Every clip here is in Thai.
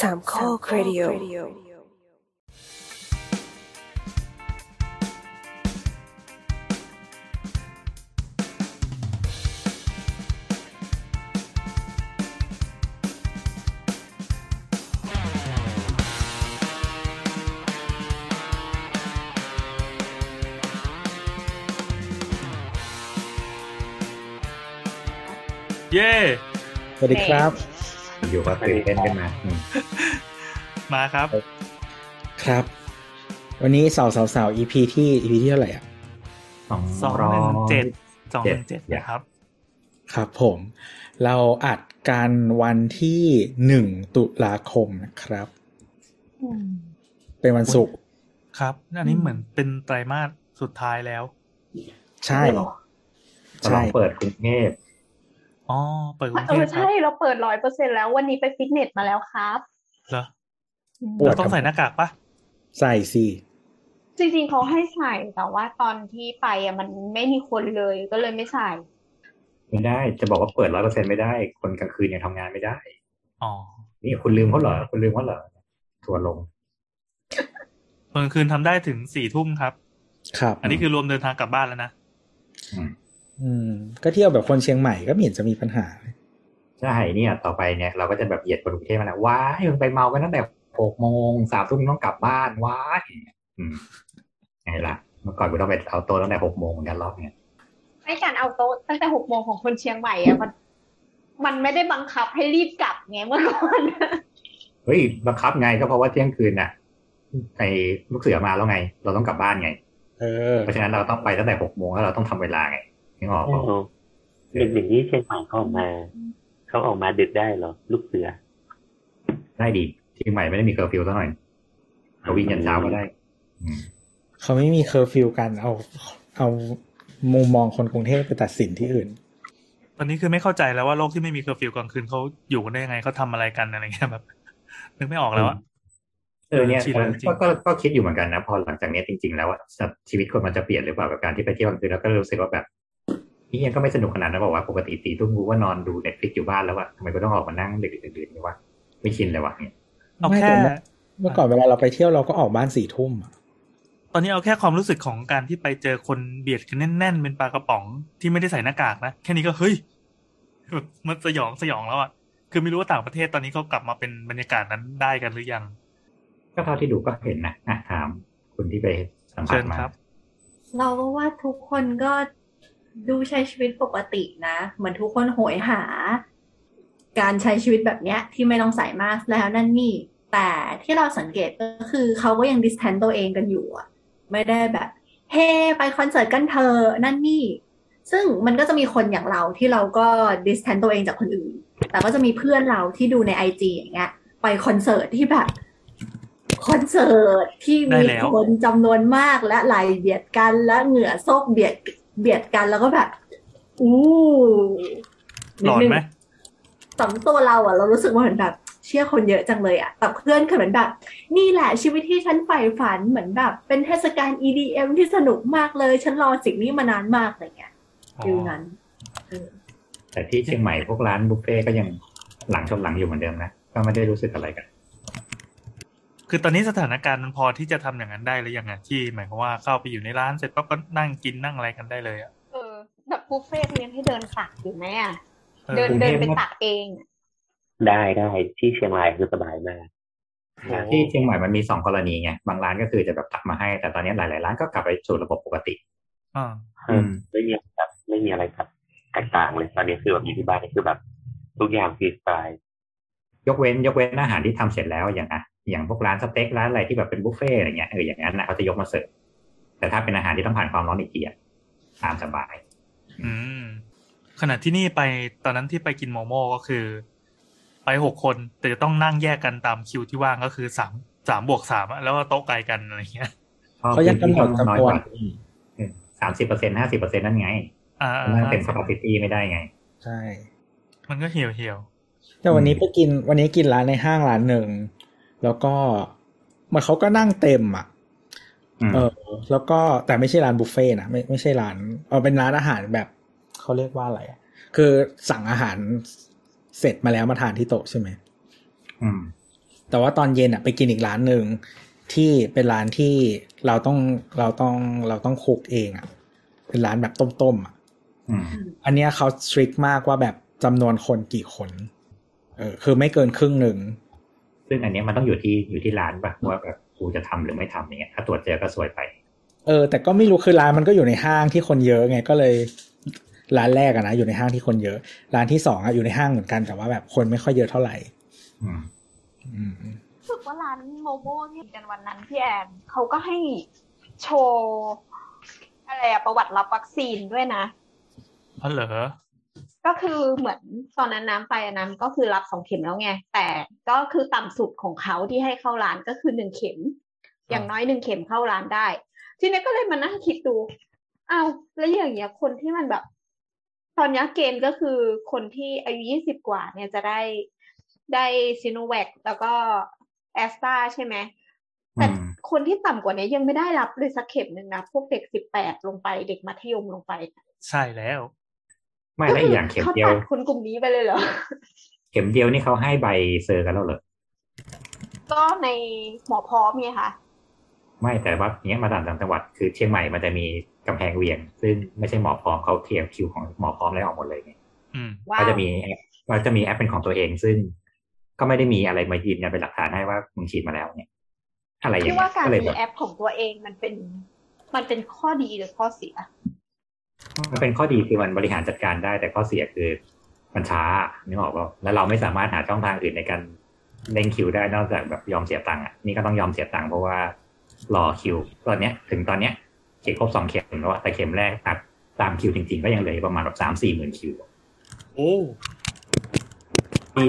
สามข้อครดิโอเย่สวัสดีครับ อยู่ก็ตื่นเต้นขึ้นมาอื มมาครับ ครับ วันนี้สาวสาวสาว EP ที่ EP ที่เท่าไหร่อะสองสองร้อหนึ่งยเจ็ดสองหนึ่งเจ็เจ็ดดนะครับ ครับผม เราอัดกันวันที่หนึ่งตุลาคมนะครับ เป็นวันศุกร์ครับอันนี้เหมือนเป็นไตรมาสสุดท้ายแล้ว ใช่ฉลใช่องเปิดกรุงเทพอ๋อเปิดกรุงเอเทอพครัใช่บเราเปิดร้อยเปอร์เซ็นแล้ว วันนี้ไปฟิตเนสมาแล้วครับเหรอ อืมเราต้องใส่หน้ากากปะใส่สิจริงๆเขาให้ใส่แต่ว่าตอนที่ไปอะมันไม่มีคนเลยก็เลยไม่ใส่ ไม่ได้จะบอกว่าเปิดร้อยเปอร์เซ็นไม่ได้ คนกลางคืนยังทำงานไม่ได้อ๋อนี่คุณลืมเขาเหรอคุณลืมเขาเหรอทัวร์ลงตอนกลางคืนทำได้ถึงสี่ทุ่มครับ ครับ อันนี้คือรวมเดินทางกลับบ้านแล้วนะอืมอืม ก็เที่ยวแบบคนเชียงใหม่ก็ไม่เห็นจะมีปัญหาใช่เนี่ย ต่อไปเนี่ย เราก็จะแบบเหยียดคนกรุงเทพมาแล้วว้ายมึงไปเมากันตั้งแต่ หกโมงสามทุ่มต้องกลับบ้านว้ายอืมไงล่ะ เมื่อก่อนกูต้องไปเอาโต๊ะตั้งแต่หกโมงเหมือนกันรอบเนี่ยให้การเอาโต๊ะตั้งแต่หกโมงของคนเชียงใหม่อะมันมันไม่ได้บังคับให้รีบกลับไงเมื่อก่อนเฮ้ยบังคับไงก็เพราะว่าเที่ยงคืนน่ะไอ้ลูกเสือมาแล้วไง เราต้องกลับบ้านไงเออเพราะฉะนั้นเราต้องไปตั้งแต่หกโมงแล้วเราต้องทำเวลาไงนึกออกโอ้ปะโหดึกอย่างนี้เชียงใหม่เขาออกมาเขาออกมาดึกได้เหรอ ลูกเสือ ได้ดี เชียงใหม่ไม่ได้มีเคอร์ฟิวซะหน่อยเราวิ่งยันเช้าก็ได้อืมเขาไม่มีเคอร์ฟิวกันเอา เอามุมมองคนกรุงเทพไปตัดสินที่อื่น ตอนนี้คือไม่เข้าใจแล้วว่าโลกที่ไม่มีเคอร์ฟิวกลางคืนเขาอยู่กันได้ยังไงเขาทำอะไรกันอะไรเงี้ยแบบนึกไม่ออกแล้วอะเออเนี่ยชินแล้วจริงก็ก็ก็คิดอยู่เหมือนกันนะพอหลังจากนี้จริง ๆ แล้วอะชีวิตคนมันจะเปลี่ยนหรือเปล่ากับการที่ไปเที่ยวกลางคืนแล้วก็รู้สึกว่าแบบนี่ยังก็ไม่สนุกขนาดนั้นบอกว่าปกติสี่ทุ่มกูก็นอนดู Netflix อยู่บ้านแล้วว่าทำไมกูต้องออกมานั่งดึกๆดื่นๆนี่วะไม่ชินเลยวะเนี่ย เอาไม่แค่แต่เมื่อก่อนเวลาเราไปเที่ยวเราก็ออกบ้านสี่ทุ่มอะตอนนี้เอาแค่ความรู้สึกของการที่ไปเจอคนเบียดกันแน่น ๆ เป็นปลากระป๋องที่ไม่ได้ใส่หน้ากากนะแค่นี้ก็เฮ้ยแบบมันสยองสยองแล้วอะคือไม่รู้ว่าต่างประเทศตอนนี้เขากลับมาเป็นบรรยากาศนั้นได้กันหรือยัง ก็เท่าที่ดูก็เห็นนะอะถามคุณที่ไปสัมผัเชิสญมาครับเราก็ว่าทุกคนก็ดูใช้ชีวิตปกตินะ เหมือนทุกคนโหยหา การใช้ชีวิตแบบเนี้ยที่ไม่ต้องใส่มาสก์แล้วนั่นนี่ แต่ที่เราสังเกตก็คือเขาก็ยังดิสแทนตัวเองกันอยู่อะไม่ได้แบบเฮ้ไปคอนเสิร์ตกันเธอะนั่นนี่ ซึ่งมันก็จะมีคนอย่างเราที่เราก็ distance ตัวเองจากคนอื่น แต่ก็จะมีเพื่อนเราที่ดูใน IG อย่างเงี้ย ไปคอนเสิร์ตที่แบบคอนเสิร์ตที่ได้มีแล้วคนจำนวนมากและไหลเบียดกันและเหงื่อโซกเบียดเบียดกันแล้วก็แบบอู้หลอนไหม ส่วนตัวเราอะเรารู้สึกว่าเหมือนแบบเชี่ยคนเยอะจังเลยอะแต่เพื่อนคือเหมือนแบบ นี่แหละชีวิตที่ฉันใฝ่ฝันเหมือนแบบ เป็นเทศกาล EDM ที่สนุกมากเลย ฉันรอสิ่งนี้มานานมากอะไรเงี้ยอ๋อ feel นั้นเออแต่ที่เชียงใหม่พวกร้านบุฟเฟ่ต์ก็ยังหลังชนหลังอยู่เหมือนเดิมนะก็ไม่ได้รู้สึกอะไรกัน คือตอนนี้สถานการณ์มันพอที่จะทำอย่างนั้นได้หรือยังไงที่หมายความว่าเข้าไปอยู่ในร้านเสร็จปั๊บก็นั่งกินนั่งอะไรกันได้เลยอะเออแบบบุฟเฟ่ต์เขายังให้เดินตักอยู่ไหมอะออ เดินกรุงเทเดินพไปตักเองอะได้ได้ที่เชียงรายคือสบายมากที่เชียงใหม่มันมีสองกรณีไงบางร้านก็คือจะแบบตักมาให้ แต่ตอนนี้หลาย ๆ ร้านก็กลับไปสู่ระบบปกติอ่าเออไม่มีอะไรแบบไม่มีอะไรแบบแตกต่างเลยตอนนี้คือแบบอยู่ที่บ้านนี่คือแบบ ทุกอย่างฟรีสไตล์ยกเว้นยกเว้นอาหารที่ทำเสร็จแล้วอย่างอะอย่างพวกร้านสเต็กร้านอะไรที่แบบเป็นบุฟเฟ่ต์อะไรเงี้ยเอออย่างนั้นนะเขาจะยกมาเสิร์ฟแต่ถ้าเป็นอาหารที่ต้องผ่านความร้อนอีกทีอะตามสบาย อืม ขณะที่นี่ไปตอนนั้นที่ไปกินโมโม่ก็คือ ไปหกคนแต่จะต้องนั่งแยกกันตามคิวที่ว่างก็คือสามสามบวกสามอะแล้วก็โต๊ะไกลกันอะไรเงี้ยเขายังกำหนดจำนวนสามสิบเปอร์เซ็นห้าสิบเปอร์เซ็นนั่นไงอ่านั่งเต็ม capacity ไม่ได้ไง ใช่ มันก็เหี่ยวเหี่ยวแต่วันนี้ไปกินวันนี้กินร้านในห้างร้านหนึ่ง แล้วก็เหมันเขาก็นั่งเต็มอะอืมเออ แล้วก็แต่ไม่ใช่ร้านบุฟเฟ่ต์นะไม่ไม่ใช่ร้านเออเป็นร้านอาหารแบบ เขาเรียกว่าอะไรอะคือสั่งอาหารเสร็จมาแล้วมาทานที่โต๊ะใช่ไหมอืม แต่ว่าตอนเย็นอะไปกินอีกร้านหนึ่งที่เป็นร้านที่เราต้องเราต้องเราต้องคุกเองอะเป็นร้านแบบต้มๆอะอืมอันเนี้ยเขาสตริกมากว่าแบบจำนวนคนกี่คนเออคือไม่เกินครึ่งหนึ่งซึ่งอันเนี้ยมันต้องอยู่ที่อยู่ที่ร้านป่ะว่าแบบกูจะทำหรือไม่ทำอย่างเงี้ยถ้าตรวจเจอก็สวยไป เออ แต่ก็ไม่รู้คือร้านมันก็อยู่ในห้างที่คนเยอะไงก็เลย ร้านแรกอะนะอยู่ในห้างที่คนเยอะ ร้านที่สองอะอยู่ในห้างเหมือนกันแต่ว่าแบบคนไม่ค่อยเยอะเท่าไหร่อืมอืมรู้สึกว่าร้านโมโม่ที่กันวันนั้นพี่แอนเขาก็ให้โชว์อะไรอะประวัติรับวัคซีนด้วยนะอ๋อเหรอก็คือเหมือนตอนนั้นน้ำไปอันนั้นก็คือรับสองเข็มแล้วไง แต่ก็คือต่ำสุดของเขาที่ให้เข้าร้านก็คือหนึ่งเข็ม อย่างน้อยหนึ่งเข็มเข้าร้านได้ ทีนี้ก็เลยมานั่งคิดดูอ้าวแล้วอย่างเงี้ยคนที่มันแบบ ตอนนี้เกณฑ์ก็คือคนที่อายุยี่สิบกว่าเนี่ยจะได้ได้ซีโนแวคแล้วก็แอสตราใช่ไหมแต่อืมคนที่ต่ำกว่านี้ยังไม่ได้รับเลยสักเข็มหนึ่งนะพวกเด็กสิบแปดลงไปเด็กมัธยมลงไป ใช่แล้ว ไม่แล้วอีกอย่างเข็มเขาเดียวตัดคนกลุ่มนี้ไปเลยเหรอ เข็มเดียวนี่เขาให้ใบเซอร์กันแล้วเหรอก็ในหมอพร้อมไงคะไม่แต่ว่าเนี้ยมาต่างจังหวัดคือเชียงใหม่มันจะมี กำแพงเวียง ซึ่งไม่ใช่หมอพร้อมเขาเทียมคิวของหมอพร้อมแล้วออกหมดเลยไงอืมว้าก็วจะมีก็จะมีแอปเป็นของตัวเอง ซึ่งก็ไม่ได้มีอะไรมายืนยันเป็นหลักฐานให้ว่ามึงฉีดมาแล้วเนี่ยอะไรอย่างพี่เงี้ว่ายการก็เลยมีแบบแอปของตัวเองมันเป็น มันเป็นข้อดีหรือข้อเสีย มันเป็นข้อดีคือมันบริหารจัดการได้ แต่ข้อเสียคือมันช้านึกออกป่ะแล้วเราไม่สามารถหาช่องทางอื่นในการเล่นคิวได้นอกจากแบบยอมเสียตังค์อะนี่ก็ต้องยอมเสียตังค์เพราะว่ารอคิว ตอนเนี้ย ถึงตอนเนี้ย ฉีดครบสองเข็มแล้วอะแต่เข็มแรกตัดตามคิวจริงๆ ก็ยังเหลือประมาณแบบสามสี่หมื่นคิว โอ้ที่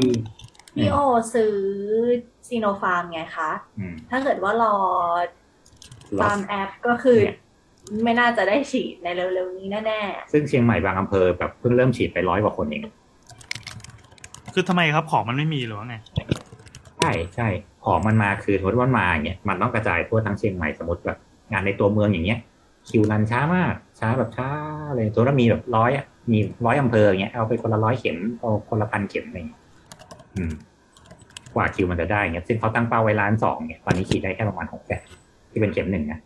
พี่โอซื้อซีโนฟาร์มไงคะอืมถ้าเกิดว่ารอรอตามแอปก็คือเนี่ยไม่น่าจะได้ฉีดในเร็วๆนี้แน่ซึ่งเชียงใหม่บางอำเภอแบบเพิ่งเริ่มฉีดไปร้อยกว่าคนเอง คือทำไมครับของมันไม่มีหรือว่าไง ใช่ใช่ของมันมาคือสมมติว่ามันมาอย่างเงี้ยมันต้องกระจายทั่วทั้งเชียงใหม่สมมติแบบงานในตัวเมืองอย่างเงี้ย คิวรันช้ามาก ช้าแบบช้าเลยสมมติว่ามีแบบร้อยอะมีร้อยอำเภออย่างเงี้ยเอาไปคนละร้อยเข็มเอาคนละพันเข็มอะไรเงี้ยอืมกว่าคิวมันจะได้เงี้ยซึ่งเขาตั้งเป้าไว้ล้านสองเนี่ยตอนนี้ฉีดได้แค่ประมาณหกแสนที่เป็นเข็มหนึ่งนะ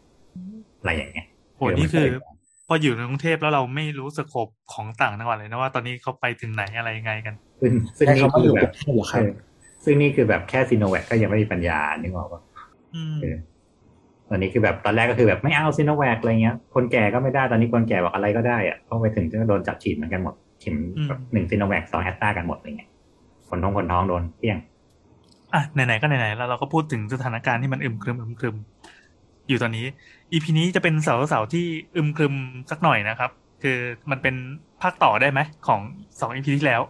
อะไรอย่างเงี้ยโหนี่คือพออยู่ในกรุงเทพแล้วเราไม่รู้สโคปของต่างจังหวัดเลยนะว่าตอนนี้เขาไปถึงไหนอะไรยังไงกัน ซึ่งซึ่งใช้นี่คำว่าคืออยู่แบกรุบงเทพเหรอครับเออซึ่งนี่คือแบบแค่ซีโนแวคก็ยังไม่มีปัญญานึกออกปะ อืมเออตอนนี้คือแบบตอนแรกก็คือแบบไม่เอาซีโนแวคอะไรเงี้ย คนแก่ก็ไม่ได้ตอนนี้คนแก่บอกอะไรก็ได้อะพอไปถึงก็โดนจับฉีดเหมือนกันหมดเข็มแบบหนึ่งซีโนแวคสอง Astra กันหมดอะไรเงี้ยคนท้องคนท้องโดนเปี้ยง อะไหนๆก็ไหนๆแล้วเราก็พูดถึงสถานการณ์ที่มันอึมครึมอึมครึมอยู่ตอนนี้ EP นี้จะเป็นเสาร์เสาร์ที่อึมครึมสักหน่อยนะครับ คือมันเป็นภาคต่อได้ไหมของสอง EP ที่แล้ว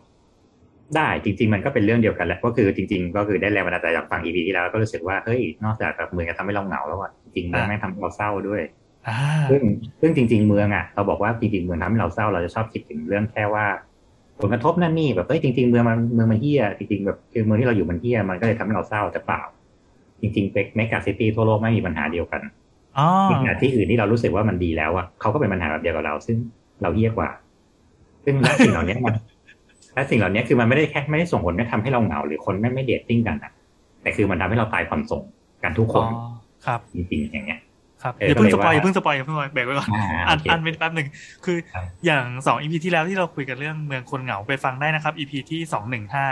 ได้จริง ๆ มันก็เป็นเรื่องเดียวกันแหละก็คือจริง ๆ ก็คือได้แรงบันดาลใจจากฟัง EP ที่แล้วก็รู้สึกว่าเฮ้ยนอกจากแบบเมืองจะทำให้เราเหงาแล้วอะ จริงๆเมืองอ่าแม่งทำให้เราเศร้าด้วยอ่าซึ่งซึ่งจริง ๆ เมืองอะเราบอกว่าจริงๆเมืองทำให้เราเศร้าเราจะชอบคิดถึงเรื่องแค่ว่าผลกระทบนั่นนี่แบบเอ้ยจริง ๆ เมืองมันเมืองมันเหี้ยจริงๆแบบคือเมืองที่เราอยู่มันเหี้ยมันก็เลยทำให้เราเศร้าแต่เปล่า จริงๆเป็น mega city ทั่วโลกมันมีปัญหาเดียวกันอ๋อในขณะที่อื่นที่เรารู้สึกว่ามันดีแล้วอะเขาก็เป็นปัญหาแบบเดียวกับเรา ซึ่งเราเหี้ยกว่า ซึ่งและสิ่งเหล่านี้มันและสิ่งเหล่านี้คือมันไม่ได้แค่ไม่ได้ส่งผลไม่ทำให้เราเหงาหรือคนไม่ไม่ dating กันอะ แต่คือมันทำให้เราตายผ่อนส่งกันทุกคอ๋อน ครับจริงๆอย่างเงี้ยครับเอออย่าเพิ่งก็สเลยปอยว่าอย่าเพิ่งสปอยอย่าเพิ่งสปอยแบกไว้ก่อนอ่าอ่านโอเคอ่านเป็นแป๊บหนึ่งคือครับอย่างสองอีพีที่แล้วที่เราคุยกันเรื่องเมืองคนเหงาไปฟังได้นะครับอีพีที่สองหนึ่งห้า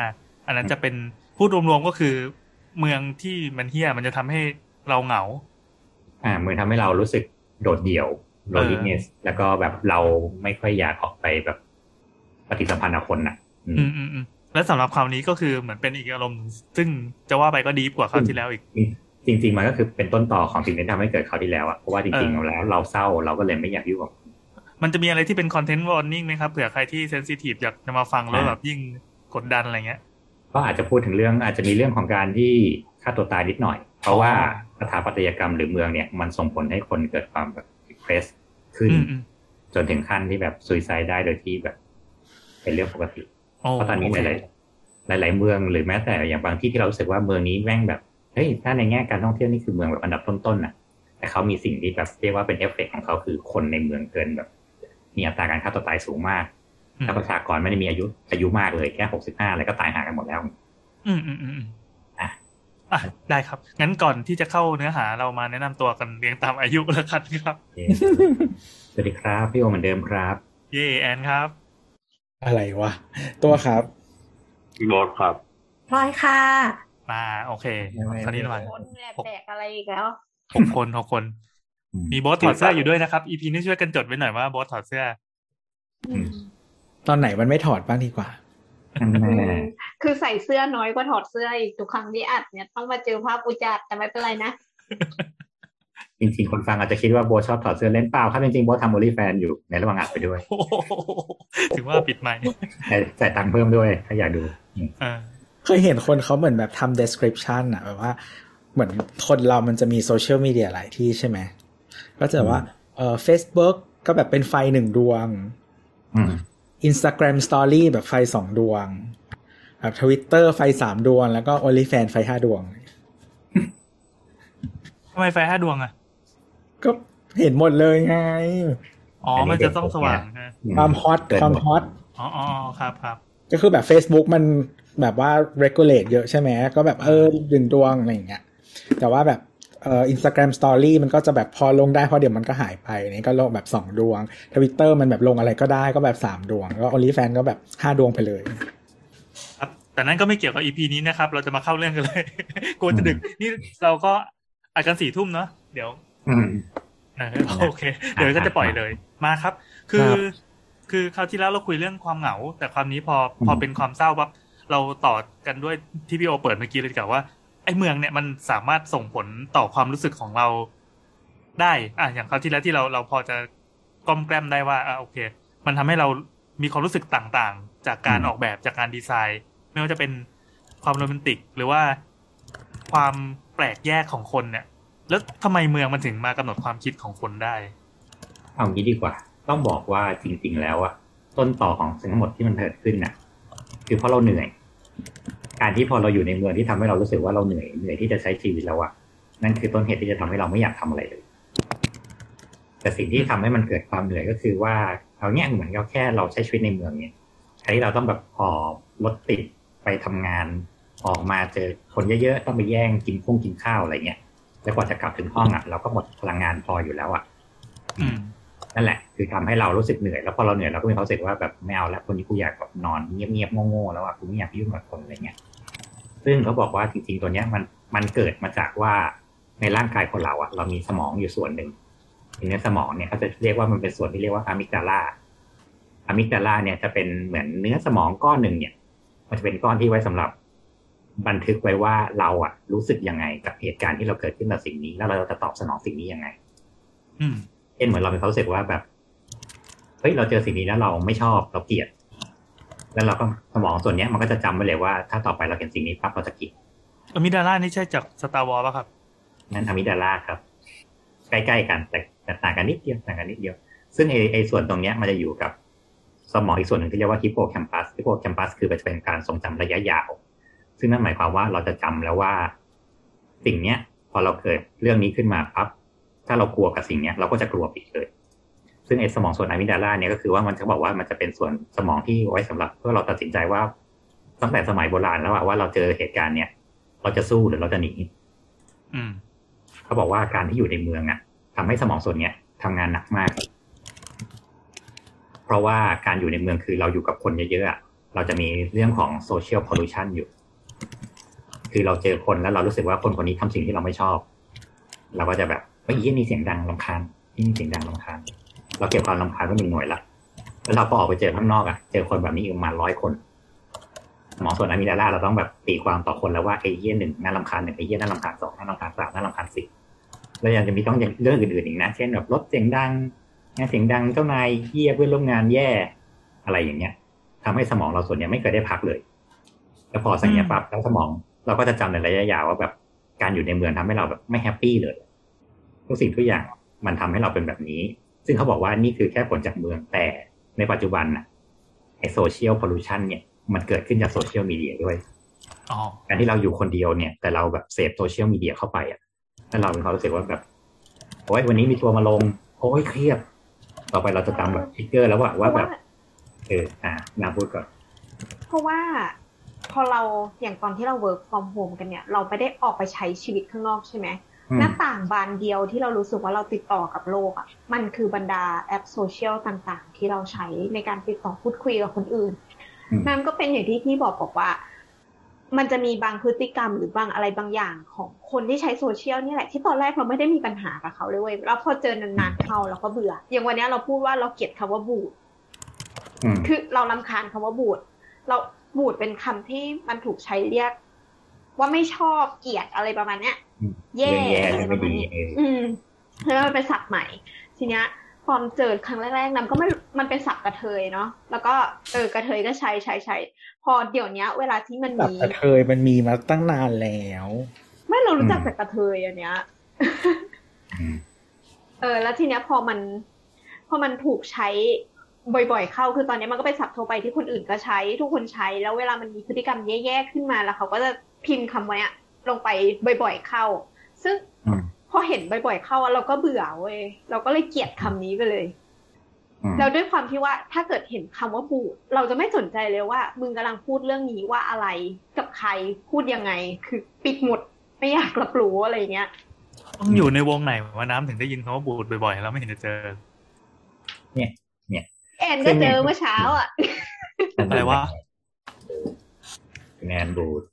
อันนั้นจะเป็นพูดรวมๆก็คือ เมืองที่มันเฮี้ยมันจะทำให้เราเหงา อ่ามันทำให้เรารู้สึกโดดเดี่ยวเออ loneliness แล้วก็แบบเราไม่ค่อยอยากออกไปแบบปฏิสัมพันธ์กับคนน่ะ อืมอืมอืมอืมและสำหรับคราวนี้ก็คือเหมือนเป็นอีกอารมณ์หนึ่งซึ่งจะว่าไปก็ดีกว่าคราวที่แล้วอีก จริง ๆ มันก็คือเป็นต้นตอของสิ่งที่ทำให้เกิดคราวที่แล้วอะเพราะว่าจริงเออๆแล้วเราเศร้าเราก็เลยไม่อยากยุ่งกับมันจะมีอะไรที่เป็นคอนเทนต์วอร์นิ่งไหมครับเผื่อใครที่ sensitive อยากจะมาฟังแล้วอ่าแบบยิ่งกดดันอะไรเงี้ย ก็อาจจะพูดถึงเรื่องอาจจะมีเรื่องของการที่ฆ่าตัวตายนิดหน่อย เพราะว่าอ๋อสถาปัตยกรรมหรือเมืองเนี่ยมันส่งผลให้คนเกิดความแบบ depress ขึ้นอืมอืมจนถึงขั้นที่แบบ suicide ได้โดยที่แบบ เป็นเรื่องปกติโอ้เพราะตอนนี้โอหเคลายๆหลาย ๆ เมืองหรือแม้แต่อย่างบางที่ที่เรารู้สึกว่าเมืองนี้แม่งแบบ เฮ้ยถ้าในแง่การท่องเที่ยวนี่คือเมืองแบบอันดับต้นๆน่ะแต่เขามีสิ่งที่แบบเรียกว่าเป็นเอฟเฟกต์ของเขาคือคนในเมืองเกินแบบ มีอัตราการฆ่าตัวตายสูงมากอืมถ้าประชากรไม่ได้มีอายุอายุมากเลยแค่หกสิบห้าอะไรก็ตายห่างกันหมดแล้วอืมอืมอืมอืมอะอะได้ครับ งั้นก่อนที่จะเข้าเนื้อหาเรามาแนะนำตัวกันเรียงตามอายุแล้วกันครับโอเคสวัสดีครับพี่โอเหมือนเดิมครับ เย่แอนครับ อะไรวะตัวครับโรถครับพลอยค่ะ มาโอเคไม่ไม่คราวนี้หน่อยคนแอบแบกอะไรอีกแล้วหกคนหกคน มีโบสถอดเสื้ออยู่ด้วยนะครับอีพีนี้ช่วยกันจดไว้หน่อยว่าโบสถอดเสื้ออืมตอนไหนมันไม่ถอดบ้างดีกว่านั่นแน่คือใส่เสื้อน้อยกว่าถอดเสื้ออีกทุกครั้งที่อัดเนี่ยต้องมาเจอภาพอุจจาระแต่ไม่เป็นไรนะ จริงๆ คนฟังอาจจะคิดว่าโบทชอบถอดเสื้อเล่นเปล่าครับจริงๆโบททำโอลี่แฟนอยู่ในระหว่างอัดไปด้วยโอ้โหถึงว่าปิดไมค์แต่จ่ายตังค์เพิ่มด้วยถ้าอยากดูอืม เออเคยเห็นคนเขาเหมือนแบบทำ description อะแบบว่าเหมือนคนเรามันจะมีโซเชียลมีเดียหลายที่ใช่ไหม ก็จะว่าเออ Facebook ก็แบบเป็นไฟหนึ่งดวงอืม Instagram Story แบบไฟสองดวง แบบ Twitter ไฟสามดวง แล้วก็ OnlyFans ไฟห้าดวงทำไมไฟห้าดวงอะก็เห็นหมดเลยไง อ๋อ มันจะต้องสว่างนะความฮอตเกินความหมดฮอตอ๋ออ๋อครับครับก็คือแบบ Facebook มัน แบบว่า regulate เยอะใช่ไหมก็แบบเออดึงดวงอะไรอย่างเงี้ยแต่ว่าแบบเอ่อ Instagram Story มันก็จะแบบพอลงได้เพราะเดี๋ยวมันก็หายไปนี่ก็ลงแบบสองดวง Twitter มันแบบลงอะไรก็ได้ก็แบบสามดวง แล้วก็ OnlyFans ก็แบบห้าดวงไปเลยครับแต่นั้นก็ไม่เกี่ยวกับอีพีนี้นะครับ เราจะมาเข้าเรื่องกันเลยกลัวจะดึก นี่เราก็อัดกันสี่ทุ่มเนาะเดี๋ยวอืมเออโอเค เดี๋ยวก็จะปล่อยเลยมาครับ คือครับคือคราวที่แล้วเราคุยเรื่องความเหงา แต่ความนี้พออืมพอเป็นความเศร้าปั๊บ เราต่อกันด้วยที่พี่โอเปิดเมื่อกี้เลยดีกว่าว่า ไอ้เมืองเนี่ยมันสามารถส่งผลต่อความรู้สึกของเราได้อะอย่างคราวที่แล้วที่เราเราพอจะก้มแกล้มได้ว่าอะโอเค มันทำให้เรามีความรู้สึกต่างๆ จากการอืมออกแบบจากการดีไซน์ ไม่ว่าจะเป็นความโรแมนติก หรือว่าความแปลกแยกของคนเนี่ย แล้วทำไมเมืองมันถึงมากำหนดความคิดของคนได้เอางี้ดีกว่า ต้องบอกว่าจริง ๆ แล้วอะต้นต่อของสิ่งทั้งหมดที่มันเกิดขึ้นน่ะ คือเพราะเราเหนื่อย การที่พอเราอยู่ในเมืองที่ทำให้เรารู้สึกว่าเราเหนื่อยเหนื่อยที่จะใช้ชีวิตแล้วอะนั่นคือต้นเหตุที่จะทำให้เราไม่อยากทำอะไรเลย แต่สิ่งที่ทำให้มันเกิดความเหนื่อยก็คือว่าเอาเนี้ยเหมือนกับแค่เราใช้ชีวิตในเมืองเนี่ยใช้เราต้องแบบพอบรถติดไปทำงานออกมาเจอคนเยอะๆต้องไปแย่งกินพุ่งกินข้าวอะไรเงี้ยแล้วกว่าจะกลับถึงห้องอะเราก็หมดพลังงานพออยู่แล้วอะอืม นั่นแหละ คือทำให้เรารู้สึกเหนื่อยแล้วพอเราเหนื่อยเราก็มีความรู้สึกว่าแบบไม่เอาแล้วคนนี้กูอยากแบบนอนเงียบๆโง่ๆแล้วอะกูไม่อยากยุ่งกับคนอะไรเงี้ยซึ่งเขาบอกว่าจริงๆตัวเนี้ยมันมันเกิดมาจากว่าในร่างกายคนเราอะเรามีสมองอยู่ส่วนหนึ่งทีนี้สมองเนี่ยเขาจะเรียกว่ามันเป็นส่วนที่เรียกว่าอะมิกดาลาอะมิกดาลาเนี่ยจะเป็นเหมือนเนื้อสมองก้อนหนึ่งเนี่ย มันจะเป็นก้อนที่ไว้สำหรับบันทึกไว้ว่าเราอะ รู้สึกยังไงกับเหตุการณ์ที่เราเกิดขึ้นกับสิ่งนี้ แล้วเราจะตอบสนองสิ่งนี้ยังไงอืม ช่นเหมือนเรามีความรู้สึกว่าแบบเฮ้ยเราเจอสิ่งนี้แล้วเราไม่ชอบเราเกลียด แล้วเราก็สมองส่วนเนี้ยมันก็จะจำไว้เลยว่า ถ้าต่อไปเราเห็นสิ่งนี้ปั๊บเราจะเกลียดอมิดาล่านี่ใช่จากสตาร์วอลป่ะครับนั่นอะมิดาลาครับ ใกล้ๆกันแต่แต่ต่างกันนิดเดียวต่างกันนิดเดียว ซึ่งไอไอส่วนตรงเนี้ยมันจะอยู่กับสมองอีกส่วนหนึ่งที่เรียกว่าฮิปโปแคมปัสฮิปโปแคมปัสคือจะเป็นการทรงจำระยะยาว ซึ่งนั่นหมายความว่าเราจะจำแล้วว่า สิ่งเนี้ย พอเราเกิดเรื่องนี้ขึ้นมาปั๊บ ถ้าเรากลัวกับสิ่งเนี้ยเราก็จะกลัวอีกเลย ซึ่งไอ้สมองส่วนอะมิดาลาเนี่ยก็คือว่ามันจะบอกว่ามันจะเป็นส่วนสมองที่ไว้สำหรับเพื่อเราตัดสินใจว่าตั้งแต่สมัยโบราณแล้วอะว่าเราเจอเหตุการณ์เนี่ย เราจะสู้หรือเราจะหนีอืมเขาบอกว่าการที่อยู่ในเมืองอะทำให้สมองส่วนเนี้ยทำงานหนักมาก เพราะว่าการอยู่ในเมืองคือเราอยู่กับคนเยอะๆอะเราจะมีเรื่องของโซเชียลพอลูชันอยู่ คือเราเจอคนแล้วเรารู้สึกว่าคนคนนี้ทำสิ่งที่เราไม่ชอบ เราก็จะแบบ เฮ้ยยี่นี่เสียงดังลำคาญยี่นี่เสียงดังลำคาญเราเก็บความลำคาญไว้หนึ่งหน่วยละแล้วเราก็ออกไปเจอข้างนอกอะเจอคนแบบนี้อีกประมาณร้อยคนสมองส่วนอะมิดาลาเราต้องแบบตีความต่อคนแล้วว่าไอ้เยี่ยหนึ่งน่ารำคาญหนึ่งไอ้เยี่ยน่ารำคาญสองน่ารำคาญสามน่ารำคาญสี่แล้วยังจะมีต้องอย่างเรื่องอื่นๆอีกนะ เช่นแบบรถเสียงดังงานเสียงดังเจ้านายเยี่ยเพื่อนร่วมงานแย่อะไรอย่างเงี้ยทำให้สมองเราส่วนเนี้ยไม่เคยได้พักเลย แล้วพอสังเกตปั๊บแล้วสมองเราก็จะจำในระยะยาวว่าแบบการอยู่ในเมืองทำให้เราแบบไม่แฮปปี้เลย ทุกสิ่งทุกอย่างมันทำให้เราเป็นแบบนี้ ซึ่งเขาบอกว่านี่คือแค่ผลจากเมืองแต่ในปัจจุบันน่ะไอ social pollution เนี่ยมันเกิดขึ้นจากโซเชียลมีเดียด้วยอ๋อการที่เราอยู่คนเดียวเนี่ย แต่เราแบบเสพโซเชียลมีเดียเข้าไปอะแล้วเราเป็นความรู้สึกว่าแบบโอ้ยวันนี้มีทัวร์มาลงโอ้ยเครียดต่อไปเราจะตามแบบ trigger แล้วว่าว่าแบบ เอออ่านาพูดก่อน เพราะว่าพอเราอย่างตอนที่เรา work from home กันเนี่ย เราไม่ได้ออกไปใช้ชีวิตข้างนอกใช่ไหมอืม หน้าต่างบานเดียวที่เรารู้สึกว่าเราติดต่อกับโลกอะ มันคือบรรดาแอปโซเชียลต่างๆ ที่เราใช้ในการติดต่อพูดคุยกับคนอื่นอืมนั่นก็เป็นอย่างที่พี่บอกบอกว่า มันจะมีบางพฤติกรรมหรือบางอะไรบางอย่างของคนที่ใช้โซเชียลนี่แหละที่ตอนแรกเราไม่ได้มีปัญหากับเขาเลยเว้ยแล้วพอเจอนานๆเข้าเราก็เบื่อ อย่างวันเนี้ยเราพูดว่าเราเกลียดคำว่าบูดอืมคือเราลำคาญคำว่าบูดเราบูดเป็นคำที่มันถูกใช้เรียก ว่าไม่ชอบเกลียดอะไรประมาณเนี้ยอืม แย่เรื่องแย่อะไรเรื่องปไม่ระมาณดีนี้เอออืมแล้วมันเป็นศัพท์ใหม่ ทีเนี้ยตอนเจอครั้งแรกๆน้ำก็ไม่มันเป็นศัพท์กระเทยเนาะแล้วก็เออกระเทยก็ใช้ใช้ใช้พอเดี๋ยวเนี้ยเวลาที่มันแบบมีกระเทยมันมีมาตั้งนานแล้ว ไม่เรารู้จักอืมแต่กระเทยอันเนี้ยอืมเออ แล้วทีเนี้ยพอมัน พอมันถูกใช้บ่อยๆเข้าคือตอนนี้มันก็เป็นศัพท์ทั่วไปที่คนอื่นก็ใช้ ทุกคนใช้แล้วเวลามันมีพฤติกรรมแย่ๆขึ้นมาแล้วเขาก็จะพิมพ์คำว่าเนี้ย ลงไปบ่อยๆเข้า ซึ่งอืมพอเห็นบ่อยๆเข้าอะเราก็เบื่อเว้ยเราก็เลยเกลียดคำนี้ไปเลยอืมแล้วด้วยความที่ว่าถ้าเกิดเห็นคำว่าบูดเราจะไม่สนใจเลยว่า มึงกำลังพูดเรื่องนี้ว่าอะไรกับใครพูดยังไง คือปิดหมดไม่อยากรับรู้อะไรเงี้ยต้องอยู่ในวงไหนว่าน้ำถึงได้ยินคำว่าบูดบ่อยๆแล้วไม่เห็นจะเจอแอนก็เจอเมื่อเช้าอะอะไรวะแนนบูดอืม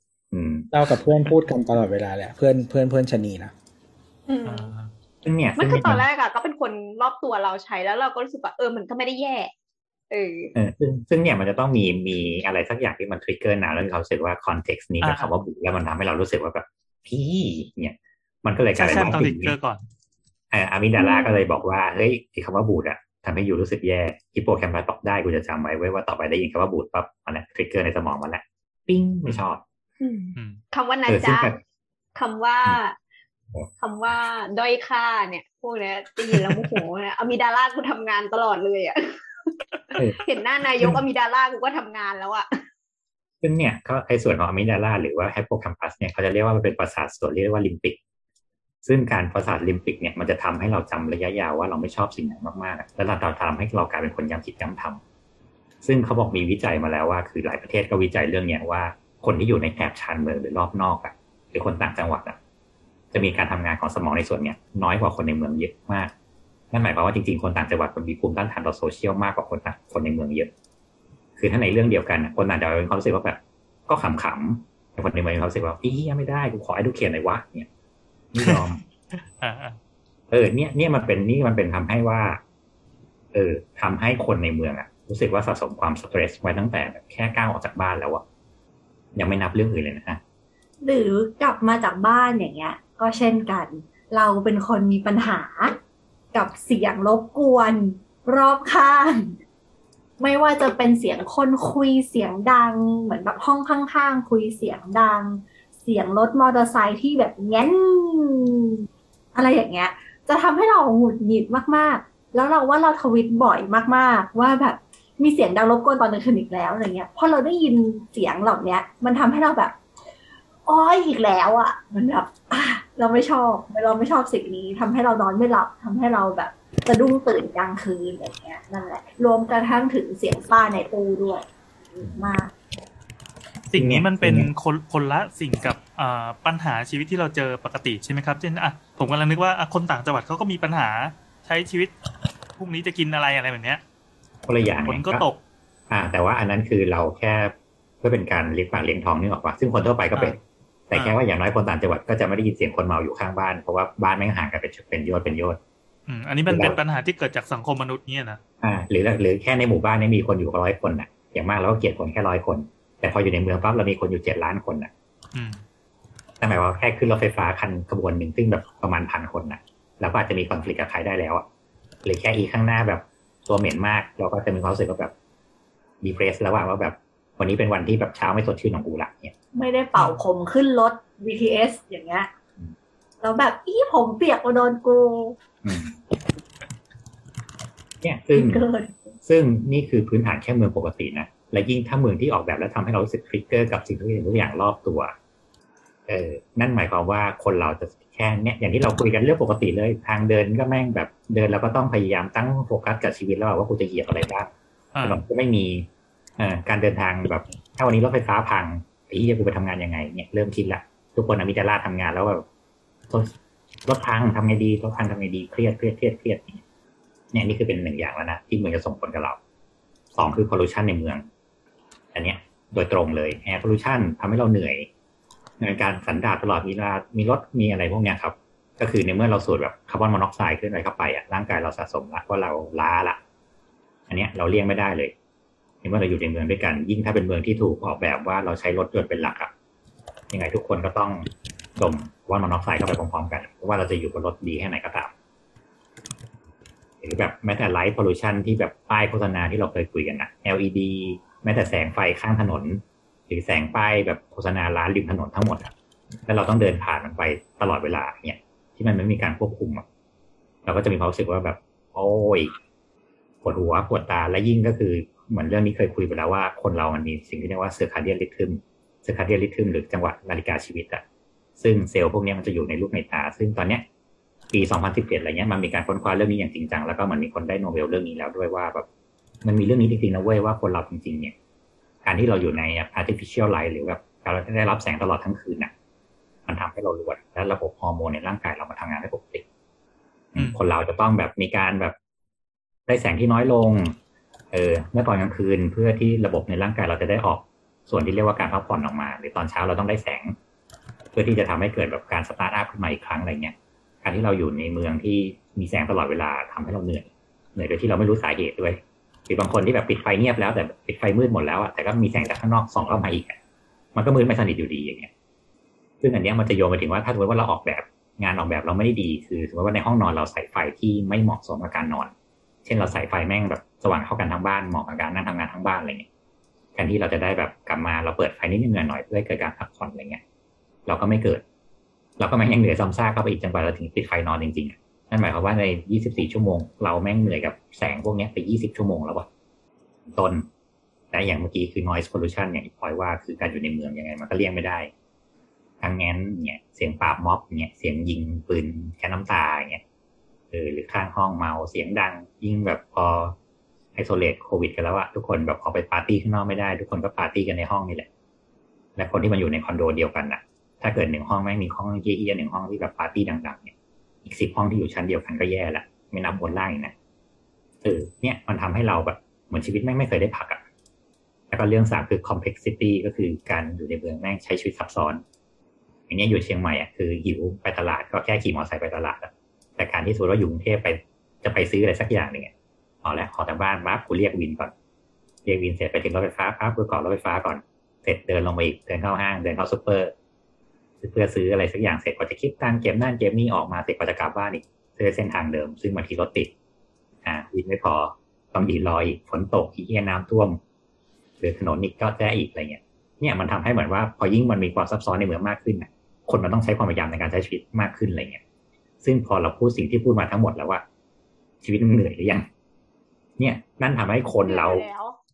เรากับเพื่อนพูดกันตลอดเวลาแหละเพื่อนเพื่อนเพื่อนชะนีนะอืมอ่าซึ่งเนี่ยมันซึ่งคือตอนแรกอะก็เป็นคนรอบตัวเราใช้แล้วเราก็รู้สึกว่าเออมันก็ไม่ได้แย่เออเออซึ่งซึ่งเนี่ยมันจะต้องมีมีอะไรสักอย่างที่มันทริกเกอร์นะแล้วเขารู้สึกว่าคอนเท็กซ์นี้กับอ่าคำว่าบูดแล้วมันทำให้เรารู้สึกว่าแบบพี่เนี่ย มันก็เลยกลายเป็นแช่ว่าต้องสิ่ติ๊งกเกอนี้ร์ก่อนเอ่ออามิดาลาก็เลยบอกว่าเฮ้ยไอ้คำว่าบูดอะทำให้อยู่รู้สึกแย่ฮิปโปแคมปัสตอบได้กูจะจำไว้ไว้ว่าต่อไปได้ยินคำว่าบูดปั๊บมันนะทริกเกอร์ในสมองมันแหละปิ้งไม่ชอบอืมอืม คำว่านาเออซึ่งจาแบบคำว่าอืมคำว่าด้อยค่าเนี่ย พวกเนี้ยได้ยินแล้วโมโหเนี่ยอะมิดาล่ากูทำงานตลอดเลยอะเออเห็นหน้านายกอะมิดาล่ากูก็ทำงานแล้วอะซึ่งเนี่ยก็ไอ้ส่วนของอะมิดาลาหรือว่าไฮโปแคมปัสเนี่ยเขาจะเรียกว่ามันเป็นประสาทส่วนเรียกว่าลิมปิก ซึ่งการประสาทลิมปิกเนี่ยมันจะทำให้เราจำระยะยาวว่าเราไม่ชอบสิ่งไหนมากๆอะแล้วเราทำให้เรากลายเป็นคนย้ำคิดย้ำทำซึ่งเขาบอกมีวิจัยมาแล้วว่า คือหลายประเทศก็วิจัยเรื่องเนี้ยว่า คนที่อยู่ในแถบชานเมืองหรือรอบนอกอะหรือคนต่างจังหวัดอะจะมีการทำงานของสมองในส่วนเนี้ยน้อยกว่าคนในเมืองเยอะมากนั่นหมายความว่าจริงๆ คนต่างจังหวัดมันมีภูมิต้านทานต่อโซเชียลมากกว่าคนต่างคนในเมืองเยอะ คือถ้าในเรื่องเดียวกันน่ะคนต่างจังหวัดมีความรู้สึกว่าแบบ ก็ขำๆแต่คนในเมืองมีความรู้สึกว่าอีไม่ได้กูขอให้ดูเขียนหน่อยวะเนี่ยไม่ยอมเออ เนี่ยเนี่ยมันเป็นนี่มันเป็นทำให้ว่า เออทำให้คนในเมืองอะรู้สึกว่าสะสมความสเตรสไว้ตั้งแต่แบบแค่ก้าวออกจากบ้านแล้วอะ ยังไม่นับเรื่องอื่นเลยนะฮะหรือกลับมาจากบ้านอย่างเงี้ย ก็เช่นกัน เราเป็นคนมีปัญหา กับเสียงรบกวน รอบข้าง ไม่ว่าจะเป็นเสียงคนคุยเสียงดัง เหมือนแบบห้องข้างๆคุยเสียงดัง เสียงรถมอเตอร์ไซค์ที่แบบแง้นอะไรอย่างเงี้ย จะทำให้เราหงุดหงิดมากๆ แล้วเราว่าเราทวิตบ่อยมากๆ ว่าแบบ มีเสียงดังรบกวนตอนกลางคืนอีกแล้วอะไรเงี้ยพอเราได้ยินเสียงเหล่าเนี้ยมันทำให้เราแบบอ้อยอีกแล้วอะ่ะ มันแบบเราไม่ชอบเราไม่ชอบสิ่งนี้ทำให้เรานอนไม่หลับทำให้เราแบบสะดุ้งตื่นกลางคืนอะไรเงี้ยนั่นแหละ รวมกระทั่งถึงเสียงฟ้าในตู้ด้วยมาก สิ่งนี้มันเป็นคนคนละสิ่งกับปัญหาชีวิตที่เราเจอปกติใช่ไหมครับเช่นอะผมกำลังนึกว่าคนต่างจังหวัดเขาก็มีปัญหาใช้ชีวิตพรุ่งนี้จะกินอะไรอะไรแบบเนี้ย คนละอย่างฝนไงก็ตก อ่า แต่ว่าอันนั้นคือเราแค่เพื่อเป็นการเลี้ยงปากเลี้ยงท้องนึกออกปะซึ่งคนทั่วไปก็เป็น แต่แค่ว่าอย่างน้อยคนต่างจังหวัดก็จะไม่ได้ยินเสียงคนเมาอยู่ข้างบ้านเพราะว่าบ้านแม่งห่างกันเป็นเป็นโยชน์เป็นโยชน์อืมอันนี้มันเป็นปัญหาที่เกิดจากสังคมมนุษย์เนี่ยนะอ่า หรือหรือแค่ในหมู่บ้านเนี่ยมีคนอยู่ร้อยคนน่ะ อย่างมากเราก็เกลียดคนแค่ร้อยคน แต่พออยู่ในเมืองปั๊บเรามีคนอยู่เจ็ดล้านคนน่ะอืมนั่นหมายความว่าแค่ขึ้นรถไฟฟ้าคันขบวนหนึ่งซึ่งแบบประมาณพันคนน่ะเราก็อาจจะมีคอน FLICT กับใครได้แล้วอะหรือแค่อีข้างหน้าแบบ ตัวเหม็นมาก เราก็จะมีความรู้สึกว่าแบบดีเพรสแล้วว่าว่าแบบ วันนี้เป็นวันที่แบบเช้าไม่สดชื่นของกูละเนี่ย ไม่ได้เป่าผมขึ้นรถ BTS อย่างเงี้ยอืมแล้วแบบอีผมเปียกมาโดนกูอืมเนี่ยซึ่งเกินซึ่งนี่คือพื้นฐานแค่เมืองปกตินะ และยิ่งถ้าเมืองที่ออกแบบแล้วทำให้เรารู้สึก trigger กับสิ่งทุกอย่างทุกอย่างรอบตัว เออ นั่นหมายความว่าคนเราจะ แค่เนี่ยอย่างที่เราคุยกันเรื่องปกติเลย ทางเดินก็แม่งแบบเดินแล้วก็ต้องพยายามต้องโฟกัสกับชีวิตแล้วว่ากูจะเหยียบอะไรบ้างอ่าถนนก็ไม่มีเอ่อการเดินทางแบบ ถ้าวันนี้รถไฟฟ้าพังไอ้เหี้ยกูไปทำงานยังไง เนี่ยเริ่มคิดละทุกคนอะมิจลาทำงานแล้วแบบรถพังทำไงดีรถพังทำไงดีเครียดเครียดเครียดเครียดเนี่ยนี่คือเป็นหนึ่งอย่างแล้วนะที่เหมือนจะส่งผลกับเราสองคือ pollution ในเมือง อันเนี้ย โดยตรงเลย air pollution ทำให้เราเหนื่อย ในการสันดาปตลอดเวลามีรถมีอะไรพวกเนี้ยครับ ก็คือในเมื่อเราสูดแบบคาร์บอนมอนอกไซด์ขึ้นไปเข้าไปอะร่างกายเราสะสมละว่าเราล้าละ อันเนี้ยเราเลี่ยงไม่ได้เลยในเมื่อเราอยู่ในเมืองด้วยกัน ยิ่งถ้าเป็นเมืองที่ถูกออกแบบว่าเราใช้รถยนต์เป็นหลักอะยังไงทุกคนก็ต้องดมคาร์บอนมอนอกไซด์เข้าไปพร้อมๆกันเพราะว่าเราจะอยู่บนรถดีแค่ไหนก็ตามหรือแบบแม้แต่ไลท์พอลูชันที่แบบป้ายโฆษณาที่เราเคยคุยกันนะ LED แม้แต่แสงไฟข้างถนน หรือแสงป้ายแบบโฆษณาร้านริมถนนทั้งหมดอะแล้วเราต้องเดินผ่านมันไปตลอดเวลาเนี่ยที่มันไม่มีการควบคุมอะเราก็จะมีความรู้สึกว่าแบบ โอ้ยปวดหัวปวดตาและยิ่งก็คือเหมือนเรื่องนี้เคยคุยไปแล้วว่าคนเรามันมีสิ่งที่เรียกว่า circadian rhythm circadian rhythm หรือจังหวะนาฬิกาชีวิตอะซึ่งเซลล์พวกนี้มันจะอยู่ในลูกในตา ซึ่งตอนเนี้ยปี 2017 อะไรเงี้ยมันมีการค้นคว้าเรื่องนี้อย่างจริงจัง แล้วก็มันมีคนได้โนเบลเรื่องนี้แล้วด้วยว่าแบบมันมีเรื่องนี้จริงๆนะเว้ยว่าคนเราจริงๆเนี่ย การที่เราอยู่ใน artificial light หรือแบบการได้รับแสงตลอดทั้งคืนน่ะ มันทำให้เรารวนและระบบฮอร์โมนในร่างกายเราไม่ทำงานได้ปกติคนเราจะต้องแบบมีการแบบได้แสงที่น้อยลง เออเมื่อตอนกลางคืนเพื่อที่ระบบในร่างกายเราจะได้ออกส่วนที่เรียกว่าการพักผ่อนออกมา หรือตอนเช้าเราต้องได้แสง เพื่อที่จะทำให้เกิดแบบการ start up ขึ้นมาอีกครั้งอะไรเงี้ย การที่เราอยู่ในเมืองที่มีแสงตลอดเวลาทำให้เราเหนื่อย เหนื่อยโดยที่เราไม่รู้สาเหตุด้วยห รือบางคนที่แบบปิดไฟเงียบแล้วแต่ปิดไฟมืดหมดแล้วอะแต่ก็มีแสงจากข้างนอกส่องเข้ามาอีกมันก็มืดไม่สนิทอยู่ดีอย่างเงี้ย ซึ่งอันนี้มันจะโยงไปถึงว่าถ้าสมมติว่าเราออกแบบงานออกแบบเราไม่ได้ดีคือสมมติว่าในห้องนอนเราใส่ไฟที่ไม่เหมาะสมกับการนอน เช่นเราใส่ไฟแม่งแบบสว่างเข้ากันทั้งบ้านเหมาะกับการนั่งทำงานทั้งบ้านอะไรเงี้ยแทนที่เราจะได้แบบกลับมาเราเปิดไฟนิดนึงหน่อยเพื่อให้เกิดการพักผ่อนอะไรเงี้ย เราก็ไม่เกิด เราก็แม่ยังเหนื่อยซ้ำซากเข้าไปอีกจนกว่าเราถึงปิดไฟนอนจริงๆ นั่นหมายความว่าใน 24 ชั่วโมง เราแม่งเหนื่อยกับแสงพวกนี้ไป 20 ชั่วโมงแล้ววะต้นแต่อย่างเมื่อกี้คือ noise pollution อย่างที่พลอยว่าคือการอยู่ในเมืองยังไงมันก็เลี่ยงไม่ได้ทั้งนั้นเนี่ยเสียงปราบม็อบเนี่ยเสียงยิงปืนแก๊สน้ำตาเนี่ยเออหรือข้างห้องเมาเสียงดัง ยิ่งแบบพอ isolate โควิด กันแล้วอะทุกคนแบบออกไปปาร์ตี้ข้างนอกไม่ได้ ทุกคนก็ปาร์ตี้กันในห้องนี่แหละ และคนที่มาอยู่ในคอนโดเดียวกันอะถ้าเกิดหนึ่งห้องไม่มีห้องเหี้ยๆหนึ่งห้องที่แบบปาร์ตี้ดังๆเนี่ย อีกสิบห้องที่อยู่ชั้นเดียวกันก็แย่ละไม่นับบนล่างนะเออเนี่ยมันทำให้เราแบบเหมือนชีวิตแม่งไม่เคยได้พักอะแล้วก็เรื่องสามคือ complexity ก็คือการอยู่ในเมืองแม่งใช้ชีวิตซับซ้อนอย่างนี้อยู่เชียงใหม่อะคือหิวไปตลาดก็แค่ขี่มอเตอร์ไซค์ไปตลาดแต่การที่สมมติว่าอยู่กรุงเทพไปจะไปซื้ออะไรสักอย่างหนึ่งเอาละขอจากบ้านปั๊บกูเรียกวินก่อน เรียกวินเสร็จไปถึงรถไฟฟ้าปั๊บกูเกาะรถไฟฟ้าก่อน เสร็จเดินลงมาอีกเดินเข้าห้างเดินเข้าซูเปอร์ เพื่อซื้ออะไรสักอย่างเสร็จกว่าจะคิดตังเก็บนั่นเก็บนี่ออกมาเสร็จกว่าจะกลับบ้านอีกซื้อเส้นทางเดิม ซึ่งบางทีรถติด อ่าวินไม่พอ ต้องยืนรออีกฝนตกอีกเฮียน้ำท่วม หรือถนนอีกก็แจ้อีกอะไรเงี้ยเนี่ยมันทำให้เหมือนว่าพอยิ่งมันมีความซับซ้อนในเมืองมากขึ้นนะคนมันต้องใช้ความพยายามในการใช้ชีวิตมากขึ้นอะไรเงี้ย ซึ่งพอเราพูดสิ่งที่พูดมาทั้งหมดแล้วว่า ชีวิตมันเหนื่อยหรือยัง เนี่ย นั่นทำให้คนเรา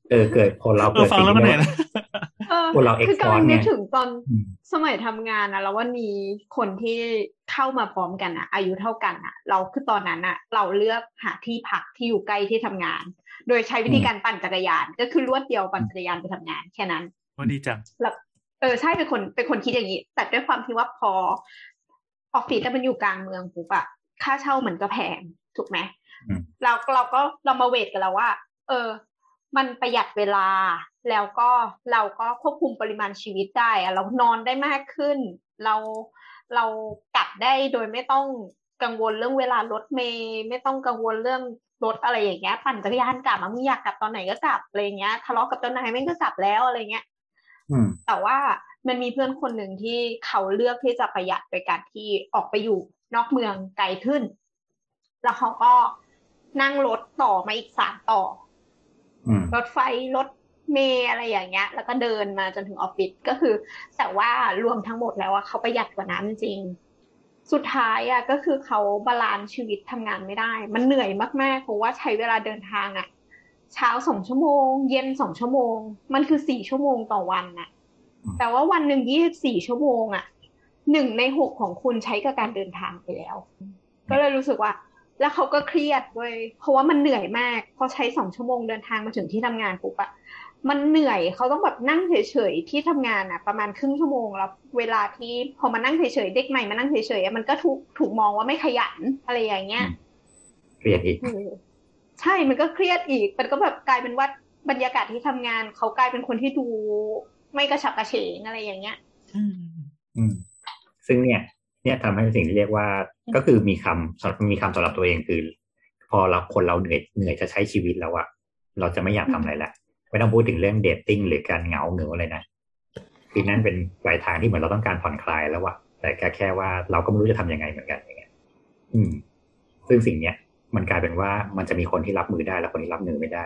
เออเกิดคนเราเอเกิอดฟังสิ่งแล้วมันที่เหนื่อยเรียกนะเออคนเราคือกำลัง export นึกไงถึงตอนอืมสมัยทำงานอะแล้วว่ามีคนที่เข้ามาพร้อมกันอะอายุเท่ากันอะเราคือตอนนั้นอะเราเลือกหาที่พักที่อยู่ใกล้ที่ทำงาน โดยใช้วิธีการปั่นจักรยาน ก็คือรวดเดียวปั่นจักรยานไปทำงานแค่นั้นว่าดีจังแล้วเออใช่เป็นคนเป็นคนคิดอย่างนี้ แต่ด้วยความที่ว่าพอออฟฟิศมันอยู่กลางเมืองปุ๊บอะค่าเช่ามันก็แพงถูกไหมอืมเราเราก็เรามาเวทกันแล้วว่า เออ มันประหยัดเวลา แล้วก็เราก็ควบคุมปริมาณชีวิตได้อะเรานอนได้มากขึ้น เราเรากลับได้โดยไม่ต้องกังวลเรื่องเวลารถเมย์ไม่ต้องกังวลเรื่องรถอะไรอย่างเงี้ยปั่นจักรยานกลับมามึงอยากกลับตอนไหนก็กลับอะไรเงี้ยทะเลาะกับเจ้านายแม่งก็กลับแล้วอะไรเงี้ยอืมแต่ว่ามันมีเพื่อนคนหนึ่งที่เขาเลือกที่จะประหยัดโดยการที่ออกไปอยู่นอกเมืองไกลขึ้น แล้วเขาก็นั่งรถต่อมาอีกสามต่ออืม รถไฟรถเมล์อะไรอย่างเงี้ย แล้วก็เดินมาจนถึงออฟฟิศก็คือ แต่ว่ารวมทั้งหมดแล้วอะเขาประหยัดกว่านั้นจริง สุดท้ายอะก็คือเขา balance ชีวิตทำงานไม่ได้ มันเหนื่อยมากๆเพราะว่าใช้เวลาเดินทางอะเช้าสองชั่วโมง เย็นสองชั่วโมง มันคือสี่ชั่วโมงต่อวันน่ะแต่ว่าวันหนึ่งยี่สิบสี่ชั่วโมงอะหนึ่งในหกของคุณใช้กับการเดินทางไปแล้ว ก็เลยรู้สึกว่า แล้วเขาก็เครียดเว้ยเพราะว่ามันเหนื่อยมากพอใช้สองชั่วโมงเดินทางมาถึงที่ทำงานปุ๊บอะมันเหนื่อยเขาต้องแบบนั่งเฉยๆที่ทำงานอะประมาณครึ่งชั่วโมงแล้วเวลาที่พอมานั่งเฉยๆเด็กใหม่มานั่งเฉยๆอะมันก็ถูกถูกมองว่าไม่ขยันอะไรอย่างเงี้ยเครียดอีกเออใช่มันก็เครียดอีก มันก็แบบกลายเป็นว่าบรรยากาศที่ทำงานเขากลายเป็นคนที่ดูไม่กระฉับกระเฉงอะไรอย่างเงี้ย อืม อืม ซึ่งเนี่ย เนี่ยทำให้สิ่งที่เรียกว่า ก็คือมีคำสำหรับมีคำสำหรับตัวเองคือ พอเราคนเราเหนื่อยเหนื่อยจะใช้ชีวิตแล้วอะเราจะไม่อยากทำอะไรละไม่ต้องพูดถึงเรื่องเดทติ้งหรือการเหงาเหงาอะไรนะคือนั่นเป็นปลายทางที่เหมือนเราต้องการผ่อนคลายแล้วอะแต่แค่แค่ว่าเราก็ไม่รู้จะทำยังไงเหมือนกันอย่างเงี้ยอืม ซึ่งสิ่งเนี้ย มันกลายเป็นว่ามันจะมีคนที่รับมือได้และคนที่รับมือไม่ได้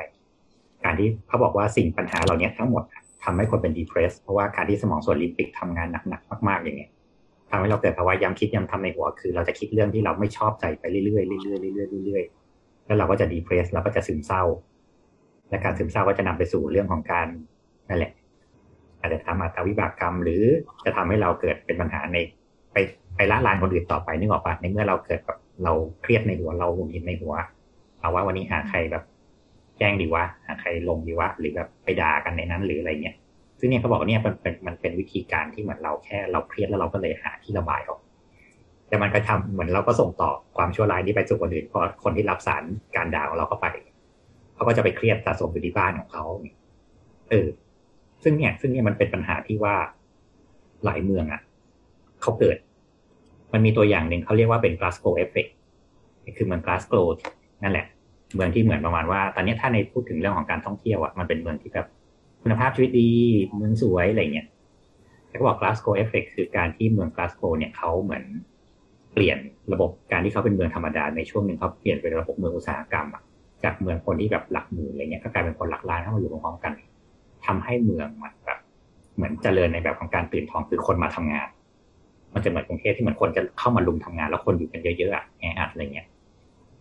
การที่เขาบอกว่าสิ่งปัญหาเหล่านี้ทั้งหมดทำให้คนเป็น depressed เพราะว่าการที่สมองส่วนลิมปิกทำงานหนักๆมาก ๆ อย่างเงี้ย ทำให้เราเกิดภาวะย้ำคิดย้ำทำในหัวคือ เราจะคิดเรื่องที่เราไม่ชอบใจไปเรื่อยๆเรื่อยๆเรื่อยๆเรื่อยๆแล้วเราก็จะ depressed เราก็จะซึมเศร้า และการซึมเศร้าก็จะนำไปสู่เรื่องของการนั่นแหละอาจจะทำอัตวิบากกรรม หรือจะทำให้เราเกิดเป็นปัญหาใน ไปไปละลานคนอื่นต่อไปนึกออกปะในเมื่อเราเกิดแบบเราเครียดในหัวเราหงุดหงิดในหัวเอาว่าวันนี้หาใครแบบแจ้งดีวะหาใครลงดีวะหรือแบบไปด่ากันในนั้นหรืออะไรเงี้ย ซึ่งเนี่ยเขาบอกว่าเนี่ยมันเป็นมันเป็นวิธีการที่เหมือนเราแค่เราเครียดแล้วเราก็เลยหาที่ระบายออก แต่มันก็ทำเหมือนเราก็ส่งต่อความชั่วร้ายนี้ไปสู่คนอื่นพอคนที่รับสารการด่าของเราเข้าไปเขาก็จะไปเครียดสะสมอยู่ที่บ้านของเขาเออ ซึ่งเนี่ย ซึ่งเนี่ยมันเป็นปัญหาที่ว่าหลายเมืองอะเขาเกิด มันมีตัวอย่างหนึ่งเขาเรียกว่าเป็น Glasgow Effect คือเมือง Glasgow นั่นแหละ เมืองที่เหมือนประมาณว่า ตอนนี้ถ้าในพูดถึงเรื่องของการท่องเที่ยวอะมันเป็นเมืองที่แบบ คุณภาพชีวิตดีเมืองสวยอะไรเงี้ยเขาบอก Glasgow Effect คือการที่เมือง Glasgow เนี่ยเขาเหมือนเปลี่ยนระบบการที่เขาเป็นเมืองธรรมดาในช่วงหนึ่งเขาเปลี่ยนเป็นระบบเมืองอุตสาหกรรมอะจากเมืองคนที่แบบหลักหมื่นอะไรเงี้ยก็กลายเป็นคนหลักล้านเข้ามาอยู่พร้อมกันทำให้เมืองมันแบบเหมือนเจริญในแบบของการตื่นทองคือคนมาทำงาน มันจะเหมือนกรุงเทพที่เหมือนคนจะเข้ามาลุมทำงาน แล้วคนอยู่กันเยอะๆอะแออัดอะไรเงี้ย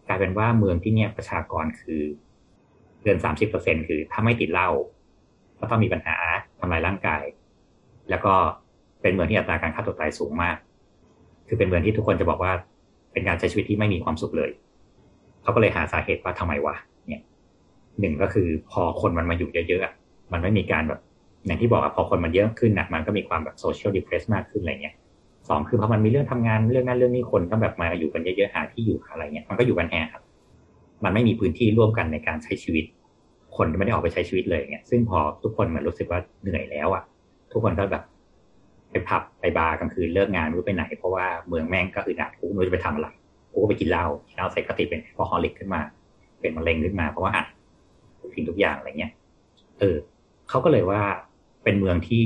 กลายเป็นว่าเมืองที่เนี่ยประชากรคือเกินสามสิบเปอร์เซ็นคือถ้าไม่ติดเหล้า ก็ต้องมีปัญหาทำลายร่างกาย แล้วก็เป็นเมืองที่อัตราการฆ่าตัวตายสูงมาก คือเป็นเมืองที่ทุกคนจะบอกว่าเป็นการใช้ชีวิตที่ไม่มีความสุขเลยเขาก็เลยหาสาเหตุว่าทำไมวะเนี่ยหนึ่งก็คือพอคนมันมาอยู่เยอะๆมันไม่มีการแบบอย่างที่บอกอะพอคนมันเยอะขึ้นนะมันก็มีความแบบโซเชียลดิเพรสมากขึ้นอะไรเงี้ยสองคือเพราะมันมีเรื่องทำงานเรื่องนั้นเรื่องนี้คนก็แบบมาอยู่กันเยอะๆหาที่อยู่อะไรเงี้ยมันก็อยู่กันแออัดมันไม่มีพื้นที่ร่วมกันในการใช้ชีวิต คนไม่ได้ออกไปใช้ชีวิตเลยเงี้ยซึ่งพอทุกคนมันรู้สึกว่าเหนื่อยแล้วอะทุกคนก็แบบไปผับไปบาร์กลางคืนเลิกงานไม่รู้ไปไหน เพราะว่าเมืองแม่งก็คือหนักกูไม่รู้จะไปทำอะไรกูก็ไปกินเหล้าเหล้าเสร็จก็ติดเป็น alcoholic ขึ้นมา เป็นมะเร็งขึ้นมาเพราะว่าอัดทุกสิ่งทุกอย่างอะไรเงี้ยเออเขาก็เลยว่าเป็นเมืองที่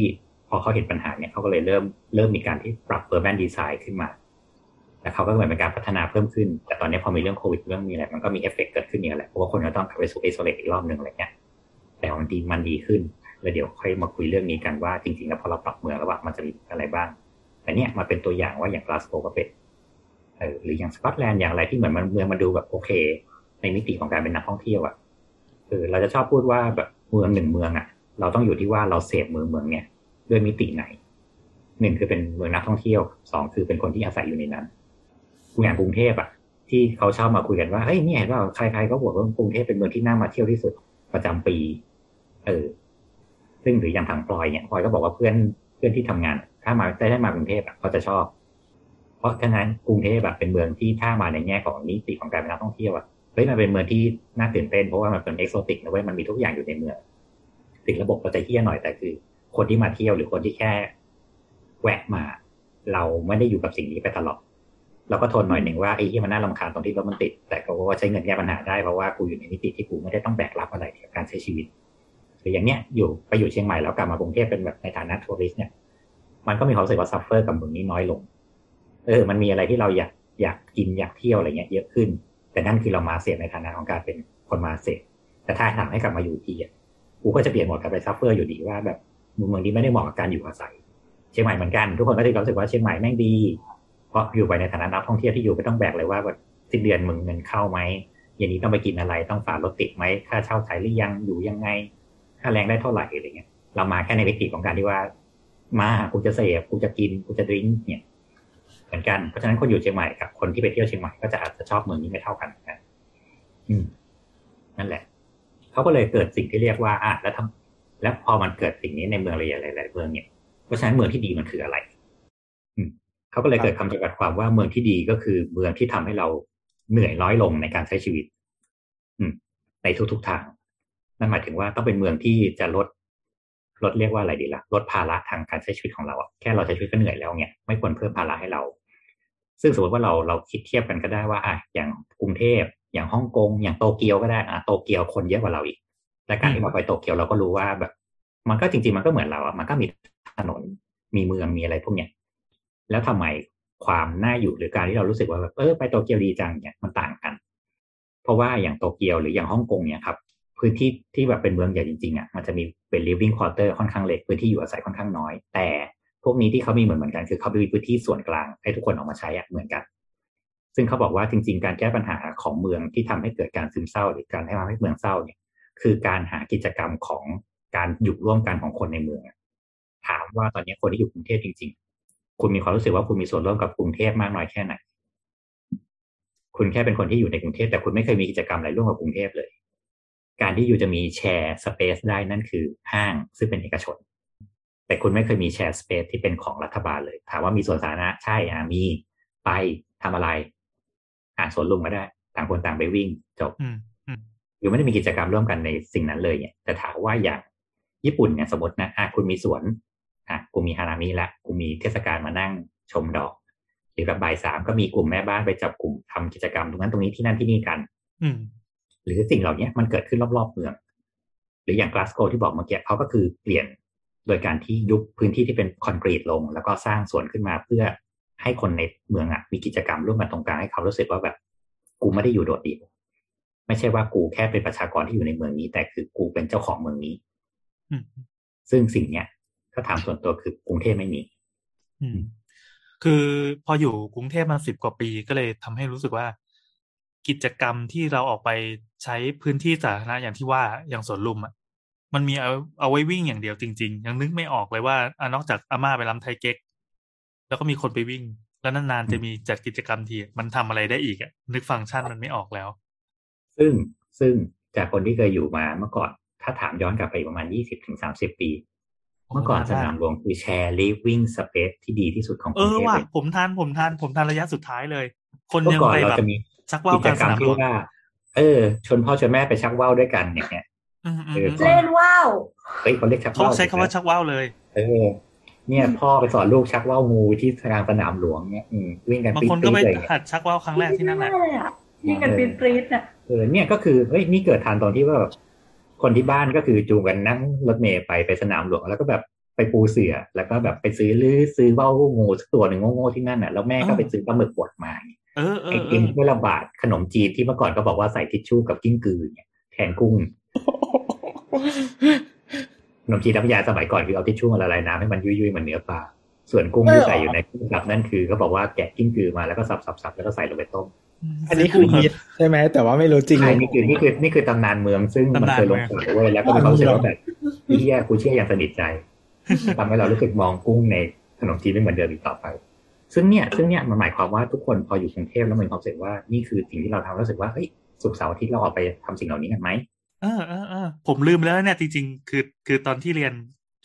พอเขาเห็นปัญหาเนี่ยเขาก็เลยเริ่มเริ่มมีการที่ปรับ urban design ขึ้นมา แล้วเขาก็เหมือนเป็นการพัฒนาเพิ่มขึ้น แต่ตอนนี้พอมีเรื่องโควิดเรื่องมีอะไรมันก็มีเอฟเฟกต์เกิดขึ้นอย่างแหละเพราะว่าคนก็ต้องกลับไปสู่ isolate อีกรอบหนึ่งอะไรเงี้ยแต่มันดีมันดีขึ้นแล้วเดี๋ยวค่อยมาคุยเรื่องนี้กันว่าจริงๆแล้วพอเราปรับเมืองแล้วว่ามันจะมีอะไรบ้างแต่เนี่ยมาเป็นตัวอย่างว่าอย่างกลาสโกก็เป็นเออหรืออย่างสกอตแลนด์อย่างไรที่เหมือนมันเมืองมันดูแบบโอเค ในมิติของการเป็นนักท่องเที่ยวอะเออเราจะชอบพูดว่าแบบเมืองหนึ่งเมืองอะ เราต้องอยู่ที่ว่าเราเสพเมืองเมืองเนี่ยด้วยมิติไหนหนึ่งคือเป็นเมืองนักท่องเที่ยวสองคือเป็นคนที่อาศัยอยู่ในนั้น อย่างกรุงเทพอะ ที่เขาชอบมาคุยกันว่าเฮ้ยนี่เห็นว่าใครๆก็บอกว่ากรุงเทพเป็นเมืองที่น่ามาเที่ยวที่สุดประจำปี เออ ซึ่งหรืออย่างทางพลอยเนี่ยพลอยก็บอกว่าเพื่อนเพื่อนที่ทำงาน ถ้ามาได้ได้มากรุงเทพอะเขาจะชอบ เพราะฉะนั้นกรุงเทพแบบเป็นเมืองที่ถ้ามาในแง่ของนิติของการเป็นนักท่องเที่ยวอะเฮ้ยมันเป็นเมืองที่น่าตื่นเต้นเพราะว่ามันเป็นเอกโซติกนะเว้ยมันมีทุกอย่างอยู่ในเมืองถึงระบบเราจะเที่ยหน่อยแต่คือ คนที่มาเที่ยวหรือคนที่แค่แวะมา เราไม่ได้อยู่กับสิ่งนี้ไปตลอด เราก็ทนหน่อยหนึ่งว่าไอ้ที่มันน่ารำคาญตรงที่รถมันติด แต่ก็ว่าใช้เงินแก้ปัญหาได้เพราะว่ากูอยู่ในนิติที่กูไม่ได้ต้องแบกรับอะไรกับการใช้ชีวิตหรืออย่างเนี้ยอยู่ไปอยู่เชียงใหม่แล้วกลับมากรุงเทพเป็นแบบในฐานะ tourist เนี่ย มันก็มีความรู้สึกว่า suffer กับเมืองนี้น้อยลง เออ มันมีอะไรที่เราอยากอยากกินอยากเที่ยวอะไรเงี้ยเยอะขึ้น แต่นั่นคือเรามาเสพในฐานะของการเป็นคนมาเสพแต่ถ้าถามให้กลับมาอยู่ที่อะกูก็จะเปลี่ยนหมดกลับไป suffer อยู่ดีว่าแบบเมืองนี้ไม่ได้เหมาะกับการอยู่อาศัย เชียงใหม่เหมือนกันทุกคนก็จะรู้สึกว่าเชียงใหม่แม่งดี เพราะอยู่ไปในฐานะนักท่องเที่ยวที่อยู่ไม่ต้องแบกเลยว่าแบบสิ้นเดือนมึงเงินเข้าไหมเย็นนี้ต้องไปกินอะไรต้องฝ่ารถติดไหมค่าเช่าใช้หรือยังอยู่ยังไง ค่าแรงได้เท่าไหร่อะไรเงี้ย เรามาแค่ในวิกฤตของการที่ว่า มากูจะเสพกูจะกินกูจะดื่มเนี่ยเหมือนกันเพราะฉะนั้นคนอยู่เชียงใหม่กับคนที่ไปเที่ยวเชียงใหม่ก็จะอาจจะชอบเมืองนี้ไม่เท่ากันนะอืม นั่นแหละเขาก็เลยเกิดสิ่งที่เรียกว่าอะแล้วทำแล้วพอมันเกิดสิ่งนี้ในเมืองหลายๆเมืองเนี่ยเพราะฉะนั้นเมืองที่ดีมันคืออะไร เขาก็เลยเกิดคำจำกัดความว่าเมืองที่ดีก็คือเมืองที่ทำให้เราเหนื่อยน้อยลงในการใช้ชีวิต อืม ในทุกๆทาง นั่นหมายถึงว่าต้องเป็นเมืองที่จะลดลดเรียกว่าอะไรดีละ่ะลดภาระทางการใช้ชีวิตของเราอะแค่เราใช้ชีวิตก็เหนื่อยแล้วเนี่ยไม่ควรเพิ่มภาระให้เรา ซึ่งสมมติว่าเราเราคิดเทียบกันก็ได้ว่าอะอย่างกรุงเทพอย่างฮ่องกง อย่างโตเกียวก็ได้อะโตเกียวคนเยอะกว่าเราอีกแต่การที่เราไปโตเกียวเราก็รู้ว่าแบบ มันก็จริง ๆ มันก็เหมือนเราอะมันก็มีถนนมีเมืองมีอะไรพวกเนี้ย แล้วทำไมความน่าอยู่หรือการที่เรารู้สึกว่าแบบเออไปโตเกียวดีจังเนี่ยมันต่างกัน เพราะว่าอย่างโตเกียวหรืออย่างฮ่องกงเนี่ยครับพื้นที่ที่แบบเป็นเมืองใหญ่จริงๆอะมันจะมีเป็น living quarter ค่อนข้างเล็กพื้นที่อยู่อาศัยค่อนข้างน้อย แต่พวกนี้ที่เขามีเหมือนเหมือนกันคือเขามีพื้นที่ส่วนกลางให้ทุกคนออกมาใช้อะเหมือนกัน ซึ่งเขาบอกว่าจริง ๆ การแก้ปัญหาของเมืองที่ทำให้เกิดการซึมเศร้า หรือการให้ทำให้เมืองเศร้าเนี่ย คือการหากิจกรรมของการอยู่ร่วมกันของคนในเมือง ถามว่าตอนนี้คนที่อยู่กรุงเทพจริงๆ คุณมีความรู้สึกว่าคุณมีส่วนร่วมกับกรุงเทพมากน้อยแค่ไหน คุณแค่เป็นคนที่อยู่ในกรุงเทพแต่คุณไม่เคยมีกิจกรรมอะไรร่วมกับกรุงเทพเลย การที่อยู่จะมีแชร์สเปซได้นั่นคือห้างซึ่งเป็นเอกชน แต่คุณไม่เคยมีแชร์สเปซที่เป็นของรัฐบาลเลย ถามว่ามีส่วนสาธารณะใช่อะมีไปทำอะไร อ่าสวนลุมก็ได้ ต่างคนต่างไปวิ่งจบอืมอืมหรือไม่ได้มีกิจกรรมร่วมกันในสิ่งนั้นเลยเนี่ยแต่ถามว่าอย่างญี่ปุ่นเนี่ยสมมตินะอะคุณมีสวน อะกูมีฮานามิละกูมีเทศกาลมานั่งชมดอก หรือแบบบ่ายสามก็มีกลุ่มแม่บ้านไปจับกลุ่มทำกิจกรรมตรงนั้นตรงนี้ที่นั่นที่นี่กัน อืมหรือสิ่งเหล่านี้มันเกิดขึ้นรอบๆเมือง หรืออย่างกลาสโกที่บอกเมื่อกี้เขาก็คือเปลี่ยนโดยการที่ยุบพื้นที่ที่เป็นคอนกรีตลง แล้วก็สร้างสวนขึ้นมาเพื่อให้คนในเมืองอะมีกิจกรรมร่วมกันตรงกลางให้เขารู้สึกว่าแบบ กูไม่ได้อยู่โดดเดี่ยวไม่ใช่ว่ากูแค่เป็นประชากรที่อยู่ในเมืองนี้ แต่คือกูเป็นเจ้าของเมืองนี้อืมซึ่งสิ่งเนี้ย ถ้าถามส่วนตัวคือกรุงเทพไม่มีอืมคือพออยู่กรุงเทพมาสิบกว่าปีก็เลยทำให้รู้สึกว่า กิจกรรมที่เราออกไปใช้พื้นที่สาธารณะอย่างที่ว่าอย่างสวนลุมอะมันมีเอาเอาไว้วิ่งอย่างเดียวจริง ๆ ยังนึกไม่ออกเลยว่าอะนอกจากอาม่าไปรำไทยเก๊ก แล้วก็มีคนไปวิ่ง แล้วนานๆจะมีจัดกิจกรรมทีมันทำอะไรได้อีกอะนึกฟังก์ชันมันไม่ออกแล้ว ซึ่งซึ่งจากคนที่เคยอยู่มาเมื่อก่อน ถ้าถามย้อนกลับไปประมาณยี่สิบถึงสามสิบปี เมื่อก่อนสนามหลวงคือแชร์ living space ที่ดีที่สุดของกเอรุงอเทพว่ะเลยผมทานผมทานผมทานระยะสุดท้ายเลย คนเมื่ยัองก่อนไปเราแบบจะมีชักว่าวกิกจลางกรรมสนามหลที่วงว่าเออ ชวนพ่อชวนแม่ไปชักว่าวด้วยกันอย่างเงี้ยอืมอืมเอออืมเล่นว่าวเฮ้ยเขาเรียกชักเขาว่าวใช้คำว่าชักว่าวเลย เออ เนี่ยพ่อไปสอนลูกชักว่าวงูที่กลางสนามหลวงเนี่ยอืมวิ่งกันบางปี๊คนก็ไปดๆเลยเนี่ยหัดชักว่าวครั้งแรกที่นั่นแหละเลยอะยิงกันปรี๊ดปรี๊ดๆอะเออเนี่ยก็คือเฮ้ยนี่เกิดทันตอนที่ว่าแบบ คนที่บ้านก็คือจูงกันนั่งรถเมล์ไปไปสนามหลวงแล้วก็แบบไปปูเสื่อแล้วก็แบบไปซื้อหรือซื้อว่าวงูสักตัวหนึ่งโง่ๆที่นั่นน่ะแล้วแม่ก็อ่าไปซื้อปลาหมึกบดมาเออเอไอ้อเอกินอไม่ระบาดขนมจีนที่เมื่อก่อนก็บอกว่าใส่ทิชชู่กับกิ้งกือเนี่ยแทนกุ้งขนมจีนน้ำยาสมัยก่อนคือเอาทิชชู่มาละลายน้ำให้มันยุ่ยๆเหมือนเนื้อปลาส่วนกุ้งที่ใส่อยู่ในกุ้งสับนั่นคือก็บอกว่าแกะกิ้งกือมาแล้วก็สับๆๆแล้วก็ใส่ลงไปต้ม อันนี้คือฮิตใช่ไหมแต่ว่าไม่รู้จริงใช่นี่คือนี่คือนี่คือตำนานเมืองซึ่งมันเคยลงข่าวเว้ยแล้วก็มีความรู้สึกว่าแบบพี่แย่กูเชื่ออย่างสนิทใจทำให้เรารู้สึกมองกุ้งในขนมจีนไม่เหมือนเดิมอีกต่อไป ซึ่งเนี่ยซึ่งเนี่ยมันหมายความว่าทุกคนพออยู่กรุงเทพแล้วมันมีความรู้สึกว่านี่คือสิ่งที่เราทำรู้สึกว่าเฮ้ยสุกร์เสาร์อาทิตย์เราออกไปทำสิ่งเหล่านี้กันไหมเออเออเออผมลืมแล้วเนี่ยจริง ๆ คือคือตอนที่เรียน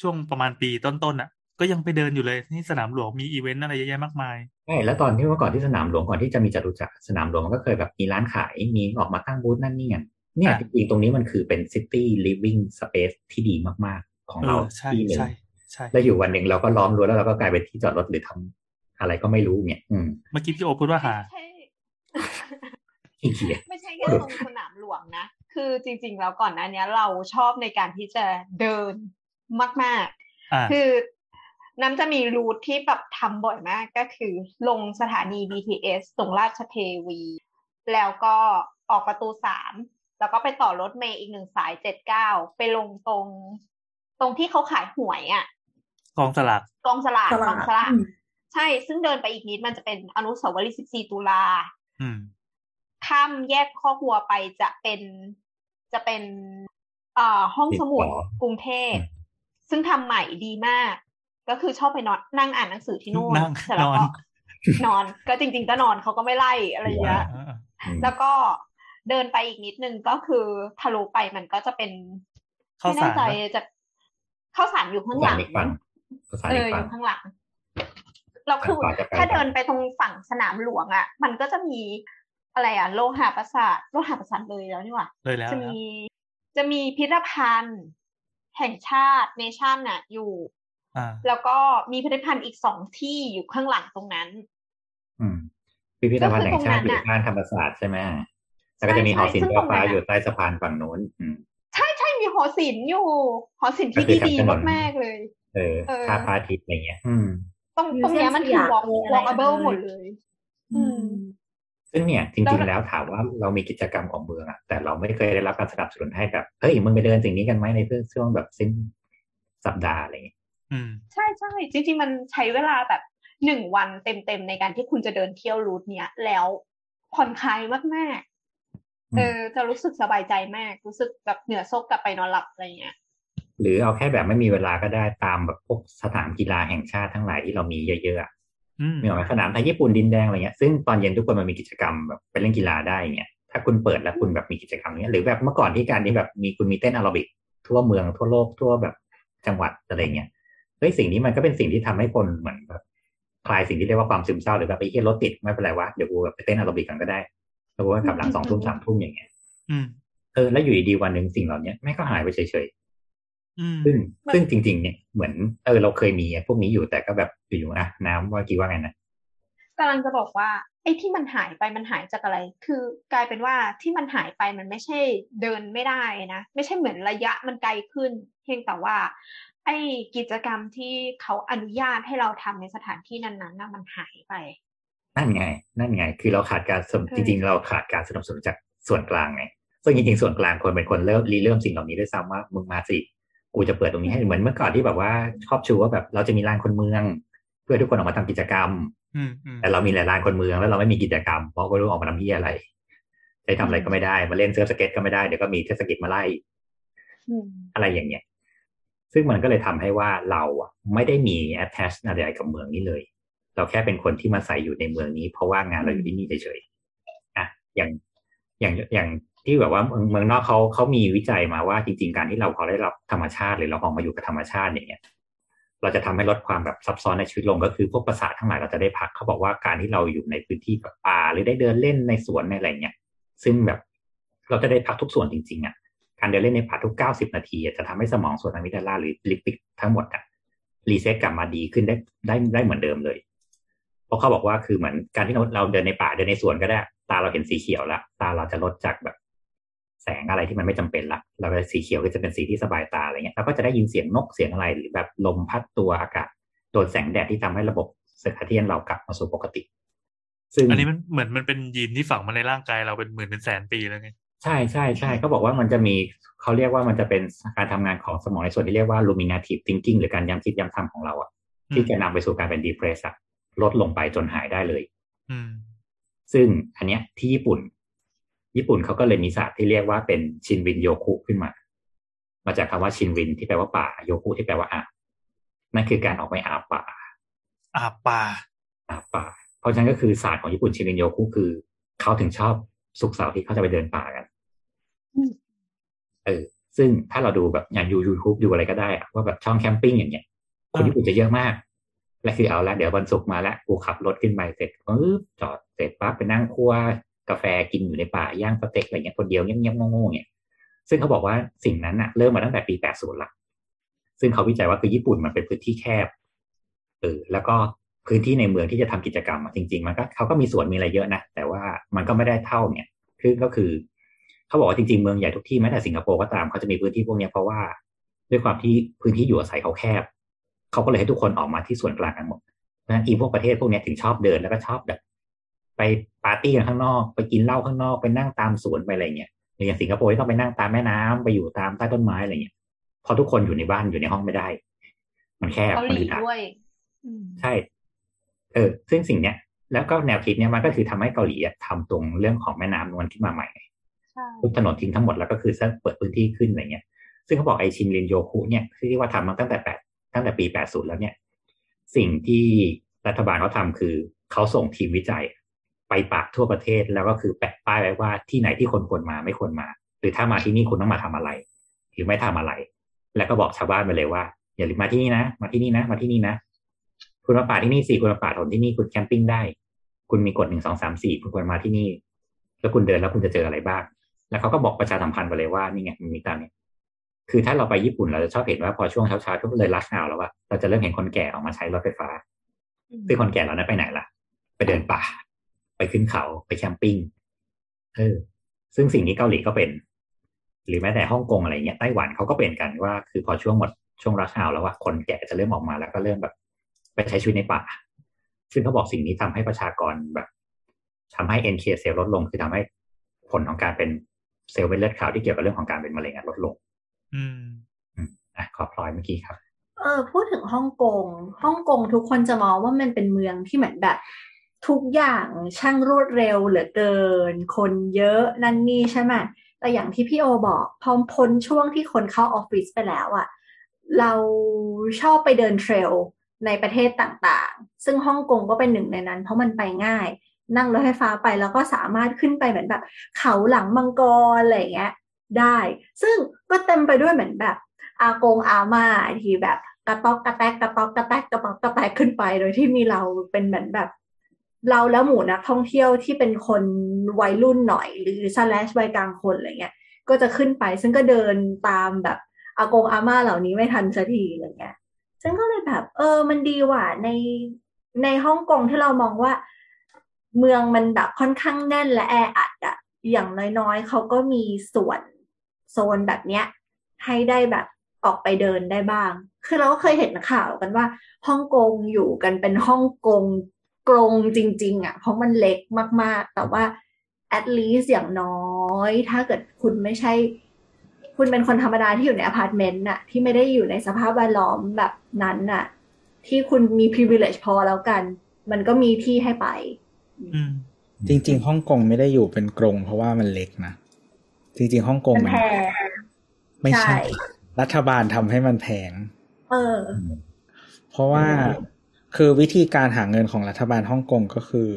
ช่วงประมาณปีต้นๆอะ ก็ยังไปเดินอยู่เลยที่สนามหลวงมีอีเวนต์อะไรเยอะแยะมากมายใช่แล้วตอนที่เมื่อก่อนที่สนามหลวงก่อนที่จะมีจตุจักรสนามหลวงมันก็เคยแบบมีร้านขายมีออกมาตั้งบูธนั่นนี่กันเนี่ยอะจริงๆตรงนี้มันคือเป็น city living space ที่ดีมากๆ ของเอเราอใช่ที่หนึ่งใช่ใช่แล้วอยู่วันหนึ่งเราก็ล้อมรั้วแล้วเราก็กลายเป็นที่จอดรถหรือทำอะไรก็ไม่รู้เนี่ยอืมเมื่อกี้พี่โอพูดว่าหาใช่ขี้เกียจไม่ใช่แค่ตรงสนามหลวงนะ คือจริง ๆ แล้วก่อนหน้าเนี้ยเราชอบในการที่จะเดินมากอ่าๆคือ น้ำจะมีรูทที่แบบทำบ่อยมากก็คือ ลงสถานี BTS ตรงราชเทวี แล้วก็ออกประตูสามแล้วก็ไปต่อรถเมย์อีกหนึ่งสายเจ็ดเก้าไปลงตรง ตรงที่เขาขายหวยอะกองสลากกองสลากสกลาองสลากใช่ ซึ่งเดินไปอีกนิดมันจะเป็นอนุสาวรีย์14ตุลาอืมข้ามแยกข้อหัวไปจะเป็นจะเป็น เอ่อห้องสมุดติดต่อกรุงเทพซึ่งทำใหม่ดีมาก ก็คือชอบไปนอนนั่งอ่านหนังสือที่นู่นนั่งเสร็จแล้วนอก็นนอน ก็จริงๆก็นอนเขาก็ไม่ไล่อะไรอย่างเงี้ยอ่าอ่าอืมแล้วก็เดินไปอีกนิดนึงก็คือทะลุไปมันก็จะเป็นเข้าไม่สาแน่รใจปะจะข้าวสารอยู่ข้างหสาลัรงอีกฝั่งสารเออีอกอฝั่งยู่ข้างหลังเราคือฝั่งขวาจะไปถ้าเดินไปตรงฝั่งสนามหลวงอะ มันก็จะมีอะไรอะ โลหะประสาทโลหะประสาทเลยแล้วนี่หว่าเลยแล้วจะนะมีจะมีพิพิธภัณฑ์แห่งชาติเนชั่นน่ะ อยู่อ่า แล้วก็มีพิพิธภัณฑ์อีกสองที่อยู่ข้างหลังตรงนั้นอืมพิพิธภัณฑ์แห่งชาติอยู่ข้างธรรมศาสตร์ใช่ไหมแล้วก็จะมีหอศิลป์ใช่เจ้าฟ้าซึ่งตรงนั้นอะอยู่ใต้สะพานฝั่งนู้นอืมใช่ใช่มีหอศิลป์อยู่ หอศิลป์ที่ก็คือดีทางถนนๆมากๆเลย เออเออท่าพระอาทิตย์อะไรเงี้ยอืมตรงอยู่ตรงเนี้ยมันคือเส้นสยาม walk เลยอะไร walkable เลยหมดเลยอืมซึ่งเนี่ยจริงๆแล้วถามว่าเรามีกิจกรรมของเมืองอะแต่เราไม่เคยได้รับการสนับสนุนให้แบบเฮ้ยมึงไปเดินสิ่งนี้กันไหมในช่วงแบบสิ้นสัปดาห์อะไรเงี้ยอืม ใช่ใช่จริง ๆ มันใช้เวลาแบบหนึ่งวันเต็มๆในการที่คุณจะเดินเที่ยวรูทเนี้ยแล้วผ่อนคลายมากๆเออจะรู้สึกสบายใจมาก รู้สึกแบบเหนือซกกลับไปนอนหลับอะไรเงี้ยหรือเอาแค่แบบไม่มีเวลาก็ได้ตามแบบพวกสนามกีฬาแห่งชาติทั้งหลายที่เรามีเยอะๆอะอืมมีออกไหมสนามไทยญี่ปุ่นดินแดงอะไรเงี้ยซึ่งตอนเย็นทุกคนมันมีกิจกรรมแบบไปเล่นกีฬาได้เงี้ยถ้าคุณเปิดแล้วคุณแบบมีกิจกรรมเนี้ยหรือแบบเมื่อก่อนที่การที่แบบมีคุณมีเต้นแอโรบิกทั่วเมืองทั่วโลกทั่วแบบจังหวัดอะไรเงี้ย เฮ้ยสิ่งนี้มันก็เป็นสิ่งที่ทำให้คนเหมือนแบบคลายสิ่งที่เรียกว่าความซึมเศร้าหรือแบบไอ้เหี้ยรถติดไม่เป็นไรวะเดี๋ยวกูแบบไปเต้นแอโรบิกกันก็ได้แล้วกูก็กลับหลังสองทุ่มสามทุ่มอย่างเงี้ยอืมเออแล้วอยู่ดีๆวันหนึ่งสิ่งเหล่านี้แม่งก็หายไปเฉยอืมๆซึ่งซึ่งจริง ๆ เนี่ยเหมือนเออเราเคยมีพวกนี้อยู่แต่ก็แบบอยู่ๆอะน้ำว่ากี่ว่าไงนะกำลังจะบอกว่าไอ้ที่มันหายไปมันหายจากอะไร คือกลายเป็นว่าที่มันหายไปมันไม่ใช่เดินไม่ได้นะ ไม่ใช่เหมือนระยะมันไกลขึ้น เพียงแต่ว่า ไอ้กิจกรรมที่เขาอนุญาตให้เราทำในสถานที่นั้นๆนะมันหายไป นั่นไง นั่นไง คือเราขาดการสนับเออจริง ๆ เราขาดการสนับสนุนจากส่วนกลางไงซึ่งจริงๆส่วนกลางควรเป็นคนเริ่มริเริ่มสิ่งเหล่านี้ด้วยซ้ำว่ามึงมาสิกูจะเปิดตรงนี้ให้เหมือนเมื่อก่อนที่แบบว่าชอบชูว่าแบบเราจะมีลานคนเมือง เพื่อทุกคนออกมาทำกิจกรรมอืมอืมแต่เรามีหลายลานคนเมืองแล้วเราไม่มีกิจกรรมเพราะไม่รู้ออกมาทำที่อะไรจะทำอะไรก็ไม่ได้มาเล่นเซิร์ฟสเก็ตก็ไม่ได้เดี๋ยวก็มีเทศกิจมาไล่อืมอะไรอย่างเงี้ย ซึ่งมันก็เลยทำให้ว่าเราอะไม่ได้มี attach อะไรกับเมืองนี้เลย เราแค่เป็นคนที่มาใส่อยู่ในเมืองนี้ เพราะว่างานเราอยู่ที่นี่เฉยๆอะอย่างอย่างอย่างที่แบบว่าเมืองเมืองนอกเขาเขามีวิจัยมาว่าจริง ๆ การที่เราพอได้รับธรรมชาติหรือเราออกมาอยู่กับธรรมชาติอย่างเงี้ยเราจะทำให้ลดความแบบซับซ้อนในชีวิตลงก็คือพวกประสาททั้งหลายเราจะได้พักเขาบอกว่าการที่เราอยู่ในพื้นที่แบบป่าหรือได้เดินเล่นในสวนในอะไรเงี้ยซึ่งแบบเราจะได้พักทุกส่วนจริงๆอะ การเดินเล่นในป่าทุก 90 นาทีจะทำให้สมองส่วนอะมิกดาลาหรือลิปิดทั้งหมดอะรีเซ็ตกลับมาดีขึ้นได้ได้ได้เหมือนเดิมเลย เพราะเขาบอกว่าคือเหมือนการที่เราเราเดินในป่าเดินในสวนก็ได้ ตาเราเห็นสีเขียวละตาเราจะลดจากแบบ แสงอะไรที่มันไม่จำเป็นละเราจะสีเขียวก็จะเป็นสีที่สบายตาอะไรเงี้ยเราก็จะได้ยินเสียงนกเสียงอะไรหรือแบบลมพัดตัวอากาศโดนแสงแดดที่ทำให้ระบบ circadian เรากลับมาสู่ปกติ ซึ่งอันนี้มันเหมือนมันเป็นยีนที่ฝังมาในร่างกายเราเป็นหมื่นเป็นแสนปีแล้วไง ใช่ใช่ใช่เขาบอกว่ามันจะมีเขาเรียกว่ามันจะเป็นการทำงานของสมองในส่วนที่เรียกว่า ruminative thinking หรือการย้ำคิดย้ำทำของเราอะอืมที่จะนำไปสู่การเป็น depress อะลดลงไปจนหายได้เลยอืมซึ่งอันเนี้ยที่ญี่ปุ่น ญี่ปุ่นเขาก็เลยมีศาสตร์ที่เรียกว่าเป็นชินวินโยคุขึ้นมา มาจากคำว่าชินวินที่แปลว่าป่าโยคุที่แปลว่าอาบนั่นคือการออกไปอาบป่า อาป่าอาบป่า เพราะฉะนั้นก็คือศาสตร์ของญี่ปุ่นชินวินโยคุคือเขาถึงชอบ ศุกร์เสาร์ที่เขาจะไปเดินป่ากันอืมเออ ซึ่งถ้าเราดูแบบอย่างยูยูทูบดูอะไรก็ได้อะว่าแบบช่อง camping อย่างเงี้ยคนญี่ปุ่นจะเยอะมาก และคือเอาละเดี๋ยววันศุกร์มาแล้วกูขับรถขึ้นไปเสร็จปึ๊บจอดเสร็จปั๊บไปนั่งคั่วกาแฟกินอยู่ในป่าย่างสเต็กอะไรเงี้ยคนเดียวเงียบๆโง่ๆเนี่ยซึ่งเขาบอกว่าสิ่งนั้นน่ะเริ่มมาตั้งแต่ปี 80 ละ ซึ่งเขาวิจัยว่าคือญี่ปุ่นมันเป็นพื้นที่แคบ เออ แล้วก็พื้นที่ในเมืองที่จะทำกิจกรรมอะจริง ๆ มันก็เขาก็มีสวนมีอะไรเยอะนะแต่ว่า มันก็ไม่ได้เท่าเนี่ยคือก็คือเขาบอกว่าจริงๆ เมืองใหญ่ทุกที่แม้แต่สิงคโปร์ก็ตามเขาจะมีพื้นที่พวกเนี้ยเพราะว่าด้วยความที่พื้นที่อยู่อาศัยเขาแคบเขาก็เลยให้ทุกคนออกมาที่ส่วนกลางกันหมดเพราะฉะนั้นอีพวกประเทศพวกเนี้ยถึงชอบเดินแล้วก็ชอบแบบไปปาร์ตี้กันข้างนอกไปกินเหล้าข้างนอกไปนั่งตามสวนไปอะไรเงี้ยหรืออย่างสิงคโปร์ที่ต้องไปนั่งตามแม่น้ำไปอยู่ตามใต้ต้นไม้อะไรเงี้ยเพอทุกคนอยู่ในบ้านอยู่ในห้องไม่ได้ มันแคบเกาหมันลีอึดอัดด้วยอืมใช่ เออ ซึ่งสิ่งเนี้ย แล้วก็แนวคิดเนี้ยมันก็คือทำให้เกาหลีอะทำตรงเรื่องของแม่น้ำนวลขึ้นมาใหม่ใช่ทุกถนนทิ้งทั้งหมดแล้วก็คือเปิดพื้นที่ขึ้นอะไรเงี้ย ซึ่งเขาบอกไอชินรินโยคุเนี่ยที่ว่าทำมาตั้งแต่แปดตั้งแต่ปี80แล้วเนี่ย สิ่งที่รัฐบาลเขาทำคือเขาส่งทีมวิจัยไปปากทั่วประเทศแล้วก็คือแปะป้ายไว้ว่าที่ไหนที่คนควรมาไม่ควรมา หรือถ้ามาที่นี่คุณต้องมาทำอะไร หรือไม่ทำอะไร แล้วก็บอกชาวบ้านไปเลยว่าอย่าลืมมาที่นี่นะ มาที่นี่นะ มาที่นี่นะ คุณมาป่าที่นี่สี่คุณมาป่าถนที่นี่คุณแคมปิ้งได้ คุณมีกฎหนึ่งสองสามสี่คุณควรมาที่นี่ แล้วคุณเดินแล้วคุณจะเจออะไรบ้าง แล้วเขาก็บอกประชาสัมพันธ์ไปเลยว่านี่ไงมันมีตามนี้คือถ้าเราไปญี่ปุ่นเราจะชอบเห็นว่าพอช่วงเช้าๆทุกเลยรัชเอาแล้วว่าเราจะเริ่มเห็นคนแก่ออกมาใช้รถไฟฟ้าซึ่งคนแก่เหล่านั้นไปไหนล่ะ ไปเดินป่า ไปขึ้นเขาไปแคมปิ้งเออซึ่งสิ่งนี้เกาหลีก็เป็น หรือแม้แต่ฮ่องกงอะไรเงี้ยไต้หวันเขาก็เป็นกันว่า คือพอช่วงหมดช่วงรัชเอาแล้วว่าคนแก่จะเริ่มออกมาแล้วก็เริ่มแบบ ไปใช้ชีวิตในป่า ซึ่งเขาบอกสิ่งนี้ทำให้ประชากรแบบทำให้ NK เซลล์ลดลง คือทำให้ผลของการเป็นเซลล์เป็นเลือดขาวที่เกี่ยวกับเรื่องของการเป็นมะเร็งอะลดลง อืมอะขอพลอยเมื่อกี้ครับ เออ พูดถึงฮ่องกงฮ่องกงทุกคนจะมองว่ามันเป็นเมืองที่เหมือนแบบทุกอย่างช่างรวดเร็วเหลือเกิน คนเยอะนั่นนี่ใช่ไหมแต่อย่างที่พี่โอบอกพอพ้นช่วงที่คนเข้าออฟฟิศไปแล้วอะเราชอบไปเดินเทรล ในประเทศต่างๆ ซึ่งฮ่องกงก็เป็นหนึ่งในนั้น เพราะมันไปง่าย นั่งรถไฟฟ้าไปแล้วก็สามารถขึ้นไปเหมือนแบบ เขาหลังมังกรอะไรเงี้ยได้ ซึ่งก็เต็มไปด้วยเหมือนแบบ อากงอาม่าที่แบบกระต๊อกกระแตกกระต๊อกกระแตกกระต๊อกกระแตกขึ้นไป โดยที่มีเราเป็นเหมือนแบบ เราแล้วหมู่นักท่องเที่ยวที่เป็นคนวัยรุ่นหน่อย หรือสแลชวัยกลางคนอะไรเงี้ยก็จะขึ้นไป ซึ่งก็เดินตามแบบอากงอาม่าเหล่านี้ไม่ทันสักทีอะไรเงี้ย ซึ่งก็เลยแบบ เออ มันดีว่ะในในฮ่องกงที่เรามองว่า เมืองมันแบบค่อนข้างแน่นและแออัดอะอย่างน้อยๆเขาก็มีส่วนโซนแบบเนี้ย ให้ได้แบบออกไปเดินได้บ้าง คือเราก็เคยเห็นข่าวกันว่าฮ่องกงอยู่กันเป็นฮ่องกงกรงจริง ๆอะ เพราะมันเล็กมากๆ แต่ว่า at least อย่างน้อย ถ้าเกิดคุณไม่ใช่ คุณเป็นคนธรรมดาที่อยู่ในอพาร์ตเมนต์น่ะที่ไม่ได้อยู่ในสภาพแวดล้อมแบบนั้นน่ะ ที่คุณมี privilege พอแล้วกัน มันก็มีที่ให้ไปอืมจริง ๆฮ่องกงไม่ได้อยู่เป็นกรงเพราะว่ามันเล็กนะ จริง ๆฮ่องกงมันมันแพงไม่ใช่ใช่ รัฐบาลทำให้มันแพงเออ เพราะว่าคือวิธีการหาเงินของรัฐบาลฮ่องกงก็คือ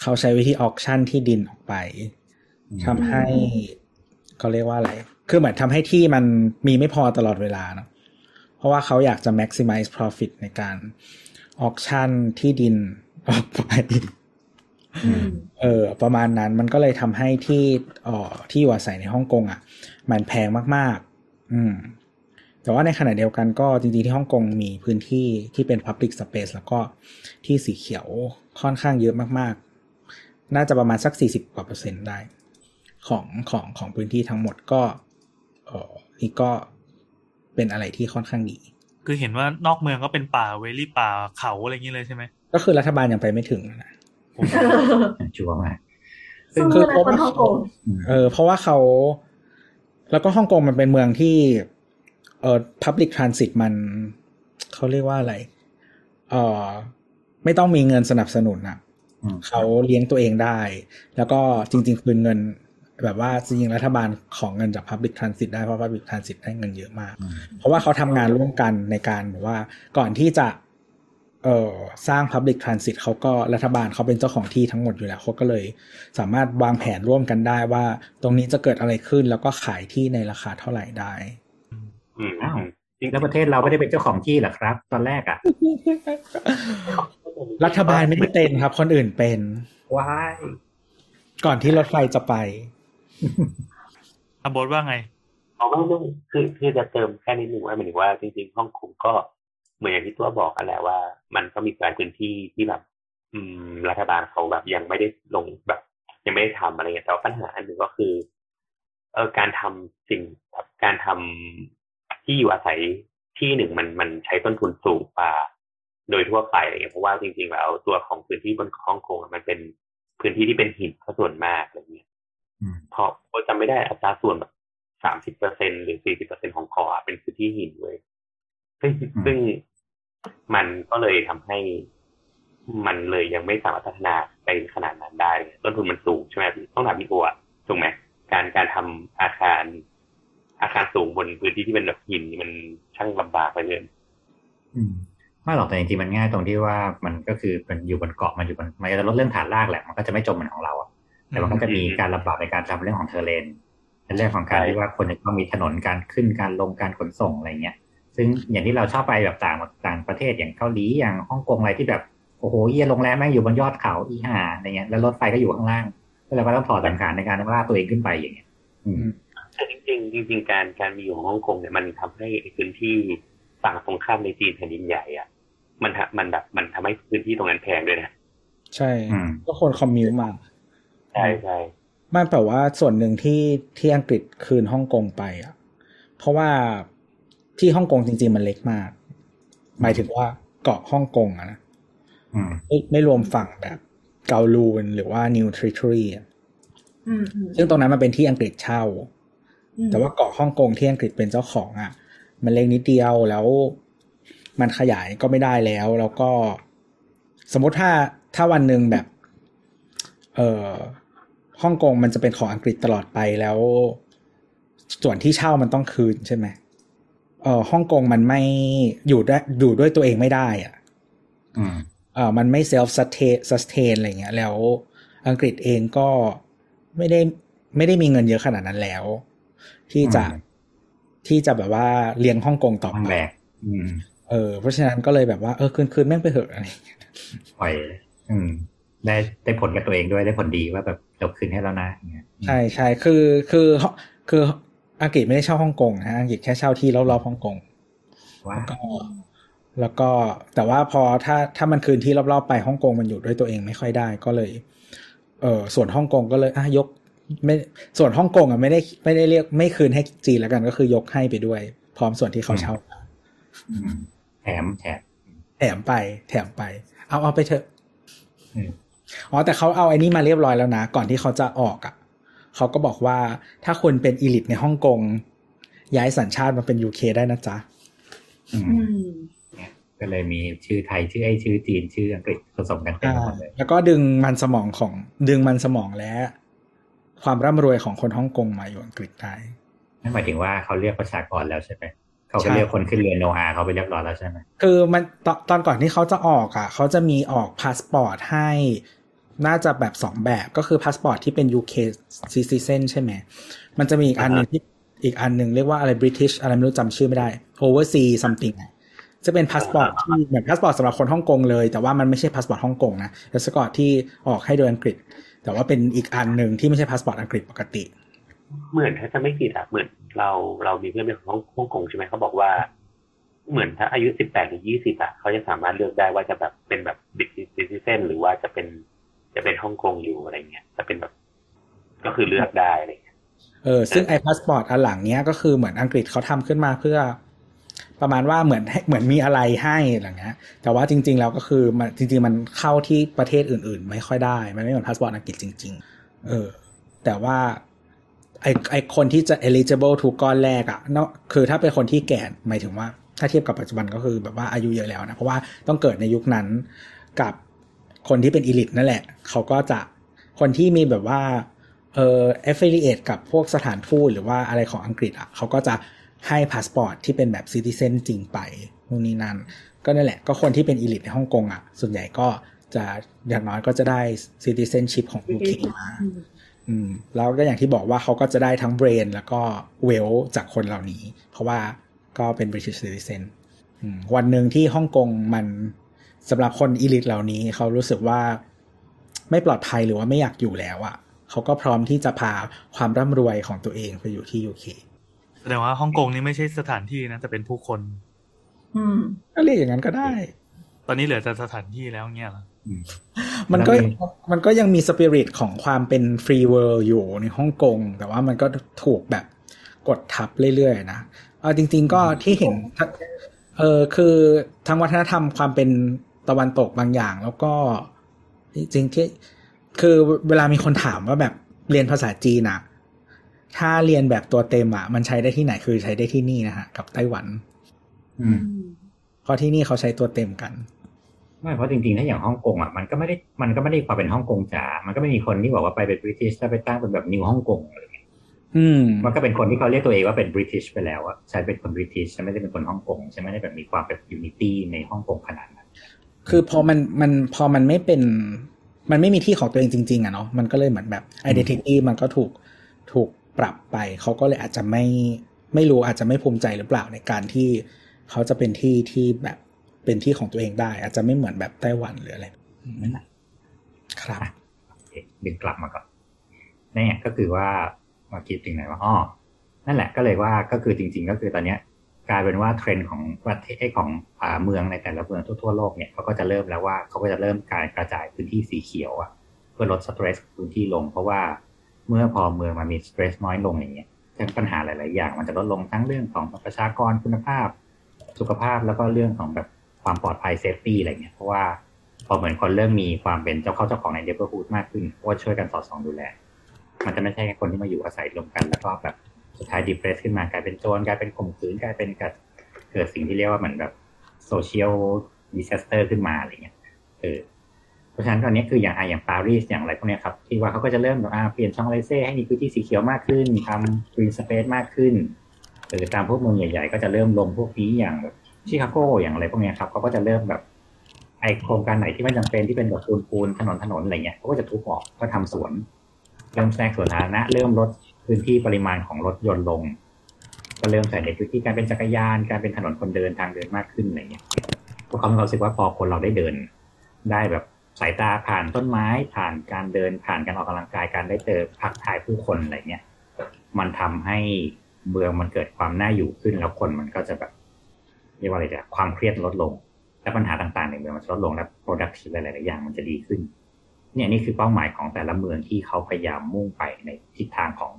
เขาใช้วิธีออกชั่นที่ดินออกไปทำให้เขาเรียกว่าอะไร คือเหมือนทำให้ที่มันมีไม่พอตลอดเวลาเนาะเพราะว่าเขาอยากจะ maximize profit ในการออกชั่นที่ดินออกไปอืมเออ ประมาณนั้นมันก็เลยทำให้ที่เอ่อที่อยู่อาศัยในฮ่องกงอะ มันแพงมาก ๆ อืม แต่ว่าในขณะเดียวกันก็จริงๆที่ฮ่องกงมีพื้นที่ที่เป็น Public Space แล้วก็ที่สีเขียวค่อนข้างเยอะมากๆ น่าจะประมาณสักสี่สิบกว่าเปอร์เซ็นต์ได้ ของของของพื้นที่ทั้งหมดก็เออ นี่ก็เป็นอะไรที่ค่อนข้างดี คือเห็นว่านอกเมืองก็เป็นป่าเวลี่ป่าเขาอะไรอย่างนี้เลยใช่ไหม ก็คือรัฐบาลยังไปไม่ถึงนะชัวร์มากซึ่งคือเมื่อคนฮ่องกงเออเพราะว่าเขา แล้วก็ฮ่องกงมันเป็นเมืองที่ เออ public transit มันเขาเรียกว่าอะไร เออไม่ต้องมีเงินสนับสนุนอะอืมเขาเลี้ยงตัวเองได้ แล้วก็จริง ๆ คืนเงิน แบบว่าจริงๆรัฐบาลของเงินจาก public transit ได้เพราะ public transit ได้เงินเยอะมากอืมเพราะว่าเขาทำงานร่วมกันในการแบบว่าก่อนที่จะเอ่อสร้าง Public Transit เขาก็รัฐบาลเขาเป็นเจ้าของที่ทั้งหมดอยู่แล้วเขาก็เลยสามารถวางแผนร่วมกันได้ว่า ตรงนี้จะเกิดอะไรขึ้นแล้วก็ขายที่ในราคาเท่าไหร่ได้อืมอ้าวจริงแล้วประเทศเราไม่ได้เป็นเจ้าของที่เหรอครับ ตอนแรกอะ รัฐบาลไม่ได้เป็นครับ คนอื่นเป็นว้ายก่อนที่รถไฟจะไป อาบทว่าไงเอาไม่ไม่คือคือจะเติมแค่นิดหนึ่งว่าหมายถึงว่าจริงๆฮ่องกงก็เหมือนอย่างที่ตัวบอกกันแหละว่า มันก็มีการพื้นที่ที่แบบ อืม รัฐบาลเขาแบบยังไม่ได้ลงแบบ ยังไม่ได้ทำอะไรเงี้ยแต่ปัญหาอันหนึ่งก็คือ เออการทำสิ่งแบบการทำที่อยู่อาศัยที่หนึ่งมันมันใช้ต้นทุนสูงกว่าโดยทั่วไปอะไรเงี้ยเพราะว่าจริงๆแล้วตัวของพื้นที่บนฮ่องกงมันเป็นพื้นที่ที่เป็นหินส่วนมากอะไรเงี้ย อืมเพราะเพราะจำไม่ได้อัตราส่วนแบบสามสิบเปอร์เซ็นหรือสี่สิบเปอร์เซ็นของเกาะอะเป็นพื้นที่หินเว้ยซึ่งซึ่งมันก็เลยทำให้มันเลยยังไม่สามารถพัฒนาไปขนาดนั้นได้ ต้นทุนมันสูงใช่ไหมพี่ต้องถามพี่อัวถูกไหมการการทำอาคาร อาคารสูงบนพื้นที่ที่เป็นแบบหินนี่มันช่างลำบากไปเลยอืมไม่หรอกแต่จริงๆมันง่ายตรงที่ว่ามันก็คือมันอยู่บนเกาะมันอยู่บนมันจะลดเรื่องฐานรากแหละมันก็จะไม่จมเหมือนของเราอะ แต่มันก็จะมีการลำบากในการทำเรื่องของเทอร์เลนในเรื่องของการที่ว่าคนจะต้องมีถนนการขึ้นการลงการขนส่งอะไรเงี้ย ซึ่งอย่างที่เราชอบไปแบบต่างต่างประเทศอย่างเกาหลีอย่างฮ่องกงอะไรที่แบบโอ้โหเยี่ยโรงแรมแม่งอยู่บนยอดเขาอีห่าอะไรเงี้ยแล้วรถไฟก็อยู่ข้างล่างแล้วเราก็ต้องถอดสังขารในการล่าตัวเองขึ้นไปอย่างเงี้ย อืมแต่จริงๆจริงๆการการมีอยู่ของฮ่องกงเนี่ยมันทำให้พื้นที่ฝั่งตรงข้ามในจีนแผ่นดินใหญ่อะมันทำมันแบบมันทำให้พื้นที่ตรงนั้นแพงด้วยนะใช่อืมก็คนคอมมิวมา ใช่ใช่มันแปลว่าส่วนหนึ่งที่ที่อังกฤษคืนฮ่องกงไปอะ เพราะว่าที่ฮ่องกงจริง ๆ มันเล็กมาก หมายถึงว่าเกาะฮ่องกงอะนะอืมไม่ไม่รวมฝั่งแบบเกาลูนหรือว่านิวทริทรีอะอืมอืมซึ่งตรงนั้นมันเป็นที่อังกฤษเช่าอืมแต่ว่าเกาะฮ่องกงที่อังกฤษเป็นเจ้าของอะ มันเล็กนิดเดียวแล้ว มันขยายก็ไม่ได้แล้ว แล้วก็สมมติถ้าถ้าวันหนึ่งแบบ เอ่อ ฮ่องกงมันจะเป็นของอังกฤษตลอดไปแล้ว ส่วนที่เช่ามันต้องคืนใช่ไหมเออฮ่องกงมันไม่อยู่ได้อยู่ด้วยตัวเองไม่ได้อะอืมเออมันไม่ self sustain sustain อะไรเงี้ย แล้วอังกฤษเองก็ไม่ได้ไม่ได้มีเงินเยอะขนาดนั้นแล้ว ที่จะอืมที่จะแบบว่าเลี้ยงฮ่องกงต่อต้องไปแบกอืมเออเพราะฉะนั้นก็เลยแบบว่าเออคืนคืนแม่งไปเหอะอะไรเงี้ยปล่อยอืม ได้ได้ผลกับตัวเองด้วยได้ผลดีว่าแบบจบคืนให้แล้วนะอย่างเงี้ยใช่ใช่คือคือคืออังกฤษไม่ได้เช่าฮ่องกงนะอังกฤษแค่เช่าที่รอบๆฮ่องกงว่าแล้วก็แล้วก็แต่ว่าพอถ้าถ้ามันคืนที่รอบๆไปฮ่องกงมันอยู่ด้วยตัวเองไม่ค่อยได้ก็เลย เออส่วนฮ่องกงก็เลยอะยก ไม่ส่วนฮ่องกงอะไม่ได้ไม่ได้เรียกไม่คืนให้จีนแล้วกัน ก็คือยกให้ไปด้วย พร้อมส่วนที่เขาเช่าอืมแถมแถมแถมไป แถมไป เอาเอาไปเถอะ อืมอ๋อแต่เขาเอาไอ้นี่มาเรียบร้อยแล้วนะ ก่อนที่เขาจะออกอะเขาก็บอกว่าถ้าคุณเป็น elite ในฮ่องกงย้ายสัญชาติมาเป็น UK ได้นะจ๊ะอืมอืมก็เลยมีชื่อไทยชื่อไอ้ชื่อจีนชื่ออังกฤษผสมกันเต็มไปหมดเลยแล้วก็ดึงมันสมองของดึงมันสมองและ ความร่ำรวยของคนฮ่องกงมาอยู่อังกฤษได้นั่นหมายถึงว่าเขาเรียกประชากรแล้วใช่ไหมเขาก็ใช่เรียกคนขึ้นเรือโนอาเขาไปเรียบร้อยแล้วใช่ไหมคือมันตอนตอนก่อนที่เขาจะออกอะ เขาจะมีออกพาสปอร์ตให้ น่าจะแบบสองแบบก็คือพาสปอร์ตที่เป็น UK citizen ใช่ไหม มันจะมีอีกอันหนึ่งที่อีกอันหนึ่งเรียกว่าอะไร British อะไรไม่รู้จำชื่อไม่ได้ Overseas something อะจะเป็นพาสปอร์ตที่เหมือนพาสปอร์ตสำหรับคนฮ่องกงเลย แต่ว่ามันไม่ใช่พาสปอร์ตฮ่องกงนะเป็นพาสปอร์ตที่ออกให้โดยอังกฤษ แต่ว่าเป็นอีกอันหนึ่งที่ไม่ใช่พาสปอร์ตอังกฤษปกติ เหมือนถ้าจะไม่ผิดอะเหมือนเราเรามีเพื่อนเป็นของฮ่องกงใช่ไหมเขาบอกว่า เหมือนถ้าอายุสิบแปดหรือยี่สิบอะเขาจะสามารถเลือกได้ว่าจะแบบเป็นแบบดิจิcitizen หรือว่าจะเป็น จะเป็นฮ่องกงอยู่อะไรเงี้ยจะเป็นแบบ ก็คือเลือกได้อะไรเงี้ยเออซึ่งไอพาสปอร์ตอันหลังเนี้ยก็คือเหมือนอังกฤษเขาทำขึ้นมาเพื่อ ประมาณว่าเหมือนเหมือนมีอะไรให้อะไรเงี้ยแต่ว่าจริง ๆ แล้วก็คือมันจริง ๆ มันเข้าที่ประเทศอื่น ๆ ไม่ค่อยได้ มันไม่เหมือนพาสปอร์ตอังกฤษจริง ๆ เออ แต่ว่าไอไอคนที่จะ eligible ถูกก้อนแรกอะเนาะคือถ้าเป็นคนที่แก่หมายถึงว่า ถ้าเทียบกับปัจจุบันก็คือแบบว่าอายุเยอะแล้วนะ เพราะว่าต้องเกิดในยุคนั้นกับ คนที่เป็น elite นั่นแหละ เขาก็จะคนที่มีแบบว่าเอ่อ affiliate กับพวกสถานทูตหรือว่าอะไรของอังกฤษอะเขาก็จะให้พาสปอร์ตที่เป็นแบบ citizen จริงไปนู่นนี่นั่น ก็นั่นแหละก็คนที่เป็น elite ในฮ่องกงอะ ส่วนใหญ่ก็จะอย่างน้อยก็จะได้ citizenship ของ UK มาอืมแล้วก็อย่างที่บอกว่าเขาก็จะได้ทั้ง brain แล้วก็wealth จากคนเหล่านี้ เพราะว่าก็เป็น British citizen วันหนึ่งที่ฮ่องกงมัน สำหรับคน elite เหล่านี้เขารู้สึกว่าไม่ปลอดภัยหรือว่าไม่อยากอยู่แล้วอะ่ะเขาก็พร้อมที่จะพาความร่ำรวยของตัวเองไปอยู่ที่ UK แสดงว่าฮ่องกงนี่ไม่ใช่สถานที่นะแต่เป็นผู้คน อืมก็เรียกอย่างนั้นก็ได้ ตอนนี้เหลือแต่สถานที่แล้วเงี้ยเหรออืมมันก็แล้วมีมันก็ยังมีสปิริตของความเป็น free world อยู่ในฮ่องกง แต่ว่ามันก็ถูกแบบกดทับเรื่อยๆนะเอาจริง ๆ ก็ที่เห็นทั้งเออคือทั้งวัฒนธรรมความเป็น ตะวันตกบางอย่าง แล้วก็จริงๆที่คือเวลามีคนถามว่าแบบเรียนภาษาจีนอะถ้าเรียนแบบตัวเต็มอะมันใช้ได้ที่ไหนคือใช้ได้ที่นี่นะฮะกับไต้หวัน อืมเพราะที่นี่เขาใช้ตัวเต็มกันไม่เพราะจริงๆถ้าอย่างฮ่องกงอะมันก็ไม่ได้มันก็ไม่ได้ความเป็นฮ่องกงจ๋า มันก็ไม่มีคนที่บอกว่าไปเป็นบริทิชแล้วไปตั้งเป็นแบบนิวฮ่องกงอะไรเงี้ยอืมมันก็เป็นคนที่เขาเรียกตัวเองว่าเป็นบริทิชไปแล้วอะฉันเป็นคนบริทิชฉันไม่ได้เป็นคนฮ่องกงฉันไม่ได้แบบมีความแบบยูนิตี้ในฮ่องกงขนาดนั้น คือพอมันมันพอมันไม่เป็น มันไม่มีที่ของตัวเองจริง ๆอะเนาะมันก็เลยเหมือนแบบ identity มันก็ถูกถูกปรับไป เขาก็เลยอาจจะไม่ไม่รู้อาจจะไม่ภูมิใจหรือเปล่าในการที่เขาจะเป็นที่ที่แบบเป็นที่ของตัวเองได้ อาจจะไม่เหมือนแบบไต้หวันหรืออะไรนั่นแหละครับโอเคดึงกลับมาก่อนเนี่ยก็คือว่ามาคิดถึงไหนว่าอ๋อนั่นแหละก็เลยว่าก็คือจริง ๆ ก็คือตอนเนี้ย กลายเป็นว่าเทรนด์ของประเทศของอเมืองในแต่ละเมืองทั่วๆโลกเนี่ยเขาก็จะเริ่มแล้วว่าเขาก็จะเริ่มการกระจายพื้นที่สีเขียวอะเพื่อลดสเตรสพื้นที่ลง เพราะว่าเมื่อพอเมืองมันมีสเตรสน้อยลงอย่างเงี้ยทั้งปัญหาหลาย ๆ อย่าง มันจะลดลงทั้งเรื่องของประชากรคุณภาพ สุขภาพแล้วก็เรื่องของแบบความปลอดภัย safety อะไรเงี้ยเพราะว่าพอเหมือนคนเริ่มมีความเป็นเจ้าเข้าเจ้าของใน neighborhood มากขึ้นเพราะว่าช่วยกันสอดส่องดูแล มันจะไม่ใช่แค่คนที่มาอยู่อาศัยรวมกันแล้วก็แบบ สุดท้าย depress ขึ้นมากลายเป็นโจรกลายเป็นข่มขืนกลายเป็นกัดเกิดสิ่งที่เรียกว่าเหมือนแบบ social disorder ขึ้นมาอะไรเงี้ยเออเพราะฉะนั้นตอนนี้คืออย่างอะอย่างปารีสอย่างไรพวกนี้ครับที่ว่าเขาก็จะเริ่มแบบอ่าเปลี่ยน Champs-Élysées ให้มีพื้นที่สีเขียวมากขึ้นทำ green space มากขึ้นหรือตามพวกเมืองใหญ่ ๆ ก็จะเริ่มลงพวกนี้อย่างแบบชิคาโกอย่างอะไรพวกนี้ครับเขาก็จะเริ่มแบบไอโครงการไหนที่ไม่จำเป็นที่เป็นแบบปูนปูนถนนถนนอะไรเงี้ยเขาก็จะทุบออกก็ทำสวนเริ่มแทรกสวนสาธารณะเริ่มลด พื้นที่ปริมาณของรถยนต์ลง ก็เริ่มใส่ในพื้นที่การเป็นจักรยานการเป็นถนนคนเดินทางเดินมากขึ้นอะไรเงี้ยเพราะเขามีความรู้สึกว่าพอคนเราได้เดิน ได้แบบสายตาผ่านต้นไม้ผ่านการเดินผ่านการออกกำลังกายการได้เจอพักทายผู้คนอะไรเงี้ยมันทำให้เมืองมันเกิดความน่าอยู่ขึ้นแล้วคนมันก็จะแบบเรียกว่าอะไรจะความเครียดลดลง และปัญหาต่างๆในเมืองมันจะลดลงและ productive หลายๆอย่างมันจะดีขึ้น เนี่ยนี่คือเป้าหมายของแต่ละเมืองที่เขาพยายามมุ่งไปในทิศทางของ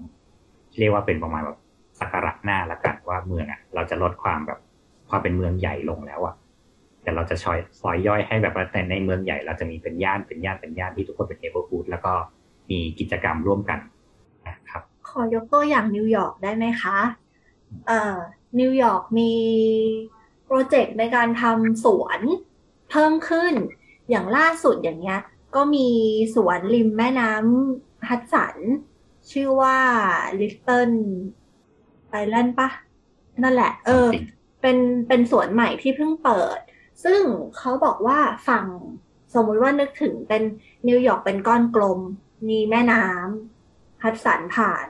เรียกว่าเป็นประมาณแบบสักการะหน้าละกันว่าเมืองอะ เราจะลดความแบบความเป็นเมืองใหญ่ลงแล้วอะแต่เราจะซอยซอยย่อยให้แบบว่าแต่ในเมืองใหญ่เราจะมีเป็นย่านเป็นย่านเป็นย่านที่ทุกคนเป็นเอเวอร์ฟูดแล้วก็มีกิจกรรมร่วมกันนะครับ ขอยกตัวอย่างนิวยอร์กได้ไหมคะเอ่อนิวยอร์กมีโปรเจกต์ในการทำสวนเพิ่มขึ้นอย่างล่าสุดอย่างเงี้ย ก็มีสวนริมแม่น้ำฮัดสัน ชื่อว่า Little Island ปะนั่นแหละ เออ เป็นเป็นสวนใหม่ที่เพิ่งเปิด ซึ่งเขาบอกว่าฝั่งสมมุติว่านึกถึงเป็นนิวยอร์กเป็นก้อนกลม มีแม่น้ำฮัดสันผ่าน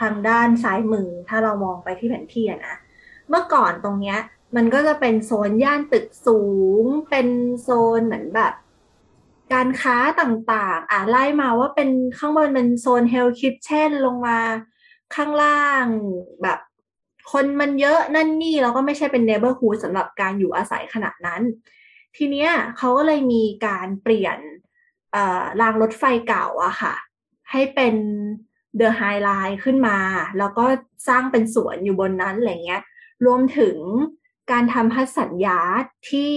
ทางด้านซ้ายมือ ถ้าเรามองไปที่แผนที่อะนะ เมื่อก่อนตรงเนี้ย มันก็จะเป็นโซนย่านตึกสูง เป็นโซนเหมือนแบบ การค้าต่างๆ อ่าไล่มาว่าเป็นข้างบนเป็นโซน Hell's Kitchen ลงมาข้างล่างแบบ คนมันเยอะนั่นนี่แล้วก็ไม่ใช่เป็น neighborhood สำหรับการอยู่อาศัยขนาดนั้น ทีเนี้ยเขาก็เลยมีการเปลี่ยนรางรถไฟเก่าอะค่ะ ให้เป็นเดอะไฮไลท์ขึ้นมา แล้วก็สร้างเป็นสวนอยู่บนนั้นอะไรเงี้ย รวมถึงการทำพัสสัญญาที่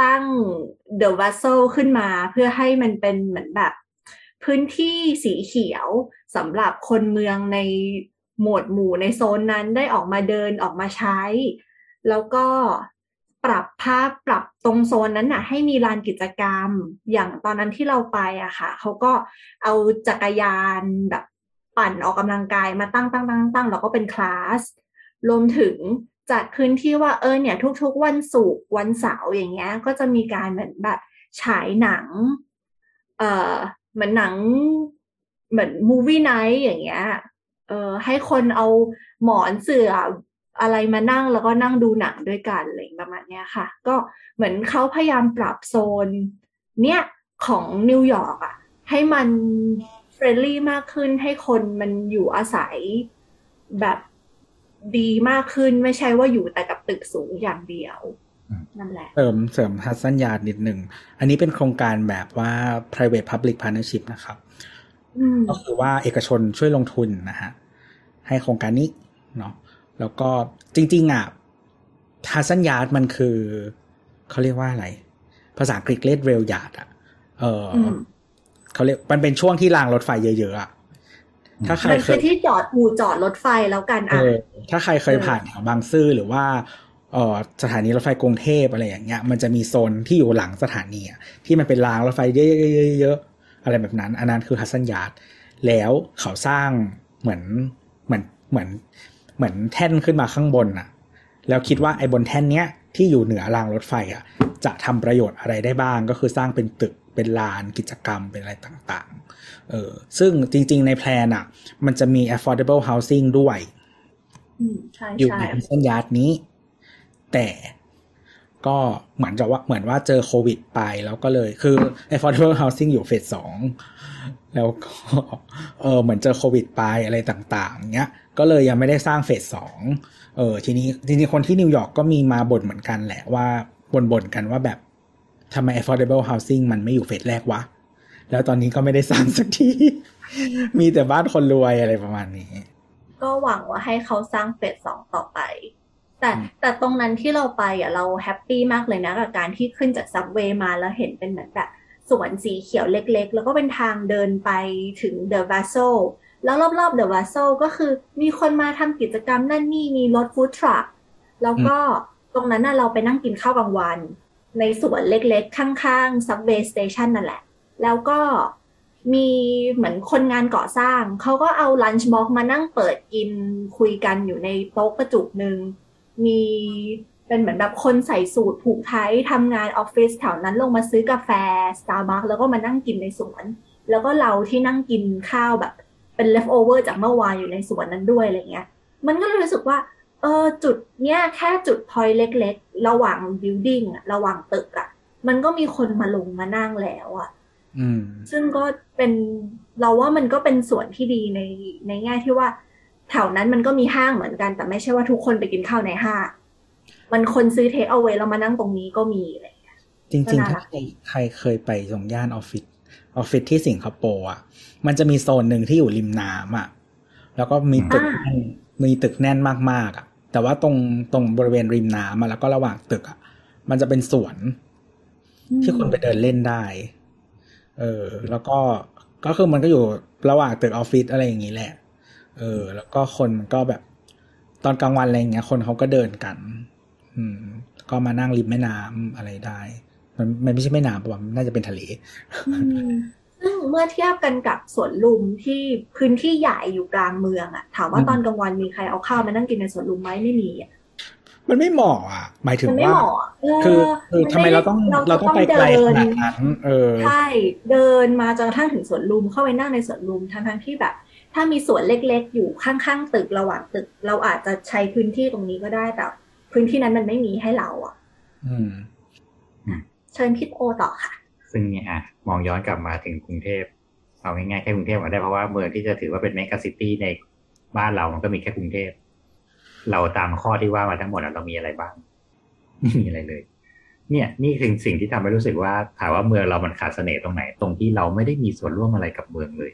ตั้งเดอะวัสเซขึ้นมา เพื่อให้มันเป็นเหมือนแบบ พื้นที่สีเขียวสำหรับคนเมืองในหมวดหมู่ในโซนนั้นได้ออกมาเดินออกมาใช้ แล้วก็ปรับภาพปรับตรงโซนนั้นน่ะ ให้มีลานกิจกรรม อย่างตอนนั้นที่เราไปอะค่ะเขาก็เอาจักรยานแบบปั่นออกกำลังกายมาตั้งตั้งตั้งตั้งแล้วก็เป็นคลาสรวมถึง จัดพื้นที่ว่าเออเนี่ย ทุกๆ วันศุกร์วันเสาร์อย่างเงี้ย ก็จะมีการเหมือนแบบฉายหนัง เอ่อเหมือนหนัง เหมือนมูวี่ไนท์อย่างเงี้ยเออให้คนเอาหมอนเสื่ออะไรมานั่งแล้วก็นั่งดูหนังด้วยกันอะไรประมาณเนี้ยค่ะ ก็เหมือนเขาพยายามปรับโซน เนี้ยของนิวยอร์กอะ ให้มัน friendly มากขึ้นให้คนมันอยู่อาศัยแบบ ดีมากขึ้นไม่ใช่ว่าอยู่แต่กับตึกสูงอย่างเดียวนั่นแหละเสริมเสริม Hudson Yards นิดหนึ่ง อันนี้เป็นโครงการแบบว่า private public partnership นะครับอืมก็คือว่าเอกชนช่วยลงทุนนะฮะให้โครงการนี้เนาะแล้วก็จริง ๆอะทัศนญาณมันคือเขาเรียกว่าอะไร ภาษาอังกฤษเรียกเรลยาดอะเอออมเขาเรียกมันเป็นช่วงที่รางรถไฟเยอะๆอะ ถ้าใครมันเคคือยที่จอดอู่จอดรถไฟแล้วกันเออะอถ้าใครเคยผ่านแถวบางซื่อหรือว่าเออสถานีรถไฟกรุงเทพอะไรอย่างเงี้ย มันจะมีโซนที่อยู่หลังสถานีอะที่มันเป็นรางรถไฟเยอะๆๆๆๆอะไรแบบนั้นอันนั้นคือ Hudson Yards แล้วเขาสร้างเหมือนเหมือนเหมือนเหมือนแท่นขึ้นมาข้างบนน่ะ แล้วคิดว่าไอ้บนแท่นเนี้ยที่อยู่เหนือรางรถไฟอะ จะทำประโยชน์อะไรได้บ้างก็คือสร้างเป็นตึกเป็นลานกิจกรรมเป็นอะไรต่างๆ เออซึ่งจริง ๆ ใน plan อะ มันจะมี affordable housing ด้วยอืมใช่อยู่ใช่ในฮัสซันยาร์ดนี้ แต่ก็เหมือนจะว่าเหมือนว่าเจอโควิดไปแล้วก็เลย คือ affordable housing อยู่เฟสสองแล้วก็เออเหมือนเจอโควิดไปอะไรต่างๆเงี้ย ก็เลยยังไม่ได้สร้างเฟสสองเออทีนี้จริงๆคนที่นิวยอร์กก็มีมาบ่นเหมือนกันแหละว่าบ่นๆกันว่าแบบทำไม affordable housing มันไม่อยู่เฟสแรกวะ แล้วตอนนี้ก็ไม่ได้สร้างสักที มีแต่บ้านคนรวยอะไรประมาณนี้ ก็หวังว่าให้เขาสร้าง phase สองต่อไป แต่อืมแต่ตรงนั้นที่เราไปอะเรา happy มากเลยนะกับการที่ขึ้นจาก subway มาแล้วเห็นเป็นเหมือนแบบสวนสีเขียวเล็กๆ แล้วก็เป็นทางเดินไปถึงเดอะว s โซแล้วรอบๆเดอะว s โซก็คือมีคนมาทำกิจกรรมนั่นนี่มีรถ food truck แล้วก็ตรงนั้นน่ะเราไปนั่งกินข้าวกลางวัน ในสวนเล็กๆ ข้างๆ subway station นั่นแหละ แล้วก็มีเหมือนคนงานก่อสร้าง เขาก็เอา lunch box มานั่งเปิดกินคุยกันอยู่ในโต๊ะกระจุกหนึ่ง มีเป็นเหมือนแบบคนใส่สูทผูกไททำงานออฟฟิศแถวนั้นลงมาซื้อกาแฟสตาร์บัคแล้วก็มานั่งกินในสวน แล้วก็เราที่นั่งกินข้าวแบบเป็น leftover จากเมื่อวานอยู่ในสวนนั้นด้วยอะไรเงี้ย มันก็เลยรู้สึกว่า เออจุดเนี้ยแค่จุดพอยเล็ก ๆ ระหว่าง building ระหว่างตึกอะมันก็มีคนมาลงมานั่งแล้วอะอืม ซึ่งก็เป็นเราว่ามันก็เป็นส่วนที่ดีในในแง่ที่ว่าแถวนั้นมันก็มีห้างเหมือนกัน แต่ไม่ใช่ว่าทุกคนไปกินข้าวในห้างมันคนซื้อเทคเอาไว้แล้วมานั่งตรงนี้ก็มีอะไรอย่างเงี้ยจริงก็ๆน่าถ้ารักใครใครเคยไปตรงย่านออฟฟิศออฟฟิศที่สิงคโปร์อะ มันจะมีโซนหนึ่งที่อยู่ริมน้ำอะ แล้วก็มีตึกแน่นมีตึกแน่นมากๆอะ แต่ว่าตรงตรงบริเวณริมน้ำอะแล้วก็ระหว่างตึกอะ มันจะเป็นสวนที่คนไปเดินเล่นได้ เออ แล้วก็ก็คือมันก็อยู่ระหว่างตึกออฟฟิศอะไรอย่างนี้แหละ เออ แล้วก็คนมันก็แบบ ตอนกลางวันอะไรอย่างเงี้ย คนเขาก็เดินกัน อืม ก็มานั่งริมแม่น้ำอะไรได้ มันมันไม่ใช่แม่น้ำปะวะน่าจะเป็นทะเลซึ่งเมื่อเทียบกันกับสวนลุมที่พื้นที่ใหญ่อยู่กลางเมืองอะถามว่าตอนกลางวันมีใครเอาข้าวมานั่งกินในสวนลุมไหมไม่มีอะ มันไม่เหมาะอะ หมายถึงมันไม่ว่าเหมาะเออคือคือมันทำไมเราต้องเราต้องไปไกลขนาดเดินั้นเออใช่เดินมาจนกระทั่งถึงสวนลุมเข้าไปนั่งในสวนลุมทั้งทั้งๆที่แบบ ถ้ามีสวนเล็กๆ อยู่ข้างๆตึกระหว่างตึก เราอาจจะใช้พื้นที่ตรงนี้ก็ได้แต่พื้นที่นั้นมันไม่มีให้เราอะ อืมเชิญพี่โอต่อค่ะ ซึ่งเนี่ยอะมองย้อนกลับมาถึงกรุงเทพเอาง่ายๆแค่กรุงเทพก็ได้เพราะว่าเมืองที่จะถือว่าเป็น mega city ในบ้านเรามันก็มีแค่กรุงเทพ เราตามข้อที่ว่ามาทั้งหมดอะเรามีอะไรบ้างไม่มีอะไรเลย เนี่ย นี่คือสิ่งที่ทำให้รู้สึกว่าถามว่าเมืองเรามันขาดเสน่ห์ตรงไหน ตรงที่เราไม่ได้มีส่วนร่วมอะไรกับเมืองเลย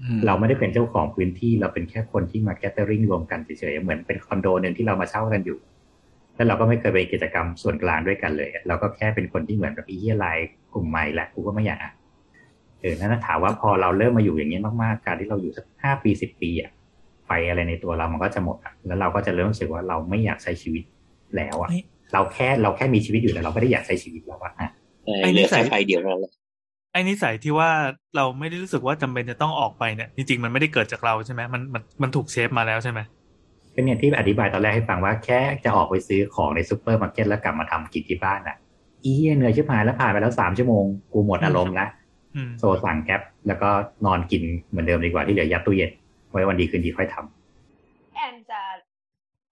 อืมเราไม่ได้เป็นเจ้าของพื้นที่ เราเป็นแค่คนที่มา gathering รวมกันเฉยๆเหมือนเป็นคอนโดหนึ่งที่เรามาเช่ากันอยู่แล้วเราก็ไม่เคยไปกิจกรรมส่วนกลางด้วยกันเลย เราก็แค่เป็นคนที่เหมือนแบบอีเหี้ยไลน์กลุ่มใหม่แหละกูก็ไม่อยากอะเออนั่นนะถามว่าพอเราเริ่มมาอยู่อย่างนี้มากๆ การที่เราอยู่สักห้าปีสิบปีอะไฟ อะไรในตัวเรามันก็จะหมดอะแล้วเราก็จะเริ่มรู้สึกว่าเราไม่อยากใช้ชีวิตแล้วอะเฮ้ยเราแค่เราแค่มีชีวิตอยู่แต่เราไม่ได้อยากใช้ชีวิตแล้วอะเออไอ้เหลืนิอสัแค่ยไฟเดียวเท่านั้นแหละไอ้นิสัยที่ว่าเราไม่ได้รู้สึกว่าจำเป็นจะต้องออกไปเนี่ยจริงๆ มันไม่ได้เกิดจากเราใช่ไหมมันมันมันถูกเชฟมาแล้วใช่ไหมก็เนี่ยที่อธิบายตอนแรกให้ฟังว่าแค่จะออกไปซื้อของในซูเปอร์มาร์เก็ตแล้วกลับมาทำกินที่บ้านอะอีเหี้ยเหนื่อยชิบหายแล้วผ่านไปแล้วสามชั่วโมงกูหมดอารมณ์ละอืม so สั่ง Grab แล้วก็นอนกินเหมือนเดิมดีกว่าที่เหลือยัดตู้เย็น ไว้วันดีคืนดีค่อยทำแอนจะ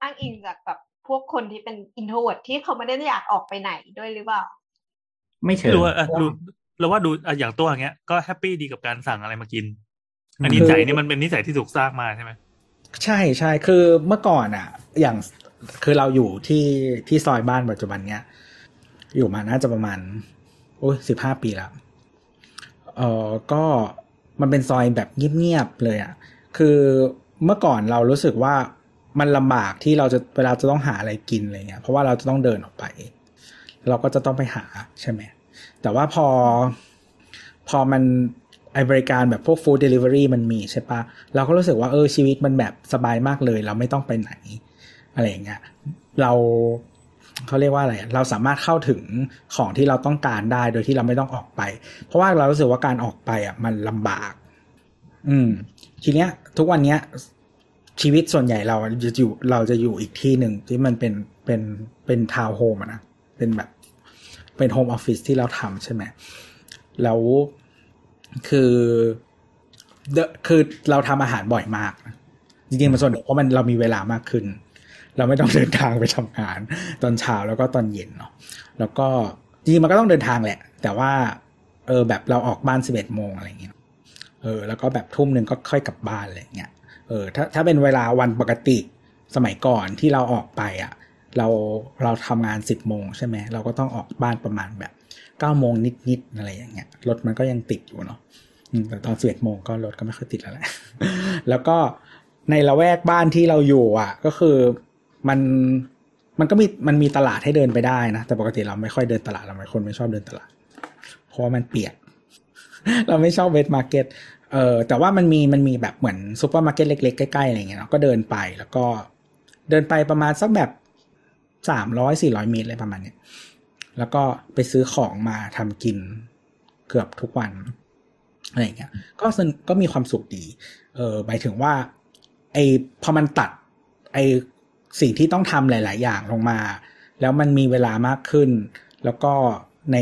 อ้างอิงจากแบบพวกคนที่เป็น introvert ที่เขาไม่ได้อยากออกไปไหนด้วยหรือเปล่า ไม่เชิงรู้ว่าอะรู้เราว่าดูอะอย่างตัวอย่างเงี้ยก็ happy ดีกับการสั่งอะไรมากิน อันนี้คือใจนี่มันเป็นนิสัยที่ถูกสร้างมาใช่ไหมใช่ใช่คือเมื่อก่อนอะ อย่างคือเราอยู่ที่ที่ซอยบ้านปัจจุบันเนี้ย อยู่มาน่าจะประมาณโอ้ยสิบห้าปีแล้วเออก็มันเป็นซอยแบบเงียบๆเลยอะ คือเมื่อก่อนเรารู้สึกว่ามันลำบากที่เราจะเวลาจะต้องหาอะไรกินอะไรเงี้ยเพราะว่าเราจะต้องเดินออกไป เราก็จะต้องไปหาใช่ไหมแต่ว่าพอพอมันไอบริการแบบพวกฟู้ดเดลิเวอรี่มันมีใช่ปะเราก็รู้สึกว่าเออชีวิตมันแบบสบายมากเลย เราไม่ต้องไปไหน อะไรอย่างเงี้ยเราเขาเรียกว่าอะไร เราสามารถเข้าถึงของที่เราต้องการได้โดยที่เราไม่ต้องออกไป เพราะว่าเรารู้สึกว่าการออกไปอะมันลำบาก อืม ทีเนี้ย ทุกวันเนี้ย ชีวิตส่วนใหญ่เราจะอยู่เราจะอยู่อีกที่หนึ่งที่มันเป็นเป็นเป็นทาวน์โฮมอะนะเป็นแบบ เป็นโฮมออฟฟิศที่เราทำใช่ไหมแล้วคือเดคือเราทำอาหารบ่อยมาก จริงๆมันส่วนเพราะมันเรามีเวลามากขึ้น เราไม่ต้องเดินทางไปทำงาน ตอนเช้าแล้วก็ตอนเย็นเนาะแล้วก็จริงมันก็ต้องเดินทางแหละ แต่ว่า เออแบบเราออกบ้านสิบเอ็ดโมงอะไรอย่างเงี้ย เออแล้วก็แบบทุ่มหนึ่งก็ค่อยกลับบ้านอะไรเงี้ยเออถ้าถ้าเป็นเวลาวันปกติสมัยก่อนที่เราออกไปอะเราเราทำงานสิบโมงใช่ไหมเราก็ต้องออกบ้านประมาณแบบเก้าโมงนิดๆอะไรอย่างเงี้ยรถมันก็ยังติดอยู่เนาะแต่ตอนสิบเอ็ดโมงก็รถก็ไม่ค่อยติดแล้วแหละแล้วก็ในละแวกบ้านที่เราอยู่อะ ก็คือมันมันก็มีมันมีตลาดให้เดินไปได้นะแต่ปกติเราไม่ค่อยเดินตลาดเราเป็นคนไม่ชอบเดินตลาด เพราะว่ามันเปียก เราไม่ชอบ wet market เออแต่ว่ามันมีมันมีแบบเหมือนซูเปอร์มาร์เก็ตเล็ก ๆ ใกล้ ๆ อะไรเงี้ยเนาะก็เดินไปแล้วก็เดินไปประมาณสักแบบสามร้อยสี่ร้อยเมตรอะไรประมาณเนี้ยแล้วก็ไปซื้อของมาทำกินเกือบทุกวันอะไรเงี้ย ก็สนุกก็มีความสุขดี เออหมายถึงว่า ไอพอมันตัด ไอสิ่งที่ต้องทำหลาย ๆ อย่างลงมา แล้วมันมีเวลามากขึ้น แล้วก็ใน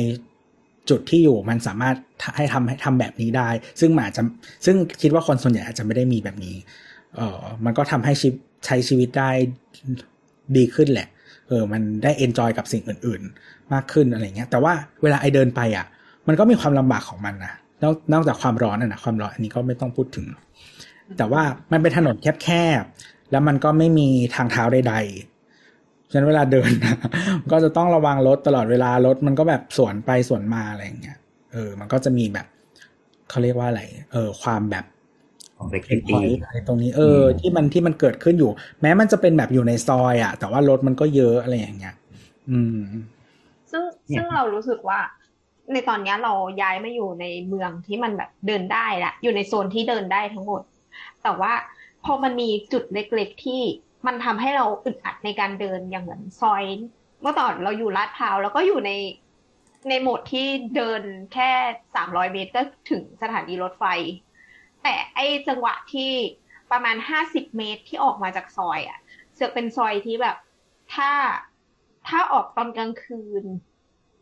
จุดที่อยู่มันสามารถให้ทำให้ทำแบบนี้ได้ ซึ่งมันอาจจะซึ่งคิดว่าคนส่วนใหญ่อาจจะไม่ได้มีแบบนี้ เออมันก็ทำให้ชีใช้ชีวิตได้ดีขึ้นแหละ เออ มันได้ enjoy กับสิ่งอื่น ๆ มากขึ้นอะไรเงี้ย แต่ว่าเวลาไอเดินไปอะ มันก็มีความลำบากของมันนะนอกนอกจากความร้อนนะนะความร้อนอันนี้ก็ไม่ต้องพูดถึง แต่ว่ามันเป็นถนนแคบๆแล้วมันก็ไม่มีทางเท้าใดๆ ฉะนั้นเวลาเดินนะก็จะต้องระวังรถตลอดเวลารถมันก็แบบสวนไปสวนมาอะไรอย่างเงี้ยเออ มันก็จะมีแบบเขาเรียกว่าอะไร เออ ความแบบของเล็กเพนพตีอยต์อะไรตรงนี้เออ ที่มันที่มันเกิดขึ้นอยู่ แม้มันจะเป็นแบบอยู่ในซอยอะแต่ว่ารถมันก็เยอะอะไรอย่างเงี้ย อืม ซึ่งซึ่งเรารู้สึกว่า ในตอนเนี้ยเราย้ายมาอยู่ในเมืองที่มันแบบเดินได้ละอยู่ในโซนที่เดินได้ทั้งหมด แต่ว่าพอมันมีจุดเล็ก ๆที่ มันทำให้เราอึดอัดในการเดินอย่างเหมือนซอยเมื่อก่อนเราอยู่ลาดพร้าวแล้วก็อยู่ในในโหมดที่เดินแค่สามร้อยเมตรก็ถึงสถานีรถไฟ แต่ไอจังหวะที่ประมาณห้าสิบเมตรที่ออกมาจากซอยอะเสือกเป็นซอยที่แบบ ถ้าถ้าออกตอนกลางคืน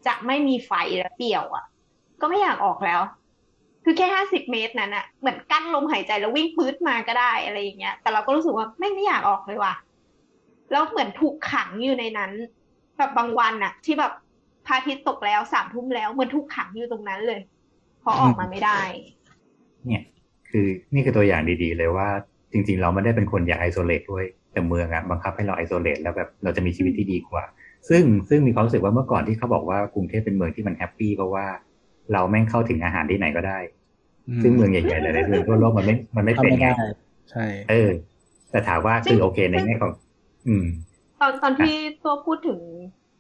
จะไม่มีไฟและเปี่ยวอะ ก็ไม่อยากออกแล้ว คือแค่ห้าสิบเมตรนั้นอะเหมือนกลั้นลมหายใจแล้ววิ่งปื๊ดมาก็ได้อะไรอย่างเงี้ย แต่เราก็รู้สึกว่าไม่ไม่อยากออกเลยว่ะแล้วเหมือนถูกขังอยู่ในนั้น แบบบางวันอะที่แบบพระอาทิตย์ตกแล้วสามทุ่มแล้วเหมือนถูกขังอยู่ตรงนั้นเลยเพราะออกมาไม่ได้ เนี่ย คือนี่คือตัวอย่างดีๆ เลยว่า จริง ๆ เราไม่ได้เป็นคนอยาก isolate ด้วยแต่เมืองอะบังคับให้เรา isolate แล้วแบบเราจะมีชีวิตที่ดีกว่า ซึ่งซึ่งมีความรู้สึกว่าเมื่อก่อนที่เขาบอกว่ากรุงเทพเป็นเมืองที่มัน happy เพราะว่า เราแม่งเข้าถึงอาหารที่ไหนก็ได้ ซึ่งเมืองใหญ่ๆหลายๆเมืองทั่วโลกมันไม่มันไม่ทำเป็นไม่ไงได้ใช่ เออ แต่ถามว่าจริงคือโอเคในแง่ของ อืม ตอนตอนที่ตัวพูดถึง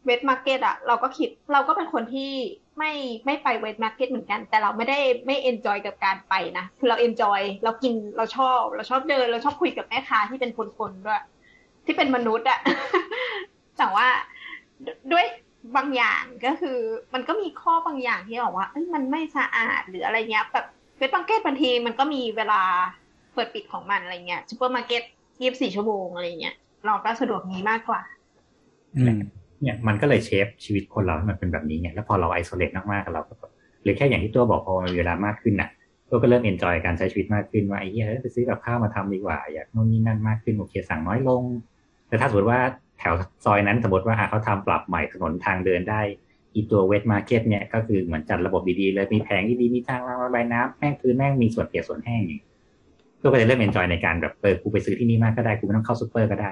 wet market อะเราก็คิดเราก็เป็นคนที่ไม่ไม่ไป wet market เหมือนกัน แต่เราไม่ได้ไม่ enjoy กับการไปนะคือเรา enjoy เรากินเราชอบ เราชอบเดิน เราชอบคุยกับแม่ค้าที่เป็นคนๆด้วย ที่เป็นมนุษย์อะแต่ว่าดด้วย บางอย่างก็คือ มันก็มีข้อบางอย่างที่บอกว่าเอ้ยมันไม่สะอาดหรืออะไรเงี้ยแบบ wet market บางทีมันก็มีเวลาเปิดปิดของมันอะไรเงี้ยซูเปอร์มาร์เก็ตยี่สิบสี่ชั่วโมงอะไรเงี้ยเราก็สะดวกนี้มากกว่าอืมเนี่ยมันก็เลย shape ชีวิตคนเราให้มันเป็นแบบนี้ไงแล้วพอเรา isolate มากๆเราก็หรือแค่อย่างที่ตัวบอกพอมีเวลามากขึ้นน่ะตัวก็เริ่ม enjoy การใช้ชีวิตมากขึ้นว่าไอ้เหี้ยไปซื้อกับข้าวมาทำดีกว่า อยากโน่นนี่นั่นมากขึ้นโอเคสั่งน้อยลง แต่ถ้าสมมติว่า แถวซอยนั้นสมมติว่าอะเขาทำปรับใหม่ถนนทางเดินได้อีตัว wet market เนี่ยก็คือเหมือนจัดระบบดีๆเลยมีแผงดีๆมีทางระบายน้ำแม่งคือแม่งมีส่วนเปียกส่วนแห้งอย่างตัวก็เลยเริ่ม enjoy ในการแบบเออกูไปซื้อที่นี่มากก็ได้กูไม่ต้องเข้าซูเปอร์ก็ได้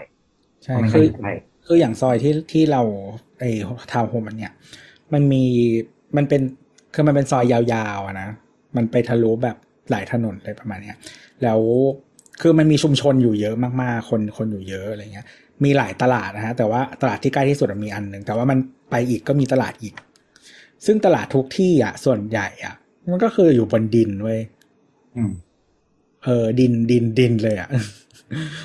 ใช่เพราะมันคือใกล้คืออย่างซอยที่ที่เราไอ้ทาวน์โฮมมันเนี่ย มันมีมันเป็นคือมันเป็นซอยยาวๆอะนะมันไปทะลุแบบหลายถนนเลยประมาณเนี้ยแล้วคือมันมีชุมชนอยู่เยอะมากๆ คนคนอยู่เยอะอะไรเงี้ย มีหลายตลาดนะฮะแต่ว่าตลาดที่ใกล้ที่สุดอะมีอันหนึ่งแต่ว่ามันไปอีกก็มีตลาดอีก ซึ่งตลาดทุกที่อะ ส่วนใหญ่อะ มันก็คืออยู่บนดินเว้ยอืมเออ ดินดินดินเลยอะ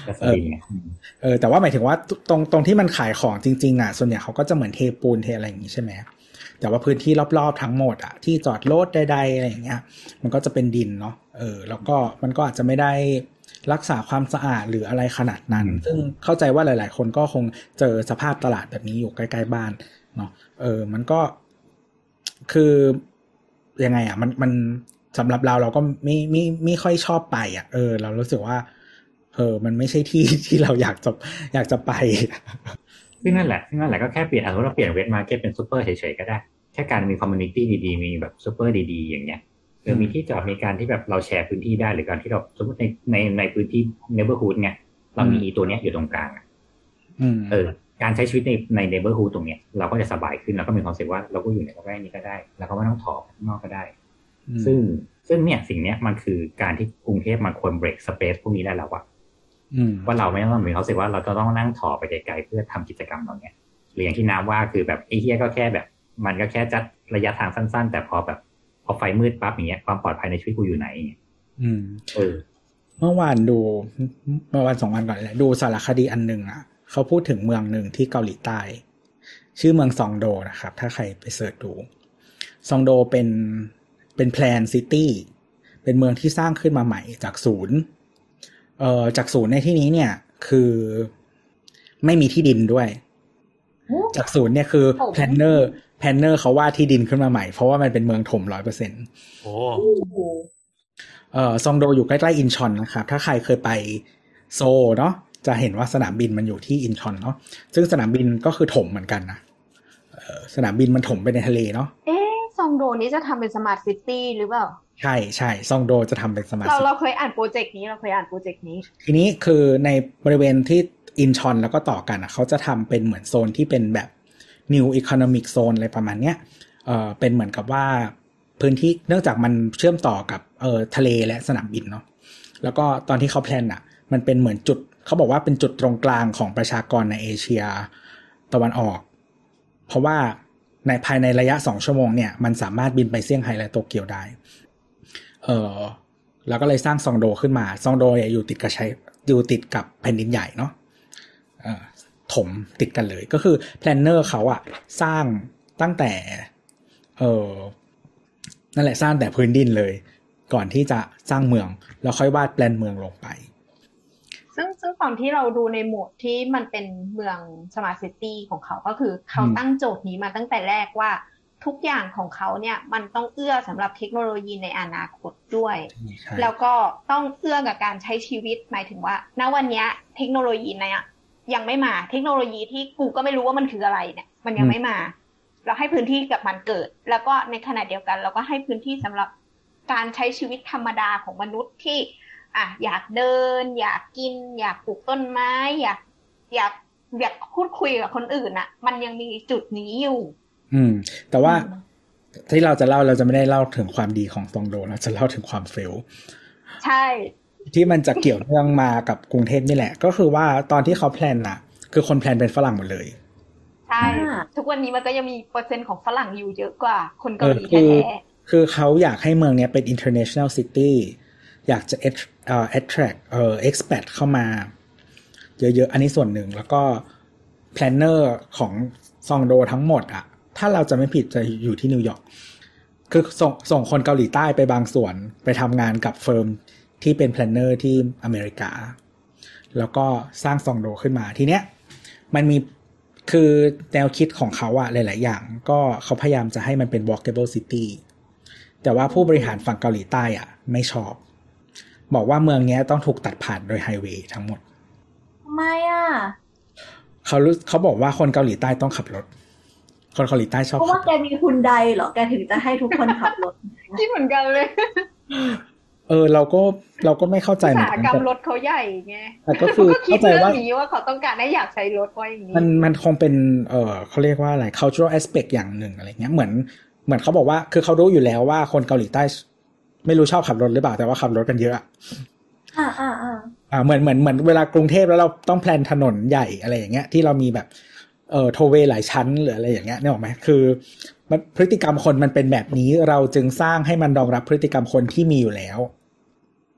ก็สดีไงอืมเออ แต่ว่าหมายถึงว่าตตรงตรงที่มันขายของจริงๆอะ ส่วนใหญ่เขาก็จะเหมือนเทปูนเทอะไรอย่างงี้ใช่ไหมแต่ว่าพื้นที่รอบๆทั้งหมดอะที่จอดรถใดๆอะไรอย่างเงี้ย มันก็จะเป็นดินเนาะเออ แล้วก็มันก็อาจจะไม่ได้ รักษาความสะอาดหรืออะไรขนาดนั้น ซึ่งเข้าใจว่าหลาย ๆ คนก็คงเจอสภาพตลาดแบบนี้อยู่ใกล้ๆบ้านเนาะเออ มันก็คือยังไงอะ มันมันสำหรับเราเราก็ไม่ไม่ไม่ค่อยชอบไป อะ เออ เรารู้สึกว่าเเออ มันไม่ใช่ที่ที่เราอยากจะอยากจะไป ซึ่งนั่นแหละซึ่งนั่นแหละก็แค่เปลี่ยนอะสมมติเราเปลี่ยน wet market เป็นซูเปอร์เฉยๆก็ได้ แค่การมี community ดีๆ มีแบบซูเปอร์ดีๆ อย่างเงี้ยเออมีที่จอดมีการที่แบบเราแชร์พื้นที่ได้หรือการที่เราสมมติในในในพื้นที่ neighborhood เนี่ยเรามีอืมอีตัวเนี้ยอยู่ตรงกลางอะอืมเออ การใช้ชีวิตในใน neighborhood ตรงเนี้ยเราก็จะสบายขึ้นเราก็มีความรู้สึกว่าเราก็อยู่ในละแวกนี้ก็ได้ แล้วก็ไม่ต้องถ่อข้างนอกก็ได้ ซึ่งซึ่งเนี่ยสิ่งเนี้ยมันคือการที่กรุงเทพมันควร break space พวกนี้ได้แล้วอะอืมว่าเราไม่ต้องมีความรู้สึกว่าเราจะต้องนั่งรถไปไกลๆเพื่อทำกิจกรรมเหล่าเนี้ยหรืออย่างที่น้ำว่าคือแบบไอ้เฮียก็แค่แบบ มันก็แค่จัดระยะทางสั้น ๆ แต่พอแบบพ อไฟมืดปั๊บอย่างเงี้ยความปลอดภัยในชีวิตกูอยู่ไหนอย่างเงี้ยอืมเออเมื่อวานดูเมื่อวันสองวันก่อนแหละดูสารคดีอันหนึ่งอะเขาพูดถึงเมืองหนึ่งที่เกาหลีใต้ ชื่อเมืองซองโดนะครับ ถ้าใครไป search ดู ซองโดเป็นเป็น planned cityเป็นเมืองที่สร้างขึ้นมาใหม่จากศูนย์เอ่อจากศูนย์ในที่นี้เนี่ยคือไม่มีที่ดินด้วย จากศูนย์เนี่ยคือโอ้ planner planner เขาวาดที่ดินขึ้นมาใหม่ เพราะว่ามันเป็นเมืองถมร้อยเปอร์เซ็นต์โอ้เอ่อซองโดอยู่ใกล้ๆอินชอนนะครับ ถ้าใครเคยไปโซลเนาะจะเห็นว่าสนามบินมันอยู่ที่อินชอนเนาะซึ่งสนามบินก็คือถมเหมือนกันนะเอ่อสนามบินมันถมไปในทะเลเนาะเอ๊ะซองโดนี้จะทำเป็น smart city หรือเปล่าใช่ใช่ซองโดจะทำเป็น smart เรา city เราเคยอ่าน project นี้เราเคยอ่าน project นี้ ทีนี้คือในบริเวณที่อินชอนแล้วก็ต่อกันอะเขาจะทำเป็นเหมือนโซนที่เป็นแบบ New Economic Zone อะไรประมาณเนี้ยเออเป็นเหมือนกับว่าพื้นที่เนื่องจากมันเชื่อมต่อกับเออทะเลและสนามบินเนาะแล้วก็ตอนที่เขา plan อะมันเป็นเหมือนจุดเขาบอกว่าเป็นจุดตรงกลางของประชากรในเอเชียตะวันออก เพราะว่าในภายในระยะสองชั่วโมงเนี่ยมันสามารถบินไปเซี่ยงไฮ้และโตเกียวได้ เออแล้วก็เลยสร้างซองโดขึ้นมา ซองโดอยู่ติดกับใช่อยู่ติดกับแผ่นดินใหญ่เนาะถมติดกันเลย ก็คือ planner เขาอะสร้างตั้งแต่เออนั่นแหละสร้างแต่พื้นดินเลย ก่อนที่จะสร้างเมือง แล้วค่อยวาดแปลนเมืองลงไป ซึ่งซึ่งตอนที่เราดูในโหมดที่มันเป็นเมือง smart city ของเขาก็คือเขาอืมตั้งโจทย์นี้มาตั้งแต่แรกว่าทุกอย่างของเขาเนี่ยมันต้องเอื้อสำหรับเทคโนโลยีในอนาคตด้วยใช่แล้วก็ต้องเอื้อกับการใช้ชีวิตหมายถึงว่า ณวันเนี้ยเทคโนโลยีเนี่ ยยังไม่มาเทคโนโลยีที่กูก็ไม่รู้ว่ามันคืออะไรเนี่ย มันยังไม่มา เราให้พื้นที่กับมันเกิด แล้วก็ในขณะเดียวกัน เราก็ให้พื้นที่สำหรับการใช้ชีวิตธรรมดาของมนุษย์ที่ อะอยากเดิน อยากกิน อยากปลูกต้นไม้ อยากอยากอยากพูดคุยกับคนอื่นอะมันยังมีจุดนี้อยู่ อืม แต่ว่าที่เราจะเล่าเราจะไม่ได้เล่าถึงความดีของซองโดเราจะเล่าถึงความ fail ใช่ ที่มันจะเกี่ยวเนื่องมากับกรุงเทพนี่แหละ ก็คือว่าตอนที่เขา plan น่ะ คือคน plan เป็นฝรั่งหมดเลย ใช่อ่าทุกวันนี้มันก็ยังมีเปอร์เซ็นต์ของฝรั่งอยู่เยอะกว่า คนเอเกาอหลีคือแท้คือเขาอยากให้เมืองเนี้ยเป็น international city อยากจะ att- เอ่อ attract เอ่อ expat เข้ามา เยอะๆ อันนี้ส่วนหนึ่งแล้วก็ planner ของซองโดทั้งหมดอะถ้าเราจะไม่ผิดจะอยู่ที่นิวยอร์กคือส่งส่งคนเกาหลีใต้ไปบางส่วนไปทำงานกับ firm ที่เป็น planner ที่อเมริกา แล้วก็สร้างซองโดขึ้นมาทีเนี้ยมันมีคือแนวคิดของเขาอะหลาย ๆ อย่าง ก็เขาพยายามจะให้มันเป็น walkable city แต่ว่าผู้บริหารฝั่งเกาหลีใต้อะไม่ชอบ บอกว่าเมืองเนี้ยต้องถูกตัดผ่านโดยไฮเวย์ทั้งหมดทำไมอะเขารู้เขาบอกว่าคนเกาหลีใต้ต้องขับรถ คนเกาหลีใต้ชอบเพราะว่าขับแกมีคุณใดเหรอแกถึงจะให้ทุกคนขับรถๆคิดเหมือนกันเลย เออเราก็เราก็ไม่เข้าใจอุตเหมือสานหกันกรรมแต่รถเขาใหญ่ไงแต่ก็คือเขาคิดเข้าใจเรื่อว่างนี้ว่าเขาต้องการให้อยากใช้รถไว้อย่างนี้มันมันคงเป็นเออเขาเรียกว่าอะไร cultural aspect อย่างหนึ่งอะไรเงี้ยเหมือนเหมือนเขาบอกว่า คือเขารู้อยู่แล้วว่าคนเกาหลีใต้ ไม่รู้ชอบขับรถหรือเปล่าแต่ว่าขับรถกันเยอะอะอ่าอ่าอ่าอ่าเหมือนเหมือนเหมือนเวลากรุงเทพแล้วเราต้องแพลนถนนใหญ่อะไรอย่างเงี้ยที่เรามีแบบเอ่อโทเวหลายชั้นหรืออะไรอย่างเงี้ยนึกออกไหมคือมันพฤติกรรมคนมันเป็นแบบนี้เราจึงสร้างให้มันรองรับพฤติกรรมคนที่มีอยู่แล้ว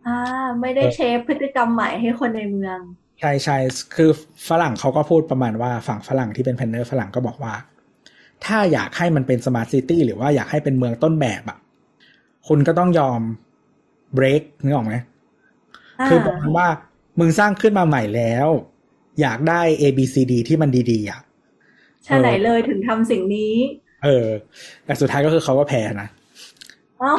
อ่าไม่ได้ shape พฤติกรรมใหม่ให้คนในเมือง ใช่ใช่คือฝรั่งเขาก็พูดประมาณว่าฝั่งฝรั่งที่เป็น planner ฝรั่งก็บอกว่า ถ้าอยากให้มันเป็น smart city หรือว่าอยากให้เป็นเมืองต้นแบบอะคุณก็ต้องยอมเบรกนึกออกไหมอ่าคือบอกว่ามึงสร้างขึ้นมาใหม่แล้ว อยากได้ A B C D ที่มันดีๆอะ China เลยถึงทำสิ่งนี้ เออ แต่สุดท้ายก็คือเขาก็แพ้นะอ้าว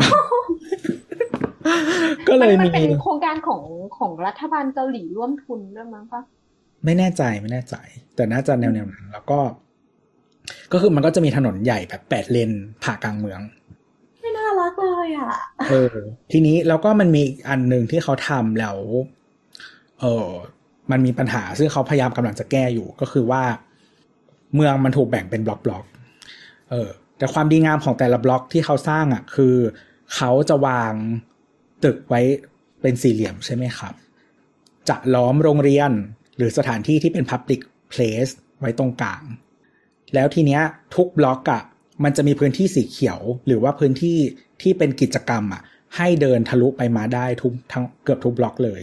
ก็เลยมันมีเป็นโครงการของของรัฐบาลเกาหลีร่วมทุนด้วยมั้งปะไม่แน่ใจไม่แน่ใจ แต่น่าจะแนวแนวนั้น แล้วก็ ก็คือมันก็จะมีถนนใหญ่แบบแปดเลนผ่ากลางเมือง ไม่น่ารักเลยอะเออทีนี้แล้วก็มันมีอีกอันหนึ่งที่เขาทำแล้ว เออมันมีปัญหาซึ่งเขาพยายามกำลังจะแก้อยู่ก็คือว่า เมืองมันถูกแบ่งเป็นบล็อกบล็อกเออ แต่ความดีงามของแต่ละบล็อกที่เขาสร้างอะ คือเขาจะวาง ตึกไว้เป็นสี่เหลี่ยมใช่ไหมครับ จะล้อมโรงเรียนหรือสถานที่ที่เป็น Public Place ไว้ตรงกลาง แล้วทีเนี้ยทุกบล็อกอะมันจะมีพื้นที่สีเขียว หรือว่าพื้นที่ที่เป็นกิจกรรมอะให้เดินทะลุไปมาได้ทุกทั้งเกือบทุกบล็อกเลย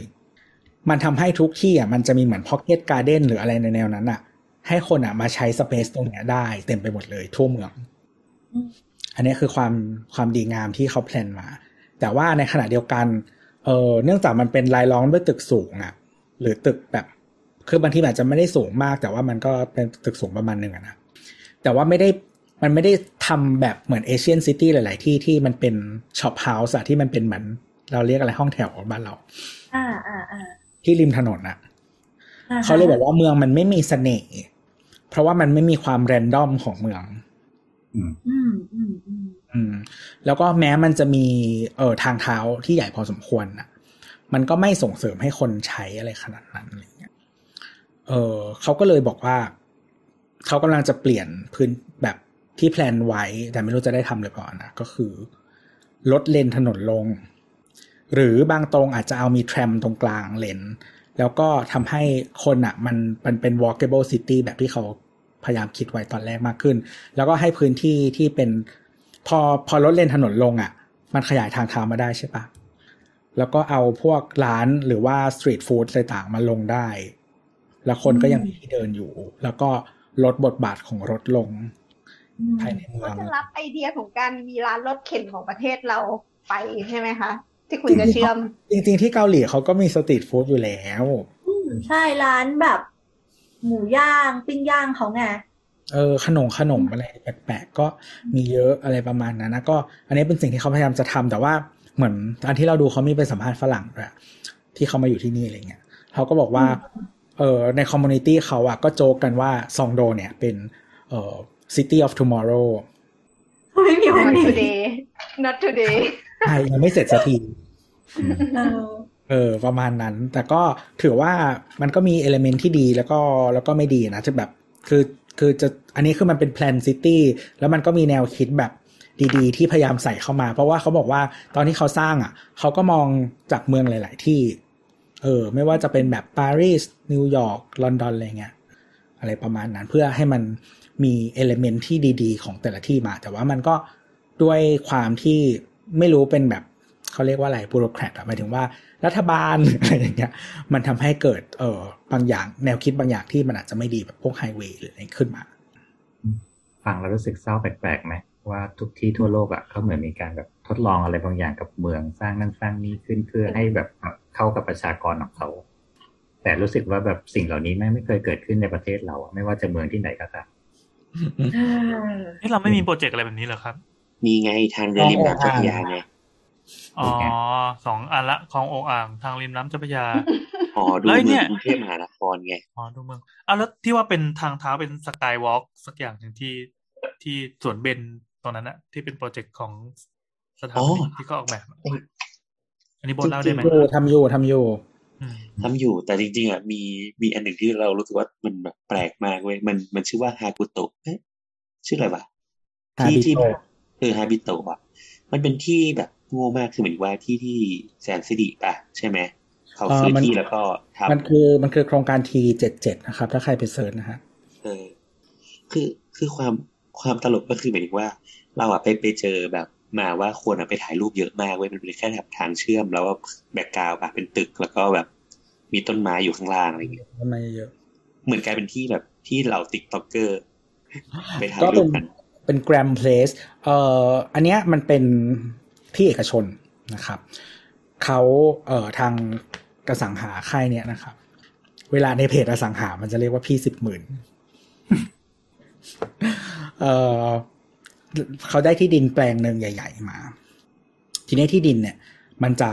มันทำให้ทุกที่อะมันจะมีเหมือนพ็อกเก็ตการ์เด้นหรืออะไรในแนวนั้นอะให้คนอะมาใช้ space ตรงเนี้ยได้เต็มไปหมดเลยทั่วเมืองอืมอันนี้คือความความดีงามที่เขา plan มา แต่ว่าในขณะเดียวกันเออเนื่องจากมันเป็นรายล้อมด้วยตึกสูงอะหรือตึกแบบ คือบางทีมันอาจจะไม่ได้สูงมาก แต่ว่ามันก็เป็นตึกสูงประมาณหนึ่งอะนะแต่ว่าไม่ได้มันไม่ได้ทำแบบเหมือน Asian city หลาย ๆ ที่ที่มันเป็น shophouse อะที่มันเป็นเหมือนเราเรียกอะไรห้องแถวบ้านเรา อ่าอ่าอ่าที่ริมถนนอะอ่ฮะเขาเลยบอกว่าเมืองมันไม่มีเสน่ห์เพราะว่ามันไม่มีความแรนดอมของเมือง อืมอืมอืม อืม แล้วก็แม้มันจะมีเออทางเท้าที่ใหญ่พอสมควรนะมันก็ไม่ส่งเสริมให้คนใช้อะไรขนาดนั้นอะไรเงี้ยเออเขาก็เลยบอกว่า เขากำลังจะเปลี่ยนพื้นแบบที่แพลนไว้ แต่ไม่รู้จะได้ทำหรือเปล่านะก็คือ ลดเลนถนนลง หรือบางตรงอาจจะเอามีแทรมตรงกลางเลนแล้วก็ทำให้คนอะ มันมันเป็น walkable city แบบที่เขาพยายามคิดไว้ตอนแรกมากขึ้น แล้วก็ให้พื้นที่ที่เป็น พอพอลดเลนถนนลงอะ มันขยายทางเท้ามาได้ใช่ปะแล้วก็เอาพวกร้านหรือว่าสตรีทฟู้ดอะไรต่างมาลงได้ แล้วคนก็ยังมีที่เดินอยู่ แล้วก็ลดบทบาทของรถลงอืมภายในเมืก็องจะรับไอเดียของการมีร้านรถเข็นของประเทศเราไปใช่ไหมคะ ที่คุณจะเชื่อม จริงๆที่เกาหลีเขาก็มี street food อยู่แล้วอืมใช่ร้านแบบ หมูย่างปิ้งย่างเขาไง เออขนมขนมอะไรแปลกๆก็มีเยอะอะไรประมาณนั้นนะก็อันนี้เป็นสิ่งที่เขาพยายามจะทำแต่ว่าเหมือนอันที่เราดูเขามีไปสัมภาษณ์ฝรั่งด้วยที่เขามาอยู่ที่นี่อะไรเงี้ยเขาก็บอกว่าเออใน community เขาอะก็โจกกันว่าซองโดเนี่ยเป็นเอ่อ city of tomorrow ไม่มีวัน not นี้ today not today ใช่ยังไม่เสร็จสักทีเออเออประมาณนั้น แต่ก็ถือว่ามันก็มี element ที่ดีแล้วก็แล้วก็ไม่ดีนะจะแบบคือ คือจะอันนี้คือมันเป็น planned city แล้วมันก็มีแนวคิดแบบดีๆ ที่พยายามใส่เข้ามา เพราะว่าเขาบอกว่าตอนที่เขาสร้างอะ เขาก็มองจากเมืองหลาย ๆ ที่ เออ ไม่ว่าจะเป็นแบบปารีสนิวยอร์กลอนดอนอะไรเงี้ยอะไรประมาณนั้นเพื่อให้มันมี element ที่ดีๆ ของแต่ละที่มา แต่ว่ามันก็ด้วยความที่ไม่รู้เป็นแบบเขาเรียกว่าอะไร bureaucrat หมายถึงว่ารัฐบาลอะไรอย่างเงี้ยมันทำให้เกิดเออ บางอย่างแนวคิดบางอย่างที่มันอาจจะไม่ดีแบบพวกไฮเวย์หรืออะไรขึ้นมา ฟังแล้วรู้สึกเศร้าแปลกๆไหมว่าทุกที่ทั่วโลกอะเขาเหมือนมีการแบบทดลองอะไรบางอย่างกับเมืองสร้างนั่นสร้างนี่ขึ้นเพื่อให้แบบเข้ากับประชากรของเขา แต่รู้สึกว่าแบบสิ่งเหล่านี้แม่งไม่เคยเกิดขึ้นในประเทศเราอะไม่ว่าจะเมืองที่ไหนก็ตามเออเฮ้ยเราไม่มีโปรเจกต์อะไรแบบนี้เหรอครับ มีไงทางเรือริมน้ำเจ้าพระยาไงอ๋อสองอันละคลองโองอ่างทางริมน้ำเจ้าพระยา อ๋อดูแล้วเมืเนี่องยกรุงเทพมหานครไงอ๋อดูเมืองอะแล้วที่ว่าเป็นทางเท้าเป็นสกายวอล์กสักอย่างหนึ่งที่ที่สวนเบนตรงนั้นอะที่เป็นโปรเจกต์ของสถาปนิกที่เขาออกแบบอะอันนี้โบนเล่าได้ไหมอยู่ทำอยู่ทำอยู่อืมทำอยู่แต่จริงๆอะมีมีอันหนึ่งที่เรารู้สึกว่ามันแบบแปลกมากเว้ยมันมันชื่อว่า Hakuto เอ๊ะชื่ออะไรวะที่ที่ Habito เออ Habito อะมันเป็นที่แบบโง่มากคือเหมือนว่าที่ที่แสนสิริป่ะ ใช่ไหม เขาซื้อเออมันที่แล้วก็ทำมันคือมันคือโครงการ T เจ็ดเจ็ดนะครับ ถ้าใครไป search นะฮะเออคือคือความความตลกก็คือหมายถึงว่า เราอะไปไปเจอแบบมาว่าคนอะไปถ่ายรูปเยอะมากเว้ยมันเป็นแค่แบบทางเชื่อม แล้วว่า background อะเป็นตึกแล้วก็แบบมีต้นไม้อยู่ข้างล่างอะไรอย่างเงี้ยทำไมเยอะเหมือนกลายเป็นที่แบบที่เรา TikToker ไปถ่ายก็รูเป็นปกมันเป็น gram place เอ่ออันเนี้ยมันเป็นที่เอกชนนะครับเขาเอ่อทาง กระสังหาค่ายเนี้ยนะครับ เวลาในเพจอสังหา มันจะเรียกว่าพี่สิบหมื่นเอ่อเขาได้ที่ดินแปลงหนึ่งใหญ่ ๆ มา ทีนี้ที่ดินเนี่ย มันจะ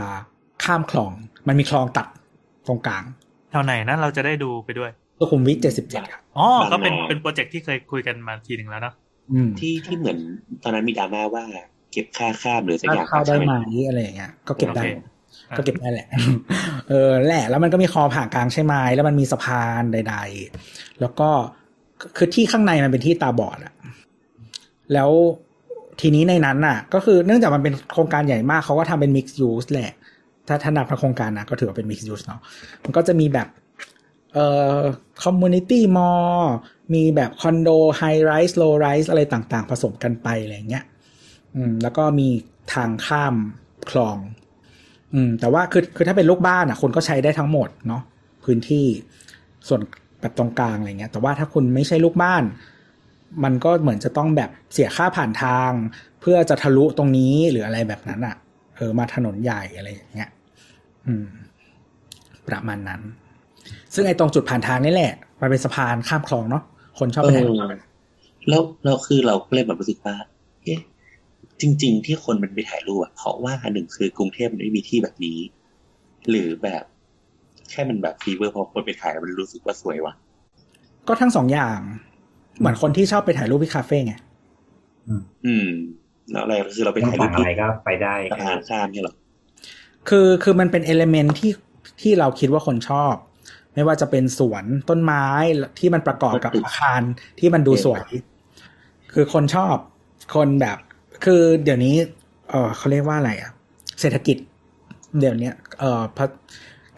ข้ามคลอง มันมีคลองตัดตรงกลางแถวไหนนะเราจะได้ดูไปด้วยสุขุมวิทเจ็ดสิบเจ็ดครับอ๋อบางนาก็เป็นเป็นโปรเจกต์ที่เคยคุยกันมาทีหนึ่งแล้วเนาะอืมที่ที่เหมือนตอนนั้นมีดราม่าว่า เก็บค่าข้ามหรือสักอย่างเข้าได้ใช่ไหไหมมอะไรอย่างเงี้ย ก็เก็บได้โอเค ก็เก็บได้แหละ เออแหละ แล้วมันก็มีคอผ่านกลางใช่ไหมแล้วมันมีสะพานใด ๆ แล้วก็คือที่ข้างในมันเป็นที่ตาบอดอะแล้วทีนี้ในนั้นน่ะ ก็คือเนื่องจากมันเป็นโครงการใหญ่มากเขาก็ทำเป็น mixed use แหละ ถ้าถ้านับโครงการนะก็ถือว่าเป็น mixed use เนาะมันก็จะมีแบบเอ่อ community mall มีแบบคอนโด high rise low rise อะไรต่างๆ ผสมกันไปอะไรเงี้ยอืมแล้วก็มีทางข้ามคลอง อืมแต่ว่าคือคือถ้าเป็นลูกบ้านอะคนก็ใช้ได้ทั้งหมดเนาะพื้นที่ส่วนแบบตรงกลางอะไรเงี้ย แต่ว่าถ้าคุณไม่ใช่ลูกบ้าน มันก็เหมือนจะต้องแบบเสียค่าผ่านทาง เพื่อจะทะลุตรงนี้หรืออะไรแบบนั้นอะเออมาถนนใหญ่อะไรอย่างเงี้ยอืม ประมาณนั้น ซึ่งไอ้ตรงจุดผ่านทางนี่แหละ มันเป็นสะพานข้ามคลองเนาะคนชอบไปถ่ายรูปแล้วเราคือเราก็เลยแบบรู้สึกว่า จริง ๆ ที่คนมันไปถ่ายรูปอะเพราะว่าหนึ่งคือกรุงเทพมันไม่มีที่แบบนี้ หรือแบบแค่มันแบบ fever พอคนไปถ่ายแล้วมันรู้สึกว่าสวยว่ะ ก็ทั้งสองอย่าง เหมือนคนที่ชอบไปถ่ายรูปที่คาเฟ่ไงอืม แล้วอะไรคือเราไปไม่ถ่ายรูสั่ปงอะที่ไรก็ไปได้สะพานข้ามเนี่ยหรอคือคือมันเป็น element ที่ที่เราคิดว่าคนชอบ ไม่ว่าจะเป็นสวนต้นไม้ที่มันประกอบกับอาคารที่มันดูสวย คือคนชอบ คนแบบ คือเดี๋ยวนี้ เออเขาเรียกว่าอะไรอะเศรษฐกิจ เดี๋ยวนี้เออพะ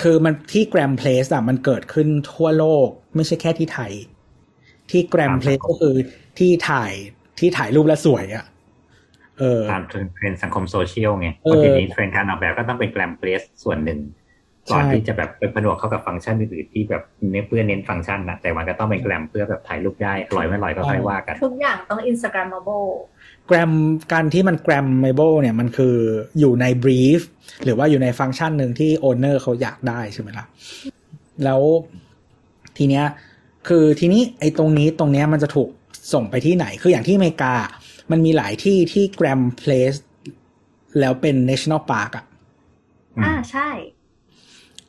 คือมันที่แกรมเพลสอะมันเกิดขึ้นทั่วโลก ไม่ใช่แค่ที่ไทย ที่แกรมเพลสก็คือที่ถ่ายที่ถ่ายรูปแล้วสวยอะเออตามเเทรนด์สังคมโซเชียลไงเออเพราะทีนี้เทรนด์การออกแบบก็ต้องเป็น gram place ส่วนหนึ่งก่อนใช่ที่จะแบบไปผนวกเข้ากับฟังก์ชันอื่นๆที่แบบเน้นเพื่อเน้นฟังก์ชันนะแต่มันก็ต้องเป็น gram เพื่อแบบถ่ายรูปได้อร่อยไม่อร่อยก็ค่อยว่ากัน ทุกอย่างต้อง Instagrammable gram การที่มัน grammable เนี่ยมันคืออยู่ใน brief หรือว่าอยู่ในฟังก์ชันหนึ่งที่ owner เขาอยากได้ใช่ไหมล่ะ แล้วทีเนี้ยคือทีนี้ไอ้ตรงนี้ตรงเนี้ยมันจะถูกส่งไปที่ไหน คืออย่างที่อเมริกา มันมีหลายที่ที่แกรมเพลสแล้วเป็น national park อะอืมอ่าใช่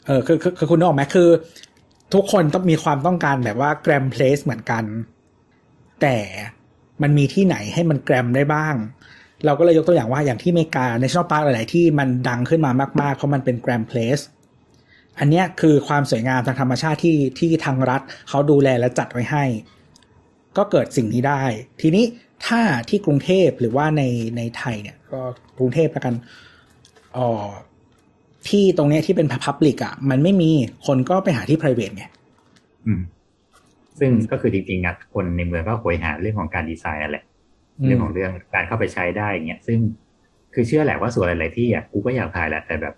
เออคือคือคือคุณนึกออกไหมคือ ทุกคนต้องมีความต้องการแบบว่าแกรมเพลสเหมือนกัน แต่ มันมีที่ไหนให้มันแกรมได้บ้าง เราก็เลยยกตัวอย่างว่าอย่างที่อเมริกา national park หลาย ๆ ที่มันดังขึ้นมามาก ๆ เพราะมันเป็นแกรมเพลสอันเนี้ยคือความสวยงามทางธรรมชาติที่ที่ทางรัฐเขาดูแลและจัดไว้ให้ ก็เกิดสิ่งนี้ได้ ทีนี้ถ้าที่กรุงเทพหรือว่าในในไทยเนี่ยก็กรุงเทพแล้วกันอ๋อที่ตรงเนี้ยที่เป็น Public อะ มันไม่มีคนก็ไปหาที่ private ไงอืม ซึ่งก็คือจริงๆอะคนในเมืองก็โหยหาเรื่องของการดีไซน์นั่นแหละอืมเรื่องของเรื่องการเข้าไปใช้ได้อย่างเงี้ยซึ่งคือเชื่อแหละว่าส่วนหลายๆที่อะกูก็อยากถ่ายแหละแต่แบบ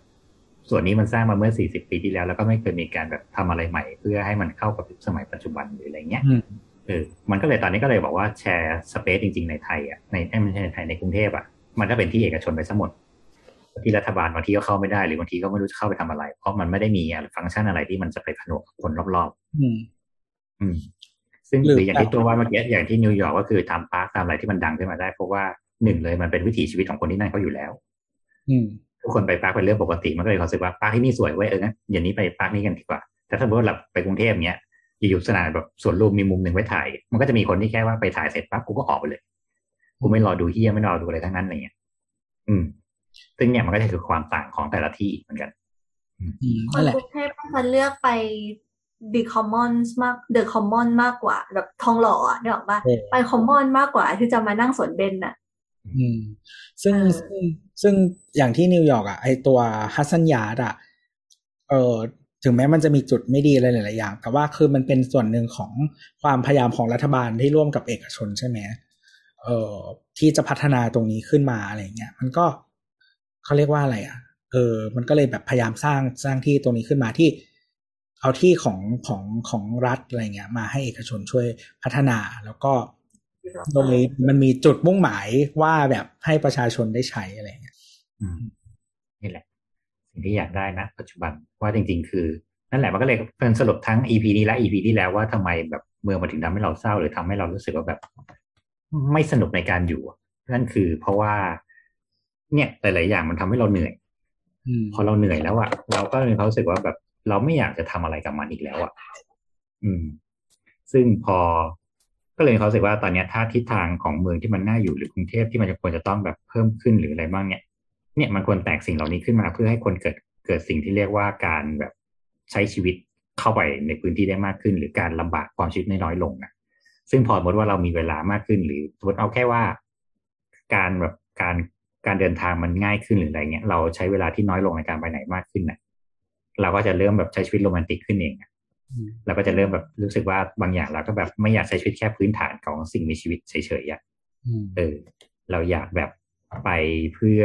ส่วนนี้มันสร้างมาเมื่อ 40 ปีที่แล้ว แล้วก็ไม่เคยมีการแบบทำอะไรใหม่ เพื่อให้มันเข้ากับยุคสมัยปัจจุบันหรืออะไรเงี้ยอืมเออมันก็เลยตอนนี้ก็เลยบอกว่า share space จริง ๆ ในไทยอะในเอ้ยไม่ใช่ในไทยในกรุงเทพอะมันก็เป็นที่เอกชนไปซะหมดที่รัฐบาลบางทีก็เข้าไม่ได้หรือบางทีก็ไม่รู้จะเข้าไปทำอะไร เพราะมันไม่ได้มีฟังก์ชันอะไรที่มันจะไปผนวกกับคนรอบๆอืมอืม ซึ่งหรือหรืออย่างที่ตัวว่าเมื่อกี้อย่างที่นิวยอร์กก็คือทำ park ทำอะไรที่มันดังขึ้นมาได้ เพราะว่าหนึ่งเลยมันเป็นวิถีชีวิตของคนที่นั่นเขาอยู่แล้ว อืมทุกคนไป park เป็นเรื่องปกติมันก็เลยรู้สึกว่า park ที่นี่สวยเว้ยเอองั้นอย่างนี้ไป park นี้กันดีกว่า แต่ถ้าสมมติว่าเราไปกรุงเทพเนี้ยอยู่ๆสนามแบบสวนลุมมีมุมหนึ่งไว้ถ่าย มันก็จะมีคนที่แค่ว่าไปถ่ายเสร็จปั๊บกูก็ออกไปเลยกูไม่รอดูเฮียไม่รอดูอะไรทั้งนั้นอะไรเงี้ยอืม ซึ่งเนี่ยมันก็จะคือความต่างของแต่ละที่อีกเหมือนกันอืมคนั่นนแหละกรุงเทพก็จะเลือกไป The Commons มาก The Common มากกว่า แบบทองหล่ออะเนี่ยหรอกปะเออไป Common มากกว่าที่จะมานั่งสวนเบนน่ะอืมซึ่งเออซึ่งซึ่งอย่างที่นิวยอร์กอะไอตัว Hudson Yards อะเออถึงแม้มันจะมีจุดไม่ดีอะไรหลาย ๆ อย่าง แต่ว่าคือมันเป็นส่วนหนึ่งของความพยายามของรัฐบาลที่ร่วมกับเอกชนใช่ไหมเออที่จะพัฒนาตรงนี้ขึ้นมาอะไรเงี้ย มันก็เขาเรียกว่าอะไรอะ เออ มันก็เลยแบบพยายามสร้างสร้างที่ตรงนี้ขึ้นมาที่ เอาที่ของของของรัฐอะไรเงี้ยมาให้เอกชนช่วยพัฒนาแล้วก็โดยมันมีจุดมุ่งหมายว่าแบบให้ประชาชนได้ใช้อะไรเงี้ยอืมนี่แหละ สิ่งที่อยากได้นะปัจจุบันว่าจริง ๆ คือ นั่นแหละมันก็เลยเป็นสรุปทั้ง EP นี้และ EP ที่แล้วว่าทำไมแบบเมืองมันถึงทำให้เราเศร้าหรือทำให้เรารู้สึกว่าแบบ ไม่สนุกในการอยู่ นั่นคือเพราะว่า เนี่ยหลายๆอย่างมันทำให้เราเหนื่อยอืมพอเราเหนื่อยแล้วอะเราก็มีความรู้สึกว่าแบบ เราไม่อยากจะทำอะไรกับมันอีกแล้วอะอืม ซึ่งพอก็เลยมีควาสึกว่าตอนนี้ถ้าทิศทางของเมืองที่มันน่าอยู่หรือกรุงเทพที่มันจะควรจะต้องแบบเพิ่มขึ้นหรืออะไรบ้างเนี่ย เนี่ยมันควรแตกสิ่งเหล่านี้ขึ้นมาเพื่อให้คนเกิดเกิดสิ่งที่เรียกว่าการแบบใช้ชีวิตเข้าไปในพื้นที่ได้มากขึ้น หรือการลำบากความชีวิตน้อยลงนะซึ่งพอสมมติว่าเรามีเวลามากขึ้น หรือสมมติเอาแค่ว่า การแบบการการเดินทางมันง่ายขึ้นหรืออะไรเงี้ยเราใช้เวลาที่น้อยลงในการไปไหนมากขึ้นนะ เราก็จะเริ่มแบบใช้ชีวิตโรแมนติกขึ้นเองอะอืมเราก็จะเริ่มแบบรู้สึกว่าบางอย่างเราก็แบบไม่อยากใช้ชีวิตแค่พื้นฐานของสิ่งมีชีวิตเฉยๆอะอืมเออ เราอยากแบบไปเพื่อ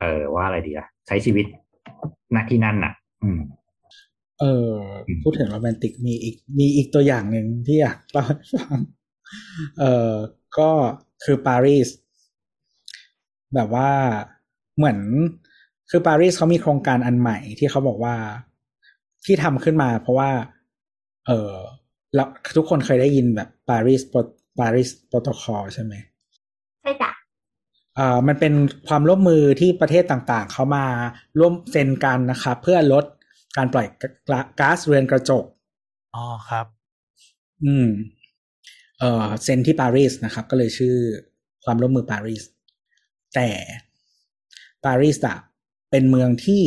เออว่าอะไรดีอะใช้ชีวิตณที่นั่นน่ะ อืม เออพูดถึงโรแมนติกมีอีกมีอีกตัวอย่างหนึ่งที่อยากเล่าให้ฟังเออก็คือปารีสแบบว่าเหมือน คือปารีสเขามีโครงการอันใหม่ที่เขาบอกว่าที่ทำขึ้นมา เพราะว่า เออแล้วทุกคนเคยได้ยินแบบปารีสปารีสโปรโตคอลใช่ไหมใช่จ้ะอ่ามันเป็นความร่วมมือที่ประเทศต่างๆ เขามาร่วมเซ็นกันนะครับเพื่อลดการปล่อยก๊าซเรือนกระจกอ๋อครับ อืม เอ่อเซ็นที่ปารีสนะครับ ก็เลยชื่อความร่วมมือปารีสแต่ปารีสอะ เป็นเมืองที่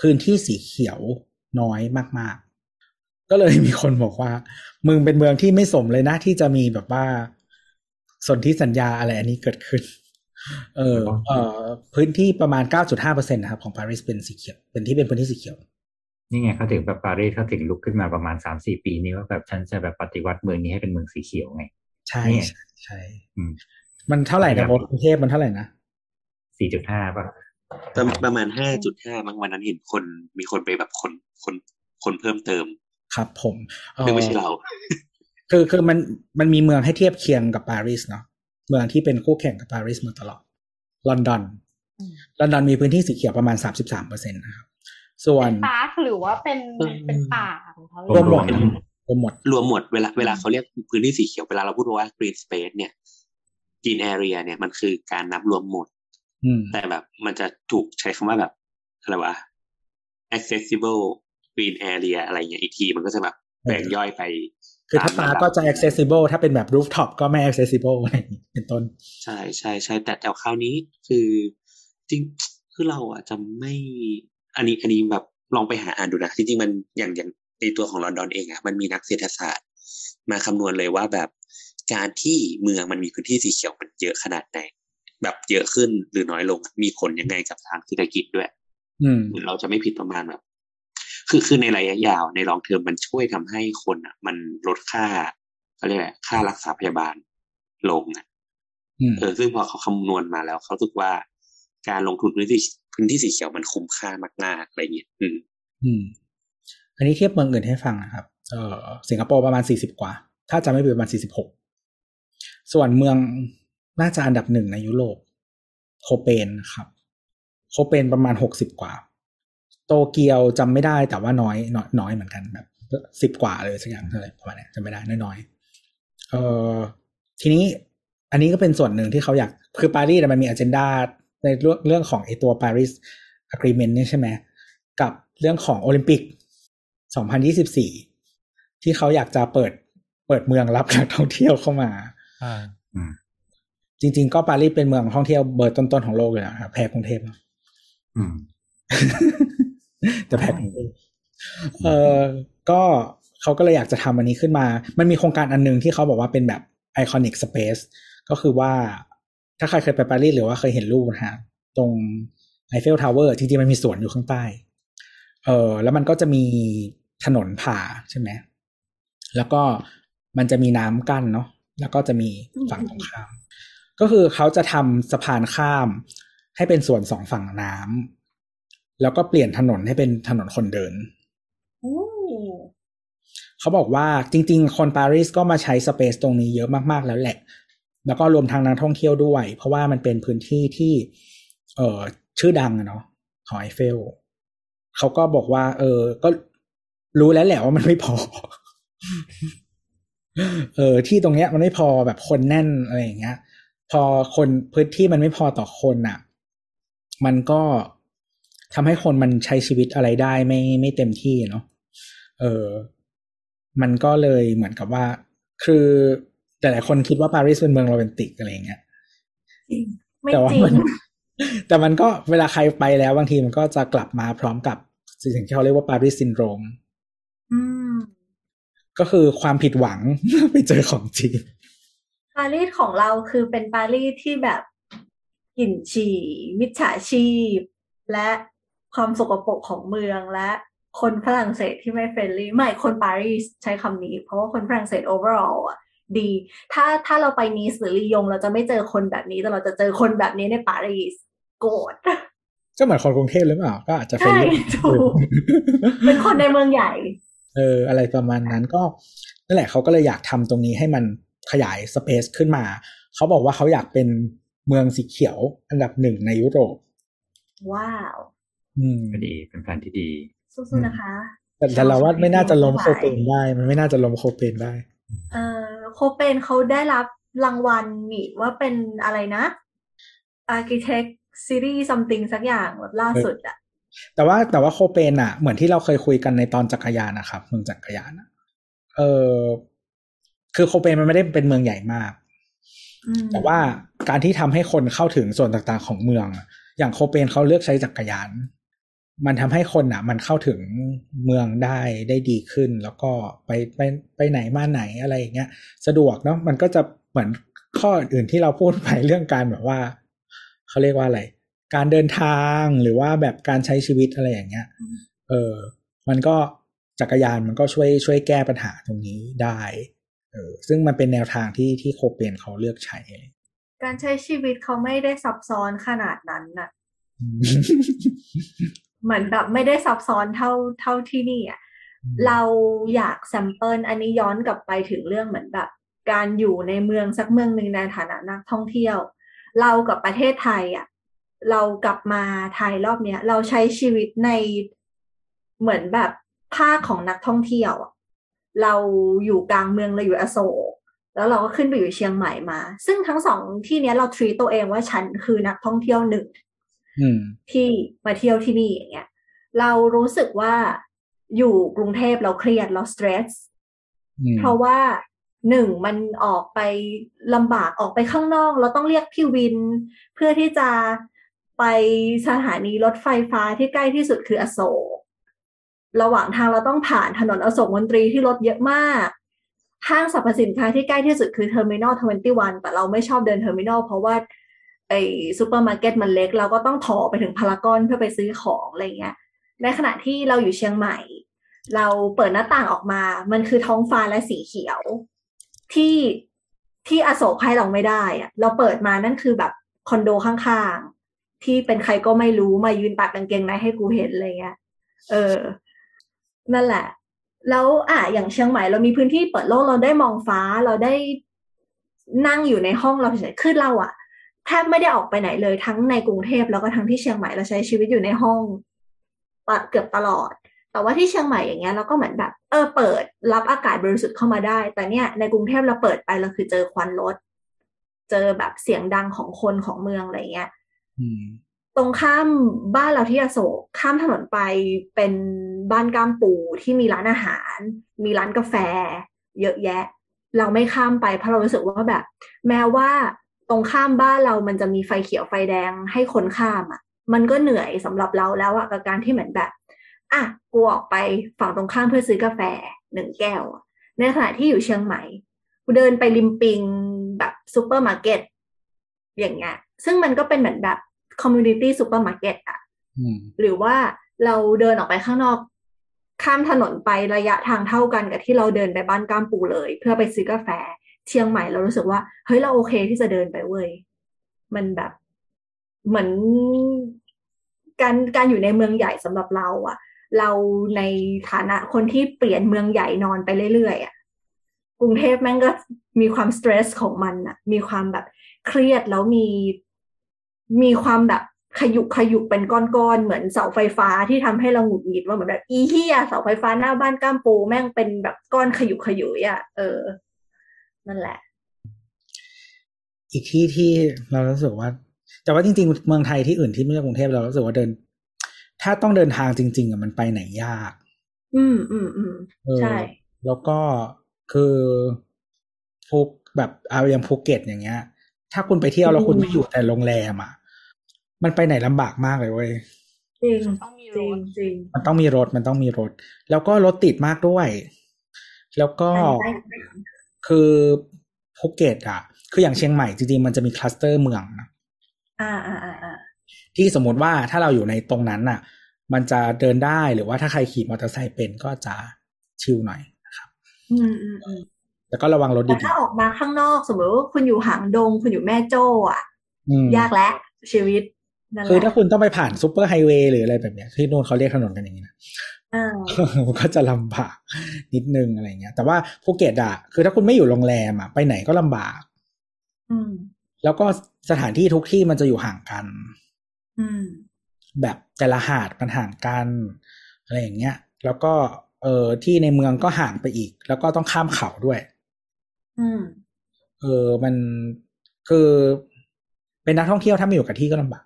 พื้นที่สีเขียวน้อยมาก ๆ ก็เลยมีคนบอกว่า มึงเป็นเมืองที่ไม่สมเลยนะที่จะมีแบบว่าสนธิสัญญาอะไรอันนี้เกิดขึ้น เออเอ่อพื้นที่ประมาณ 9.5%นะครับของปารีสเป็นสีเขียว เป็นที่เป็นพื้นที่สีเขียว นี่ไงเขาถึงแบบปารีสเขาถึงลุกขึ้นมาประมาณสามสี่ปีนี้ว่าแบบฉันจะแบบปฏิวัติเมืองนี้ให้เป็นเมืองสีเขียวไง ใช่เนี่ยใช่ใช่อืมมันเท่าไหร่ครันะบโบทกรุงเทพมันเท่าไหร่นะสี่จุดห้าป่ะ ประประมาณห้าจุดห้าบางวันนั้นเห็นคนมีคนไปแบบคนคนคนเพิ่มเติม ครับผมเอ่อซึ่งไม่ใช่เรา คือคือมันมันมีเมืองให้เทียบเคียงกับปารีสเนาะเมืองที่เป็นคู่แข่งกับปารีสมาตลอด ลอนดอนอืมลอนดอนมีพื้นที่สีเขียวประมาณสามสิบสามเปอร์เซ็นต์นะครับส่วนเป็นปาร์คหรือว่าเป็นเป็นป่าของเขารวมหมดเลยรวมหมดรวมหมดเวลาเวลาเขาเรียกพื้นที่สีเขียวเวลาเราพูดว่า green space เนี่ย green area เนี่ยมันคือการนับรวมหมดอืม แต่แบบมันจะถูกใช้คำว่าแบบอะไรวะ accessible green area อะไรเงี้ยอีกทีมันก็จะแบบแบ่งย่อยไป คือถ้าตปามระดับก็จะ accessible ถ้าเป็นแบบ rooftop ก็ไม่ accessible อะไรอย่างงี้เป็นต้น ใช่ใช่ใช่แต่แต่คราวนี้คือจริงคือเราอะจะไม่ อันนี้อันนี้แบบลองไปหาอ่านดูนะจริงๆมันอย่างอย่างในตัวของลอนดอนเองอะมันมีนักเศรษฐศาสตร์ มาคำนวณเลยว่าแบบการที่เมืองมันมีพื้นที่สีเขียวมันเยอะขนาดไหน แบบเยอะขึ้นหรือน้อยลง มีผลยังไงกับทางเศรษฐกิจด้วยอืมเหมือนเราจะไม่ผิดประมาณแบบคือคือในระยะยาวในลองเทอมมันช่วยทำให้คนอะ มันลดค่าเขาเรียกอะไรค่ารักษาพยาบาลลงอะอืมเออซึ่งพอเขาคำนวณมาแล้ว เขารู้สึกว่าการลงทุนพื้นที่พื้นที่สีเขียวมันคุ้มค่ามากๆอะไรเงี้ยอืม อืม อันนี้เทียบเมืองอื่นให้ฟังนะครับ เออสิงคโปร์ประมาณสี่สิบกว่า ถ้าจะไม่ผิดประมาณสี่สิบหกส่วนเมือง น่าจะอันดับหนึ่งในยุโรปโคเปนครับโคเปนประมาณหกสิบกว่า โตเกียวจำไม่ได้แต่ว่าน้อยน้อยน้อยเหมือนกันแบบสิบกว่าเลยสักอย่างอะไรประมาณเนี้ยจำไม่ได้น้อยๆเออทีนี้อันนี้ก็เป็นส่วนหนึ่งที่เขาอยาก คือปารีสเนี่ยมันมีอ g e n d a ในเรื่องเรื่องของไอตัว Paris Agreement เนี่ยใช่ไหมกับเรื่องของโอลิมปิก 2024 ที่เขาอยากจะเปิดเปิดเมืองรับนักท่องเที่ยวเข้ามาอ่า จริง ๆ ก็ปารีสเป็นเมืองท่องเที่ยวเบอร์ต้นๆของโลกเลยนะครับแพ้กรุงเทพเนอะอืมแต่แพ้กรุงเทพเออก็เขาก็เลยอยากจะทำอันนี้ขึ้นมา มันมีโครงการอันหนึ่งที่เขาบอกว่าเป็นแบบ iconic space ก็คือว่าถ้าใครเคยไปปารีสหรือว่าเคยเห็นรูปนะฮะตรง Eiffel Tower จริงๆมันมีสวนอยู่ข้างใต้เออแล้วมันก็จะมีถนนผ่าใช่ไหมแล้วก็มันจะมีน้ำกั้นเนาะแล้วก็จะมีฝั่งตรงข้าม ก็คือเขาจะทำสะพานข้าม ให้เป็นส่วนสองฝั่งน้ำแล้วก็เปลี่ยนถนนให้เป็นถนนคนเดินโอ้เขาบอกว่าจริง ๆ คนปารีสก็มาใช้สเปซตรงนี้เยอะมากๆแล้วแหละ แล้วก็รวมทางนักท่องเที่ยวด้วย เพราะว่ามันเป็นพื้นที่ที่ เออชื่อดังอะเนาะของไอเฟลเขาก็บอกว่า เออ ก็รู้แล้วแหละว่ามันไม่พอ เออ ที่ตรงเนี้ยมันไม่พอแบบคนแน่นอะไรอย่างเงี้ย พอคนพื้นที่มันไม่พอต่อคนอะ มันก็ทำให้คนมันใช้ชีวิตอะไรได้ไม่ไม่เต็มที่เนาะเออ มันก็เลยเหมือนกับว่า คือแต่หลายคนคิดว่าปารีสเป็นเมืองโรแมนติกอะไรอย่างเงี้ยจริงไม่แต่ว่าจริงมันแต่มันก็เวลาใครไปแล้วบางทีมันก็จะกลับมาพร้อมกับสิ่งที่เขาเรียกว่า Paris syndrome อืมก็คือความผิดหวังไปเจอของจริง ปารีสของเราคือเป็นปารีสที่แบบกลิ่นฉี่ มิจฉาชีพ และความสกปรกของเมืองและคนฝรั่งเศสที่ไม่ friendly ไม่คนปารีสใช้คำนี้ เพราะว่าคนฝรั่งเศส overall อะดี ถ้าถ้าเราไปนีสหรือลียง เราจะไม่เจอคนแบบนี้ แต่เราจะเจอคนแบบนี้ในปารีสโกรธก็เหมือนคนกรุงเทพหรือเปล่าก็อาจจะเป็นใช่ถูกเป็นคนในเมืองใหญ่ เออ อะไรประมาณนั้นก็นั่นแหละเขาก็เลยอยากทำตรงนี้ให้มัน ขยายสเปซขึ้นมา เขาบอกว่าเขาอยากเป็นเมืองสีเขียวอันดับหนึ่งในยุโรป ว้าว อืมก็ดีเป็นแผนที่ดีสู้ๆนะคะแต่แต่เราว่าไม่น่าจะล้มโคทั้งหลายเปนได้ มันไม่น่าจะล้มโคเปนได้ เออโคเปนเขาได้รับรางวัลนี่ว่าเป็นอะไรนะ Architect Series something สักอย่างแบบล่าสุดอะแต่ว่าแต่ว่าโคเปนอะเหมือนที่เราเคยคุยกันในตอนจักรยานนะครับเมืองจักรยานอะเออ คือโคเปนมันไม่ได้เป็นเมืองใหญ่มากอืมแต่ว่าการที่ทำให้คนเข้าถึงส่วนต่างๆของเมืองอะอย่างโคเปนเขาเลือกใช้จักรยาน มันทำให้คนอะ มันเข้าถึงเมืองได้ได้ดีขึ้น แล้วก็ไปไปไปไหนมาไหนอะไรอย่างเงี้ย สะดวกเนาะมันก็จะเหมือนข้ออื่นที่เราพูดไปเรื่องการแบบว่าเขาเรียกว่าอะไร การเดินทางหรือว่าแบบการใช้ชีวิตอะไรอย่างเงี้ย เออ มันก็จักรยานมันก็ช่วยช่วยแก้ปัญหาตรงนี้ได้ เออซึ่งมันเป็นแนวทางที่ที่โคเปนเขาเลือกใช้ การใช้ชีวิตเขาไม่ได้ซับซ้อนขนาดนั้นน่ะ เหมือนแบบไม่ได้ซับซ้อนเท่าเท่าที่นี่อะเราอยากแซมเปิลอันนี้ย้อนกลับไปถึงเรื่องเหมือนแบบ การอยู่ในเมืองสักเมืองหนึ่งในฐานะนักท่องเที่ยว เรากับประเทศไทยอะเรากลับมาไทยรอบเนี้ย เราใช้ชีวิตในเหมือนแบบภาคของนักท่องเที่ยวอะ เราอยู่กลางเมืองเราอยู่อโศกแล้วเราก็ขึ้นไปอยู่เชียงใหม่มา ซึ่งทั้งสองที่เนี้ยเราทรีตัวเองว่าฉันคือนักท่องเที่ยวหนึ่งอืมที่มาเที่ยวที่นี่อย่างเงี้ย เรารู้สึกว่าอยู่กรุงเทพเราเครียดเรา stress อืมเพราะว่าหนึ่งมันออกไปลำบากออกไปข้างนอก เราต้องเรียกพี่วิน เพื่อที่จะไปสถานีรถไฟฟ้าที่ใกล้ที่สุดคืออโศก ระหว่างทางเราต้องผ่านถนนอโศกมนตรีที่รถเยอะมากห้างสรรพสินค้าที่ใกล้ที่สุดคือ Terminal 21แต่เราไม่ชอบเดิน Terminal เพราะว่าไอซูเปอร์มาร์เก็ตมันเล็ก เราก็ต้องถ่อไปถึงพารากอนเพื่อไปซื้อของอะไรเงี้ย ในขณะที่เราอยู่เชียงใหม่ เราเปิดหน้าต่างออกมา มันคือท้องฟ้าและสีเขียว ที่ที่อโศกให้เราไม่ได้อะเราเปิดมานั่นคือแบบคอนโดข้างๆ ที่เป็นใครก็ไม่รู้มายืนตากกางเกงในให้กูเห็นอะไรเงี้ย เออ นั่นแหละ แล้วอะอย่างเชียงใหม่เรามีพื้นที่เปิดโลกเราได้มองฟ้าเราได้นั่งอยู่ในห้องเราเฉยๆคือเราอะแทบไม่ได้ออกไปไหนเลยทั้งในกรุงเทพแล้วก็ทั้งที่เชียงใหม่เราใช้ชีวิตอยู่ในห้องปะเกือบตลอด แต่ว่าที่เชียงใหม่อย่างเงี้ยเราก็เหมือนแบบ เออเปิดรับอากาศบริสุทธิ์เข้ามาได้ แต่เนี่ยในกรุงเทพเราเปิดไปเราคือเจอควันรถ เจอแบบเสียงดังของคนของเมืองอะไรเงี้ยอืมตรงข้ามบ้านเราที่อโศกข้ามถนนไปเป็น บ้านก้ามปูที่มีร้านอาหาร มีร้านกาแฟ เยอะแยะ เราไม่ข้ามไปเพราะเรารู้สึกว่าแบบ แม้ว่าตรงข้ามบ้านเรามันจะมีไฟเขียวไฟแดงให้คนข้ามอะ มันก็เหนื่อยสำหรับเราแล้วอะกับการที่เหมือนแบบอะกูออกไปฝั่งตรงข้ามเพื่อซื้อกาแฟหนึ่งแก้วอะในขณะที่อยู่เชียงใหม่กูเดินไปริมปิงแบบซูเปอร์มาร์เก็ตอย่างเงี้ย ซึ่งมันก็เป็นเหมือนแบบ community supermarket อะอืมหรือว่าเราเดินออกไปข้างนอก ข้ามถนนไประยะทางเท่ากันกับที่เราเดินไปบ้านก้ามปูเลย เพื่อไปซื้อกาแฟเชียงใหม่เรารู้สึกว่าเฮ้ยเราโอเคที่จะเดินไปเว้ยมันแบบเหมือนการการอยู่ในเมืองใหญ่สำหรับเราอะเราในฐานะคนที่เปลี่ยนเมืองใหญ่นอนไปเรื่อยๆอะกรุงเทพแม่งก็มีความสตรสของมันอะมีความแบบเครียดแล้วมีมีความแบบ ขยุกขยุกเป็นก้อนๆ เหมือนเสาไฟฟ้าที่ทำให้เราหงุดหงิดว่าเหมือนแบบอีเฮียเสาไฟฟ้าหน้าบ้านก้ามปูแม่งเป็นแบบก้อนขยุกขยุยอะเออ นั่นแหละ อีกที่ที่เรารู้สึกว่า แต่ว่าจริงๆ เมืองไทยที่อื่นที่ไม่ใช่กรุงเทพเรารู้สึกว่าเดิน ถ้าต้องเดินทางจริง ๆอะมันไปไหนยาก อืมอืมอืมเออใช่ แล้วก็คือภูแบบเอาอย่างภูเก็ตอย่างเงี้ย ถ้าคุณไปเที่ยวแล้วคุณไม่อยู่แต่โรงแรมอะ มันไปไหนลำบากมากเลยเว้ยจริงต้องมีจรริงถจริงมันต้องมีรถมันต้องมีรถ แล้วก็รถติดมากด้วย แล้วก็ใช่คือภูเก็ตอะ คืออย่างเชียงใหม่จริงๆมันจะมี cluster เมืองนะอ่าอ่าอ่าอ่าที่สมมติว่าถ้าเราอยู่ในตรงนั้นน่ะ มันจะเดินได้หรือว่าถ้าใครขี่มอเตอร์ไซค์เป็นก็จะชิลหน่อยนะครับ อืมอืมอืมแล้วก็ระวังรถแต่ดีถ้าออกมาข้างนอกสมมติว่าคุณอยู่หางดง คุณอยู่แม่โจ้อะๆอืมยากแล้วชีวิตนั่นแห คือละถ้าคุณต้องไปผ่าน superhighway หรืออะไรแบบเนี้ยที่นู่นเขาเรียกถนนกันอย่างนี้นะอ่ามันก็จะลำบากนิดนึงอะไรเงี้ย แต่ว่าภูเก็ตอะคือถ้าคุณไม่อยู่โรงแรมอะไปไหนก็ลำบาก อืม แล้วก็สถานที่ทุกที่มันจะอยู่ห่างกัน อืม แบบแต่ละหาดมันห่างกันอะไรอย่างเงี้ย แล้วก็เออที่ในเมืองก็ห่างไปอีก แล้วก็ต้องข้ามเขาด้วย อืม เออมันคือเป็นนักท่องเที่ยวถ้าไม่อยู่กับที่ก็ลำบาก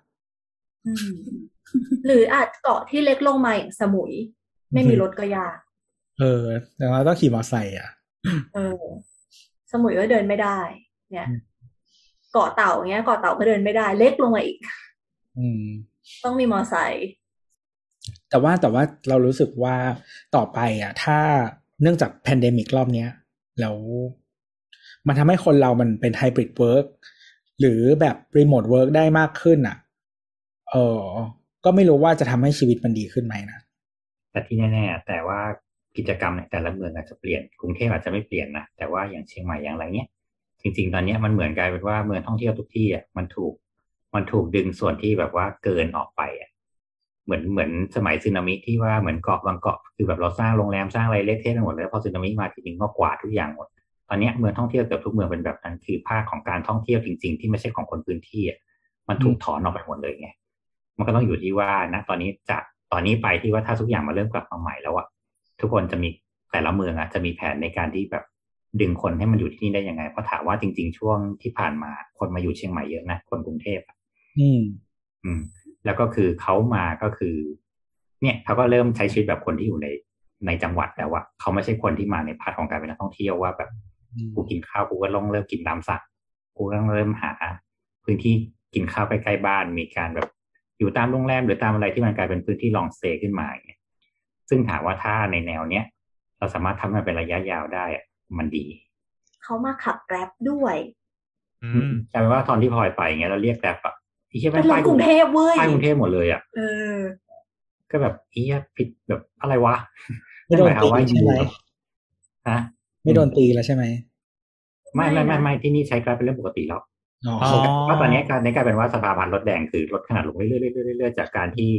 อืม หรืออาจเกาะที่เล็กลงมาอย่างสมุย ไม่มีรถก็ยากเออแต่ว่าต้องขี่มอเตอร์ไซค์อะ เออ สมุยก็เดินไม่ได้ เนี่ยอืมเกาะเต่าเงี้ย เกาะเต่าก็เดินไม่ได้ เล็กลงมาอีก อืม ต้องมีมอไซค์แต่ว่าแต่ว่าเรารู้สึกว่าต่อไปอะ ถ้าเนื่องจาก pandemic รอบเนี้ยแล้วมันทำให้คนเรามันเป็น hybrid work หรือแบบ remote work ได้มากขึ้นอะ เออก็ไม่รู้ว่าจะทำให้ชีวิตมันดีขึ้นไหมนะแต่ที่แน่ๆแต่ว่ากิจกรรมในแต่ละเมืองอาจจะเปลี่ยนกรุงเทพอาจจะไม่เปลี่ยนนะแต่ว่าอย่างเชียงใหม่อย่างไรเนี้ยจริง ๆ ตอนเนี้ยมันเหมือนกลายเป็นว่าเมืองท่องเที่ยวทุกที่อะมันถูก มันถูกดึงส่วนที่แบบว่าเกินออกไปอะเหมือนเหมือนสมัยสึนามิที่ว่าเหมือนเกาะบางเกาะคือแบบเราสร้างโรงแรมสร้างอะไรเละเทะไปหมดเลยพอสึนามิมาทีนึงก็กวาดทุกอย่างหมดตอนเนี้ยเมืองท่องเที่ยวเกือบทุกเมืองเป็นแบบนั้นคือภาคของการท่องเที่ยวจริง ๆ ที่ไม่ใช่ของคนพื้นที่อะมันถูกถอนออกไปหมดเลยไง มันก็ต้องอยู่ที่ว่านะตอนนี้จากตอนนี้ไปที่ว่าถ้าทุกอย่างมาเริ่มกลับมาใหม่แล้วอะทุกคนจะมีแต่ละเมืองอะจะมีแผนในการที่แบบดึงคนให้มันอยู่ที่นี่ได้ยังไง เพราะถามว่าจริง ๆ ช่วงที่ผ่านมาคนมาอยู่เชียงใหม่เยอะนะคนกรุงเทพอะอืม อืม แล้วก็คือเขามาก็คือ เนี่ยเขาก็เริ่มใช้ชีวิตแบบคนที่อยู่ในในจังหวัดแล้วอะเขาไม่ใช่คนที่มาใน part ของการเป็นนักท่องเที่ยวว่าแบบอืมกูกินข้าวกูก็ต้องเริ่มกินตามสั่งกูก็ต้องเริ่มหา พื้นที่กินข้าวใกล้ๆบ้านมีการแบบ อยู่ตามโรงแรมหรือตามอะไรที่มันกลายเป็นพื้นที่ long stay ขึ้นมาอย่างเงี้ยซึ่งถามว่าถ้าในแนวเนี้ยเราสามารถทำมันเป็นระยะยาวได้อะมันดี เขามาขับแกร็บด้วยอืมกลายเป็นว่าตอนที่พลอยไปอย่างเงี้ยเราเรียกแกร็บอะที่เชื่อไหมเป็นรถป้ายกรุงเทพเว้ยป้ายกรุงเทพหมดเลยอะเออ ก็แบบเอียผิดแบบอะไรวะไม่โดนหายความว่าตีใช่ไหมอยู่ฮะไม่โดนตีแล้วใช่ไหมไม่ไม่ไม่ไม่นะไม่ที่นี่ใช้กราฟเป็นเรื่องปกติแล้วอ๋ออ๋อ เพราะตอนนี้การในกลายเป็นว่าสภาพันธ์รถแดงคือลดขนาดลงเรื่อยๆเรื่อยๆเรื่อยๆจากการที่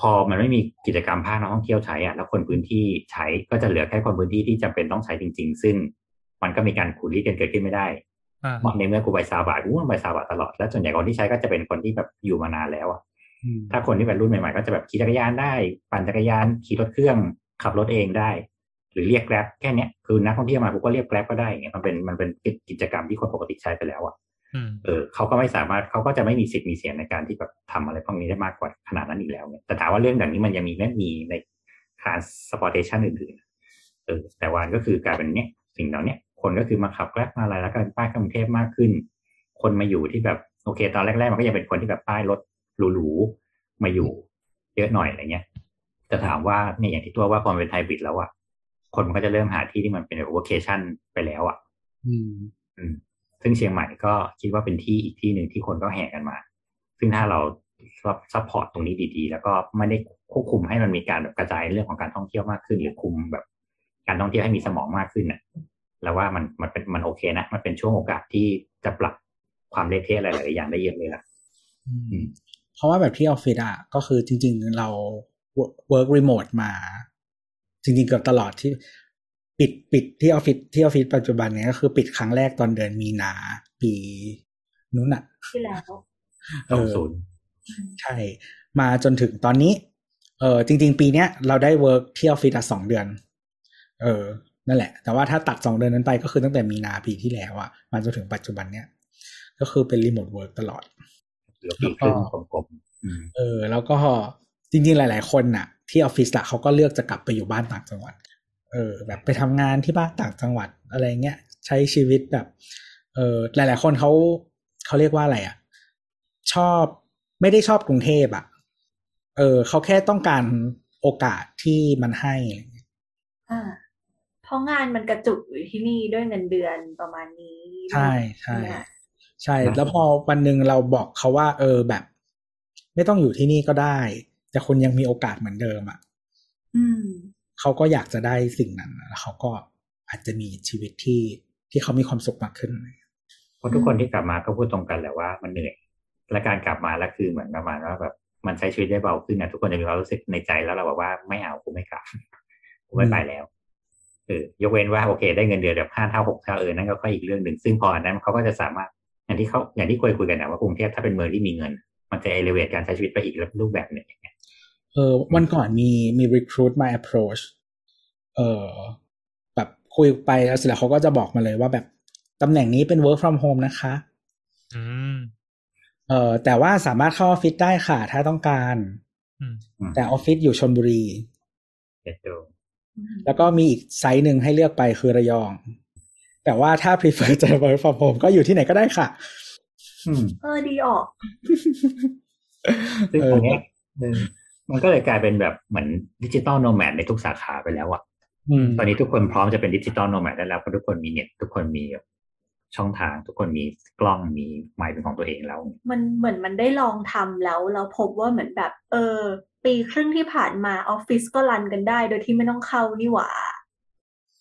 พอมันไม่มีกิจกรรมภาคนักท่องเที่ยวใช้อะแล้วคนพื้นที่ใช้ก็จะเหลือแค่คนพื้นที่ที่จำเป็นต้องใช้จริง ๆ ซึ่งมันก็มีการขูดรีดกันเกิดขึ้นไม่ได้อ่าเพราะในเมื่อกูไปซาบะกูก็ไปซาบะตลอดแล้วส่วนใหญ่คนที่ใช้ก็จะเป็นคนที่แบบอยู่มานานแล้วอะอืมถ้าคนที่เป็นรุ่นใหม่ๆ ก็จะแบบขี่จักรยานได้ ปั่นจักรยานขี่รถเครื่องขับรถเองได้ หรือเรียกแกร็บแค่เนี้ยคือนักท่องเที่ยวมากูก็เรียกแกร็บก็ได้อย่างเงี้ยมันเป็นมันเป็นกิจกรรมที่คนปกติใช้ไปแล้วอะอืม เออเขาก็ไม่สามารถเขาก็จะไม่มีสิทธิ์มีเสียงในการที่แบบทำอะไรพวกนี้ได้มากกว่าขนาดนั้นอีกแล้วเนี่ยแต่ถามว่าเรื่องแบบนี้มันยังมีไม่มีใน transportation อื่นๆเออแต่ว่าก็คือกลายเป็นเนี้ยสิ่งเหล่าเนี้ยคนก็คือมาขับแกร็บมาอะไรแล้วก็ป้ายกรุงเทพมากขึ้น คนมาอยู่ที่แบบโอเค ตอนแรกๆมันก็ยังเป็นคนที่แบบป้ายรถหรูๆมาอยู่ เยอะหน่อยอะไรเงี้ยแต่ถามว่าเนี่ยอย่างที่ตัวว่าพอมันเป็นไฮบริดแล้วอะคนมันก็จะเริ่มหาที่ที่มันเป็นโอเวอร์เคชั่นไปแล้วอะอืมอืม ซึ่งเชียงใหม่ก็คิดว่าเป็นที่อีกที่หนึ่งที่คนก็แห่กันมา ซึ่งถ้าเราsupport ตรงนี้ดีๆ แล้วก็ไม่ได้ควบคุมให้มันมีการแบบกระจายเรื่องของการท่องเที่ยวมากขึ้น หรือคุมแบบการท่องเที่ยวให้มีสมองมากขึ้นน่ะแล้วว่ามันมันเป็นมันโอเคนะมันเป็นช่วงโอกาสที่จะปรับความเละเทะหลายๆอย่างได้เยอะเลยล่ะเพราะว่าแบบที่ออฟฟิศอะก็คือจริง ๆ เรา work remote มา จริง ๆ เกือบตลอดที่ ปิดปิดที่ออฟฟิศที่ออฟฟิศปัจจุบันเนี้ยก็คือปิดครั้งแรกตอนเดือนมีนาปีนู้นอะที่แล้วเอสองอศูนย์ใช่ มาจนถึงตอนนี้ เออจริง ๆ ปีเนี้ยเราได้ work ที่ออฟฟิศอะสองเดือน เออ นั่นแหละ แต่ว่าถ้าตัดสองเดือนนั้นไปก็คือตั้งแต่มีนาปีที่แล้วอะมาจนถึงปัจจุบันเนี้ยก็คือเป็น remote work ตลอดเหลือปีครึ่งกลมๆอืมเออ แล้วก็จจริงๆ หลาย ๆ คนน่ะ ที่ออฟฟิศละเขาก็เลือกจะกลับไปอยู่บ้านต่างจังหวัด เออแบบไปทำงานที่บ้านต่างจังหวัดอะไรเงี้ยใช้ชีวิตแบบ เออหลาย ๆ คนเขาเขาเรียกว่าอะไรอะ ชอบไม่ได้ชอบกรุงเทพอะ เออเขาแค่ต้องการโอกาสที่มันให้อะไรเงี้ยอ่าเพราะงานมันกระจุกอยู่ที่นี่ด้วยเงินเดือนประมาณนี้ ใช่ใช่ไหมคะใช่ แล้วพอวันหนึ่งเราบอกเขาว่า เออแบบ ไม่ต้องอยู่ที่นี่ก็ได้ แต่คุณยังมีโอกาสเหมือนเดิมอะ อืม เขาก็อยากจะได้สิ่งนั้นแล้วเขาก็อาจจะมีชีวิตที่ที่เขามีความสุขมากขึ้นเพราะทุกคนที่กลับมาก็พูดตรงกันแหละว่ามันเหนื่อยและการกลับมาแล้วคือเหมือนประมาณว่าแบบมันใช้ชีวิตได้เบาขึ้นนะทุกคนจะมีความรู้สึกในใจแล้วเราบอกว่าไม่เอากูไม่กลับกูไม่ไปแล้วเออยกเว้นว่าโอเค ได้เงินเดือนแบบห้าเท่าหกเท่าเออนั่นก็ค่อยอีกเรื่องหนึ่งซึ่งพออันนั้นเขาก็จะสามารถอย่างที่เขาอย่างที่คุยคุยกันนะว่ากรุงเทพถ้าเป็นเมืองที่มีเงิน มันจะเอเลเวตการใช้ชีวิตไปอีกรูปแบบหนึ่งอย่างเงี้ย เออวันก่อนมีมี recruit มา approach เออแบบคุยไปแล้วเสร็จแล้วเขาก็จะบอกมาเลยว่าแบบตำแหน่งนี้เป็น work from home นะคะ อืมเออแต่ว่าสามารถเข้าออฟฟิศได้ค่ะ ถ้าต้องการอืมแต่ออฟฟิศอยู่ชนบุรีเด็ดดูแล้วก็มีอีกไซต์หนึ่งให้เลือกไปคือระยอง แต่ว่าถ้า prefer จะ work from home ก็อยู่ที่ไหนก็ได้ค่ะอืมเออดีออกซึ่งเออตรงเนี้ยเออ มันก็เลยกลายเป็นแบบเหมือน digital nomad ในทุกสาขาไปแล้วอะอืมตอนนี้ทุกคนพร้อมจะเป็น digital nomad ได้แล้วเพราะทุกคนมีเน็ตทุกคนมีช่องทาง ทุกคนมีกล้องมีไมค์เป็นของตัวเองแล้ว มันเหมือนมันได้ลองทำแล้วเราพบว่าเหมือนแบบ เออ ปีครึ่งที่ผ่านมาออฟฟิศก็ run กันได้ โดยที่ไม่ต้องเข้านี่หว่า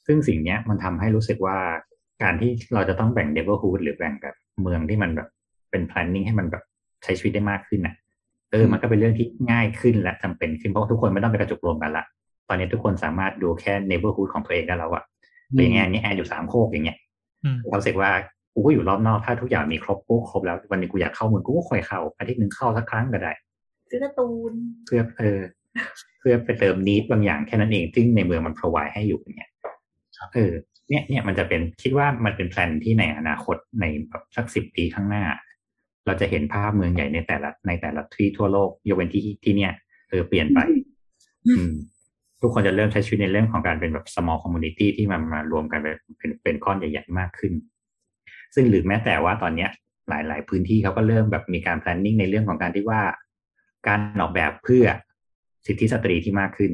ซึ่งสิ่งเนี้ยมันทำให้รู้สึกว่าการที่เราจะต้องแบ่ง neighborhood หรือแบ่งแบบเมืองที่มันแบบเป็น planning ให้มันแบบใช้ชีวิตได้มากขึ้นน่ะ เออมันก็เป็นเรื่องที่ง่ายขึ้นและจำเป็นขึ้นเพราะว่าทุกคนไม่ต้องไปกระจุกรวมกันละตอนนี้ทุกคนสามารถดูแค่ neighborhood ของตัวเองได้แล้วอะหรืออย่างเงี้ยอันนี้แอนอยู่สามโคกอย่างเงี้ยอืมเรารู้สึกว่ากูก็อยู่รอบนอกถ้าทุกอย่างมีครบปุ๊บครบแล้ววันหนี้กูอยากเข้าเมืองกูก็ค่อยเข้าอาทิตย์หนึ่งเข้าสักครั้งก็ได้ซื้อการ์ตูนเพื่อเออเพื่อไปเติมนิดบางอย่างแค่นั้นเองซึ่งในเมืองมัน provide ให้อยู่เนี่ยเออเนี่ยเนี่ยมันจะเป็นคิดว่ามันเป็นแพลนที่ในอนาคตในแบบสักสิบปีข้างหน้า เราจะเห็นภาพเมืองใหญ่ในแต่ละในแต่ละที่ทั่วโลกยกเว้นที่ที่เนี่ยเออเปลี่ยนไป อืมทุกคนจะเริ่มใช้ชีวิตในเรื่องของการเป็นแบบ small community ที่มันมารวมกันเป็นเป็นเป็นก้อนใหญ่ๆมากขึ้น ซึ่งหรือแม้แต่ว่าตอนเนี้ย หลาย ๆ พื้นที่เขาก็เริ่มแบบมีการ planning ในเรื่องของการที่ว่า การออกแบบเพื่อสิทธิสตรีที่มากขึ้น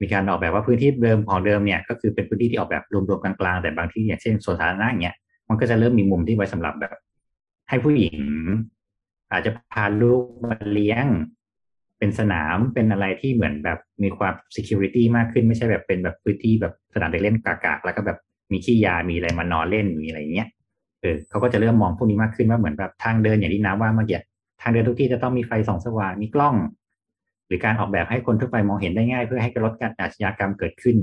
มีการออกแบบว่าพื้นที่เดิมของเดิมเนี่ย ก็คือเป็นพื้นที่ที่ออกแบบรวมๆกลางๆแต่บางที่อย่างเช่นสวนสาธารณะอย่างเงี้ยมันก็จะเริ่มมีมุมที่ไว้สำหรับแบบ ให้ผู้หญิง อาจจะพาลูกมาเลี้ยง เป็นสนามเป็นอะไรที่เหมือนแบบมีความ security มากขึ้นไม่ใช่แบบเป็นแบบพื้นที่แบบสนามเด็กเล่นกากๆแล้วก็แบบมีขี้ยามีอะไรมานอนเล่นมีอะไรเงี้ยเออเขาก็จะเริ่มมองพวกนี้มากขึ้นว่าเหมือนแบบทางเดินอย่างที่น้ำว่าเมื่อกี้ทางเดินทุกที่จะต้องมีไฟส่องสว่างมีกล้อง หรือการออกแบบให้คนทั่วไปมองเห็นได้ง่าย เพื่อให้ลดการอาชญากรรมเกิดขึ้น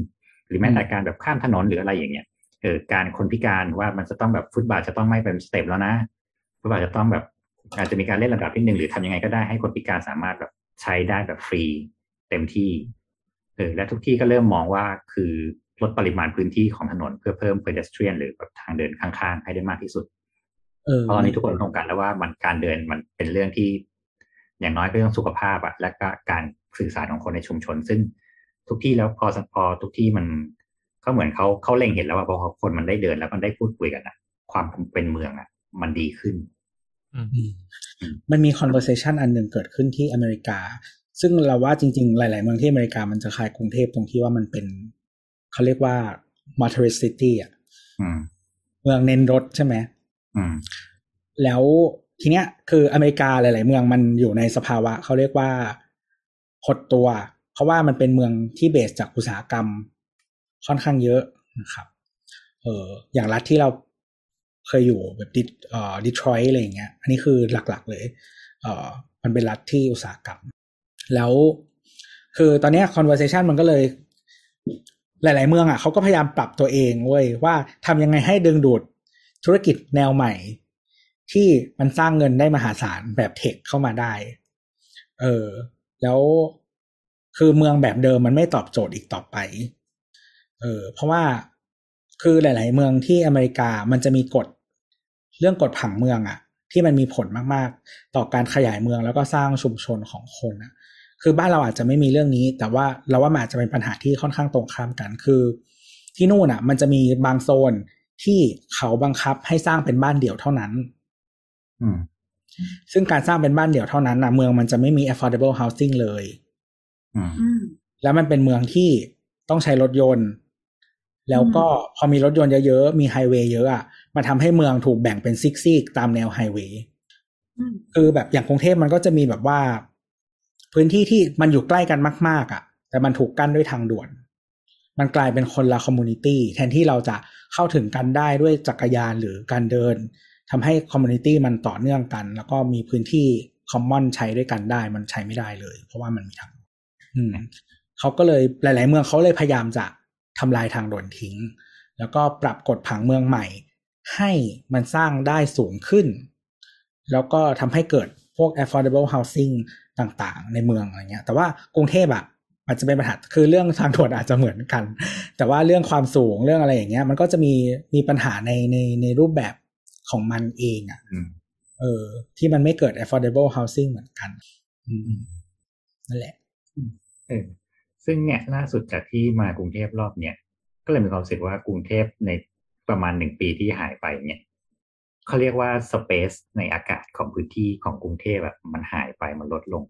หรือแม้แต่การแบบข้ามถนนหรืออะไรอย่างเงี้ยเออการคนพิการว่ามันจะต้องแบบฟุตบาทจะต้องไม่เป็นสเต็ปแล้วนะ ฟุตบาทจะต้องแบบอาจจะมีการเล่นระดับที่หนึ่งหรือทำยังไงก็ได้ให้คนพิการสามารถแบบใช้ได้แบบฟรีเต็มที่เออและทุกที่ก็เริ่มมองว่าคือลดปริมาณพื้นที่ของถนนเพื่อเพิ่ม pedestrian หรือแบบทางเดินข้างๆ ให้ได้มากที่สุดเออเพราะตอนนี้ทุกคนตรงกันแล้วว่ามันการเดินมันเป็นเรื่องที่ อย่างน้อยก็เรื่องสุขภาพอะและก็การสื่อสารของคนในชุมชน ซึ่งทุกที่แล้วพอพอทุกที่มันก็เหมือนเขาเขาเล็งเห็นแล้วว่าพอคนมันได้เดินแล้วมันได้พูดคุยกันอะความเป็นเมืองอะมันดีขึ้นอื มอืมมันมี conversation อันหนึ่งเกิดขึ้นที่อเมริกา ซึ่งเราว่าจริง ๆ หลาย ๆ เมืองที่อเมริกามันจะคล้ายกรุงเทพตรงที่ว่ามันเป็นเขาเรียกว่า motorist city อะอืมเมืองเน้นรถใช่ไหมอืมแล้วทีเนี้ยคืออเมริกาหลาย ๆ เมืองมันอยู่ในสภาวะเขาเรียกว่าหดตัว เพราะว่ามันเป็นเมืองที่เบสจากอุตสาหกรรมค่อนข้างเยอะนะครับ เอออย่างรัฐที่เรา เคยอยู่แบบดิเอ่อดีทรอยต์อะไรอย่างเงี้ย อันนี้คือหลักๆเลย เอ่อมันเป็นรัฐที่อุตสาหกรรม แล้วคือตอนนี้ conversation มันก็เลย หลาย ๆ เมืองอะเขาก็พยายามปรับตัวเองเว้ยว่าทำยังไงให้ดึงดูดธุรกิจแนวใหม่ ที่มันสร้างเงินได้มหาศาลแบบเทคเข้ามาได้ เออ แล้วคือเมืองแบบเดิมมันไม่ตอบโจทย์อีกต่อไป เออ เพราะว่าคือหลาย ๆ เมืองที่อเมริกามันจะมีกฎ เรื่องกฎผังเมืองอะที่มันมีผลมากๆ ต่อการขยายเมืองแล้วก็สร้างชุมชนของคนอะคือบ้านเราอาจจะไม่มีเรื่องนี้ แต่ว่าเราว่ามันอาจจะเป็นปัญหาที่ค่อนข้างตรงข้ามกันคือ ที่นู่นอะมันจะมีบางโซนที่เขาบังคับให้สร้างเป็นบ้านเดี่ยวเท่านั้น อืมซึ่งการสร้างเป็นบ้านเดี่ยวเท่านั้นนะเมืองมันจะไม่มี affordable housing เลยอืมอืมแล้วมันเป็นเมืองที่ต้องใช้รถยนต์ แล้วก็พอมีรถยนต์เยอะๆ มีไฮเวย์เยอะอะ มันทำให้เมืองถูกแบ่งเป็นซีกซีกตามแนวไฮเวย์อืมคือแบบอย่างกรุงเทพมันก็จะมีแบบว่า พื้นที่ที่มันอยู่ใกล้กันมาก ๆอะ แต่มันถูกกั้นด้วยทางด่วน มันกลายเป็นคนละ community แทนที่เราจะเข้าถึงกันได้ด้วยจักรยานหรือการเดินทำให้ community มันต่อเนื่องกัน แล้วก็มีพื้นที่ common ใช้ด้วยกันได้ มันใช้ไม่ได้เลย เพราะว่ามันมีทางอืมเขาก็เลยหลาย ๆ เมืองเขาเลยพยายามจะทำลายทางด่วนทิ้ง แล้วก็ปรับกฎผังเมืองใหม่ ให้มันสร้างได้สูงขึ้น แล้วก็ทำให้เกิดพวก affordable housing ต่างๆ ในเมืองอะไรเงี้ย แต่ว่ากรุงเทพอะอาจจะเป็นปัญหาคือเรื่องทางด่วนอาจจะเหมือนกัน แต่ว่าเรื่องความสูงเรื่องอะไรอย่างเงี้ย มันก็จะมีมีปัญหาในในในรูปแบบของมันเองอะอืมเออ ที่มันไม่เกิด affordable housing เหมือนกันอืมนั่นแหละเออซึ่งเนี่ยล่าสุดจากที่มากรุงเทพรอบเนี้ยก็เลยมีความรู้สึกว่ากรุงเทพใน ประมาณหนึ่งปีที่หายไปเนี่ยเขาเรียกว่าสเปซในอากาศของพื้นที่ของกรุงเทพแบบมันหายไปมันลดลง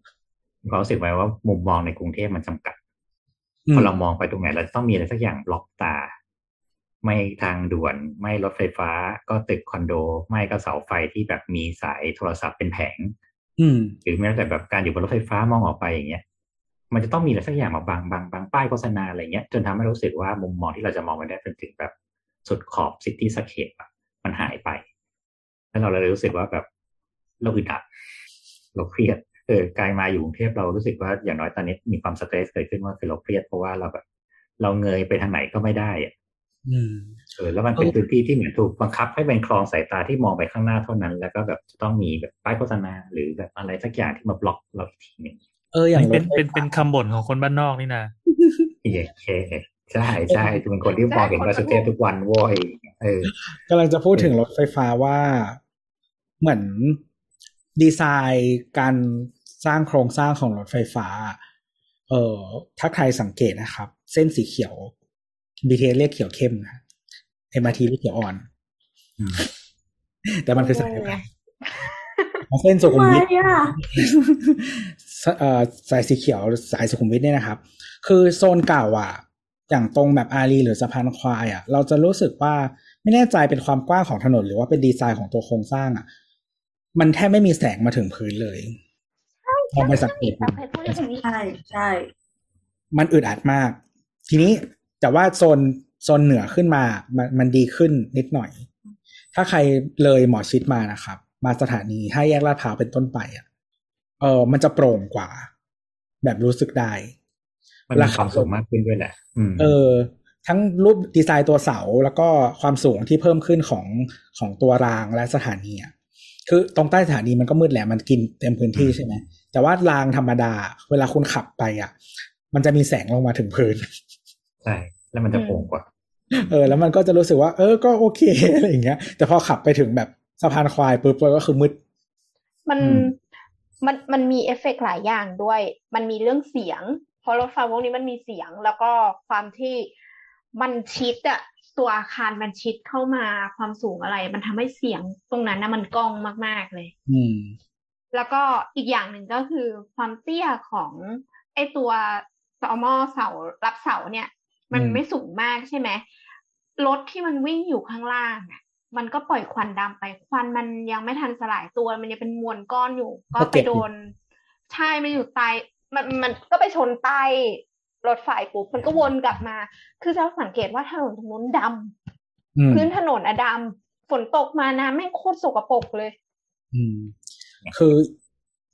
มีความรู้สึกไว้ว่ามุมมองในกรุงเทพมันจำกัดอืมพอเรามองไปตรงไหนเราจะต้องมีอะไรสักอย่างบล็อกตา ไม่ทางด่วนไม่รถไฟฟ้า ก็ตึกคอนโด ไม่ก็เสาไฟที่แบบมีสายโทรศัพท์เป็นแผงอืมหรือแม้แต่แบบการอยู่บนรถไฟฟ้ามองออกไปอย่างเงี้ย มันจะต้องมีอะไรสักอย่างมาบังบังบังป้ายโฆษณาอะไรเงี้ย จนทำให้รู้สึกว่ามุมมองที่เราจะมองไปได้เป็นถึงแบบ สุดขอบ cityscape อะมันหายไป แล้วเราเลยรู้สึกว่าแบบเราอึดอัดเราเครียดเออกลายมาอยู่กรุงเทพเรารู้สึกว่าอย่างน้อยตอนนี้มีความ stress เกิดขึ้นว่าคือเราเครียดเพราะว่าเราแบบเราเงยไปทางไหนก็ไม่ได้อะอืมเออแล้วมันเป็นพื้นที่ที่เหมือนถูกบังคับให้เป็นครรลองสายตาที่มองไปข้างหน้าเท่านั้น แล้วก็แบบจะต้องมีแบบป้ายโฆษณาหรือแบบอะไรสักอย่างที่มาบล็อกเราอีกทีหนึ่งเอออย่างรเป็ถนไฟเป็นเป็นคำบ่นของคนบ้านนอกนี่นะโอเค ใช่ใช่คือเป็นคนที่มองเห็นว่าสุเทพทุกวันโว้ยเออกำลังจะพูดถึงรถไฟฟ้าว่าเหมือนดีไซน์การสร้างโครงสร้างของรถไฟฟ้า เออถ้าใครสังเกตนะครับ เส้นสีเขียว BTS เรียกเขียวเข้มนะ MRT เรียกเขียวอ่อนอืมแต่มันคือสายอะไรของเส้นสุขุมวิทไม่อะเอ่อสายสีเขียวสายสุขุมวิทเนี่ยนะครับ คือโซนเก่าอะ อย่างตรงแบบอารีหรือสะพานควายอะ เราจะรู้สึกว่าไม่แน่ใจเป็นความกว้างของถนน หรือว่าเป็นดีไซน์ของตัวโครงสร้างอะ มันแทบไม่มีแสงมาถึงพื้นเลยลองไปสังเกตดูเราเคยพูดเรื่องนี้ใช่ใช่มันอึดอัดมาก ทีนี้แต่ว่าโซนโซนเหนือขึ้นมา มันมันดีขึ้นนิดหน่อย ถ้าใครเลยหมอชิดมานะครับ มาสถานีห้าแยกลาดพร้าวเป็นต้นไปอะ เออมันจะโปร่งกว่า แบบรู้สึกได้ มันมีความสูงมากขึ้นด้วยแหละอืมเออ ทั้งรูปดีไซน์ตัวเสาแล้วก็ความสูงที่เพิ่มขึ้นของของตัวรางและสถานีอะคือตรงใต้สถานีมันก็มืดแหละมันกินเต็มพื้นที่ใช่ไหมแต่ว่ารางธรรมดา เวลาคุณขับไปอะ มันจะมีแสงลงมาถึงพื้นใช่แล้วมันจะโปร่งกว่า เออ แล้วมันก็จะรู้สึกว่า เออก็โอเคอะไรอย่างเงี้ย แต่พอขับไปถึงแบบสะพานควายปุ๊บก็คือมืด มันอืมมันมันมีเอฟเฟกต์หลายอย่างด้วย มันมีเรื่องเสียง เพราะรถไฟพวกนี้มันมีเสียง แล้วก็ความที่มันชิดอะตัวอาคารมันชิดเข้ามาความสูงอะไร มันทำให้เสียงตรงนั้นนะมันก้องมาก ๆเลย อืม แล้วก็อีกอย่างหนึ่งก็คือความเตี้ยของไอตัวตอมอเสารับเสาเนี่ย มันอืมไม่สูงมากใช่ไหมรถที่มันวิ่งอยู่ข้างล่างอะมันก็ปล่อยควันดำไปควันมันยังไม่ทันสลายตัว มันยังเป็นมวลก้อนอยู่ ก็ไปโดนใช่มันอยู่ใต้ มันมันก็ไปชนใต้รถไฟปุ๊บมันก็วนกลับมา คือจะสังเกตว่าถนนตรงนู้นดำอืมพื้นถนนอะดำฝนตกมาน้ำแม่งโคตรสกปรกเลย อืม คือ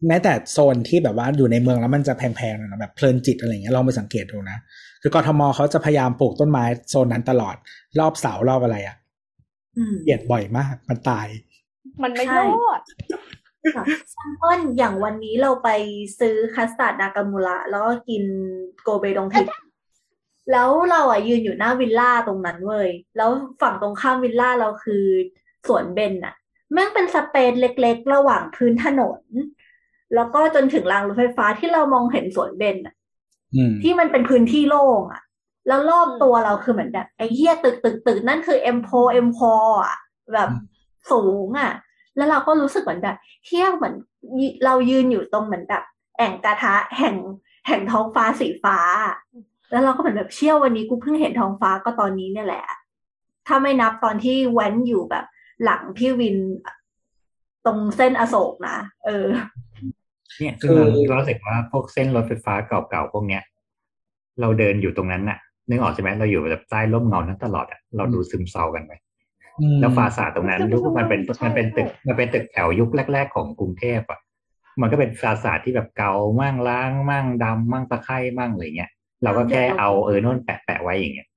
แม้แต่โซนที่แบบว่าอยู่ในเมืองแล้วมันจะแพงๆหน่อยนะแบบเพลินจิตอะไรเงี้ยลองไปสังเกตดูนะ คือกทมเขาจะพยายามปลูกต้นไม้โซนนั้นตลอด รอบเสารอบอะไรอะ่ะอืมเปลี่ยนบ่อยมาก มันตาย มันไม่ใช่รอดค่ะ sampleิลอย่างวันนี้เราไปซื้อคัสตาร์ดนากามูระแล้วก็กินโกเบดงทิแล้วเราอะยืนอยู่หน้าวิลล่าตรงนั้นเว้ยแล้วฝั่งตรงข้ามวิลล่าเราคือสวนเบนอะแม่งเป็นสเปซเล็กๆ ระหว่างพื้นถนน แล้วก็จนถึงรางรถไฟฟ้าที่เรามองเห็นสวนเบนอะอืมที่มันเป็นพื้นที่โล่งอะแล้วรอบตัวเราคือเหมือนแบบไอ้เหี้ยตึกตึกตึกนั่นคือเอ็มโพเอ็มพออะแบบสูงอะ แล้วเราก็รู้สึกเหมือนแบบเที่ยวเหมือนเรายืนอยู่ตรงเหมือนแบบแอ่งกระทะแห่งแห่งท้องฟ้าสีฟ้าอะแล้วเราก็เหมือนแบบเชี่ยววันนี้กูเพิ่งเห็นท้องฟ้าก็ตอนนี้เนี่ยแหละ ถ้าไม่นับตอนที่แว้นอยู่แบบ หลังพี่วินตรงเส้นอโศกนะเออ เนี่ยคืคืออเรารู้สึกว่าพวกเส้นรถไฟฟ้าเก่าๆพวกเนี้ย เราเดินอยู่ตรงนั้นน่ะนึกออกใช่ไหมเราอยู่แบบใต้ร่มเงานั้นตลอดอะเราดูซึมเศร้ากันไปอืม แล้วฟาสาดตรงนั้นซึมยุคเศร้ามันเป็นใช่มันเป็นตึกใช่มันเป็นตึกแถวยุคแรก ๆ ของกรุงเทพอะมันก็เป็นฟาสาดที่แบบเก่ามั่งล้างมั่งดำมั่งตะไคร่มั่งอะไรเงี้ยเราก็แค่เอาเออโน่นแปะแปะไว้อย่างเงี้ย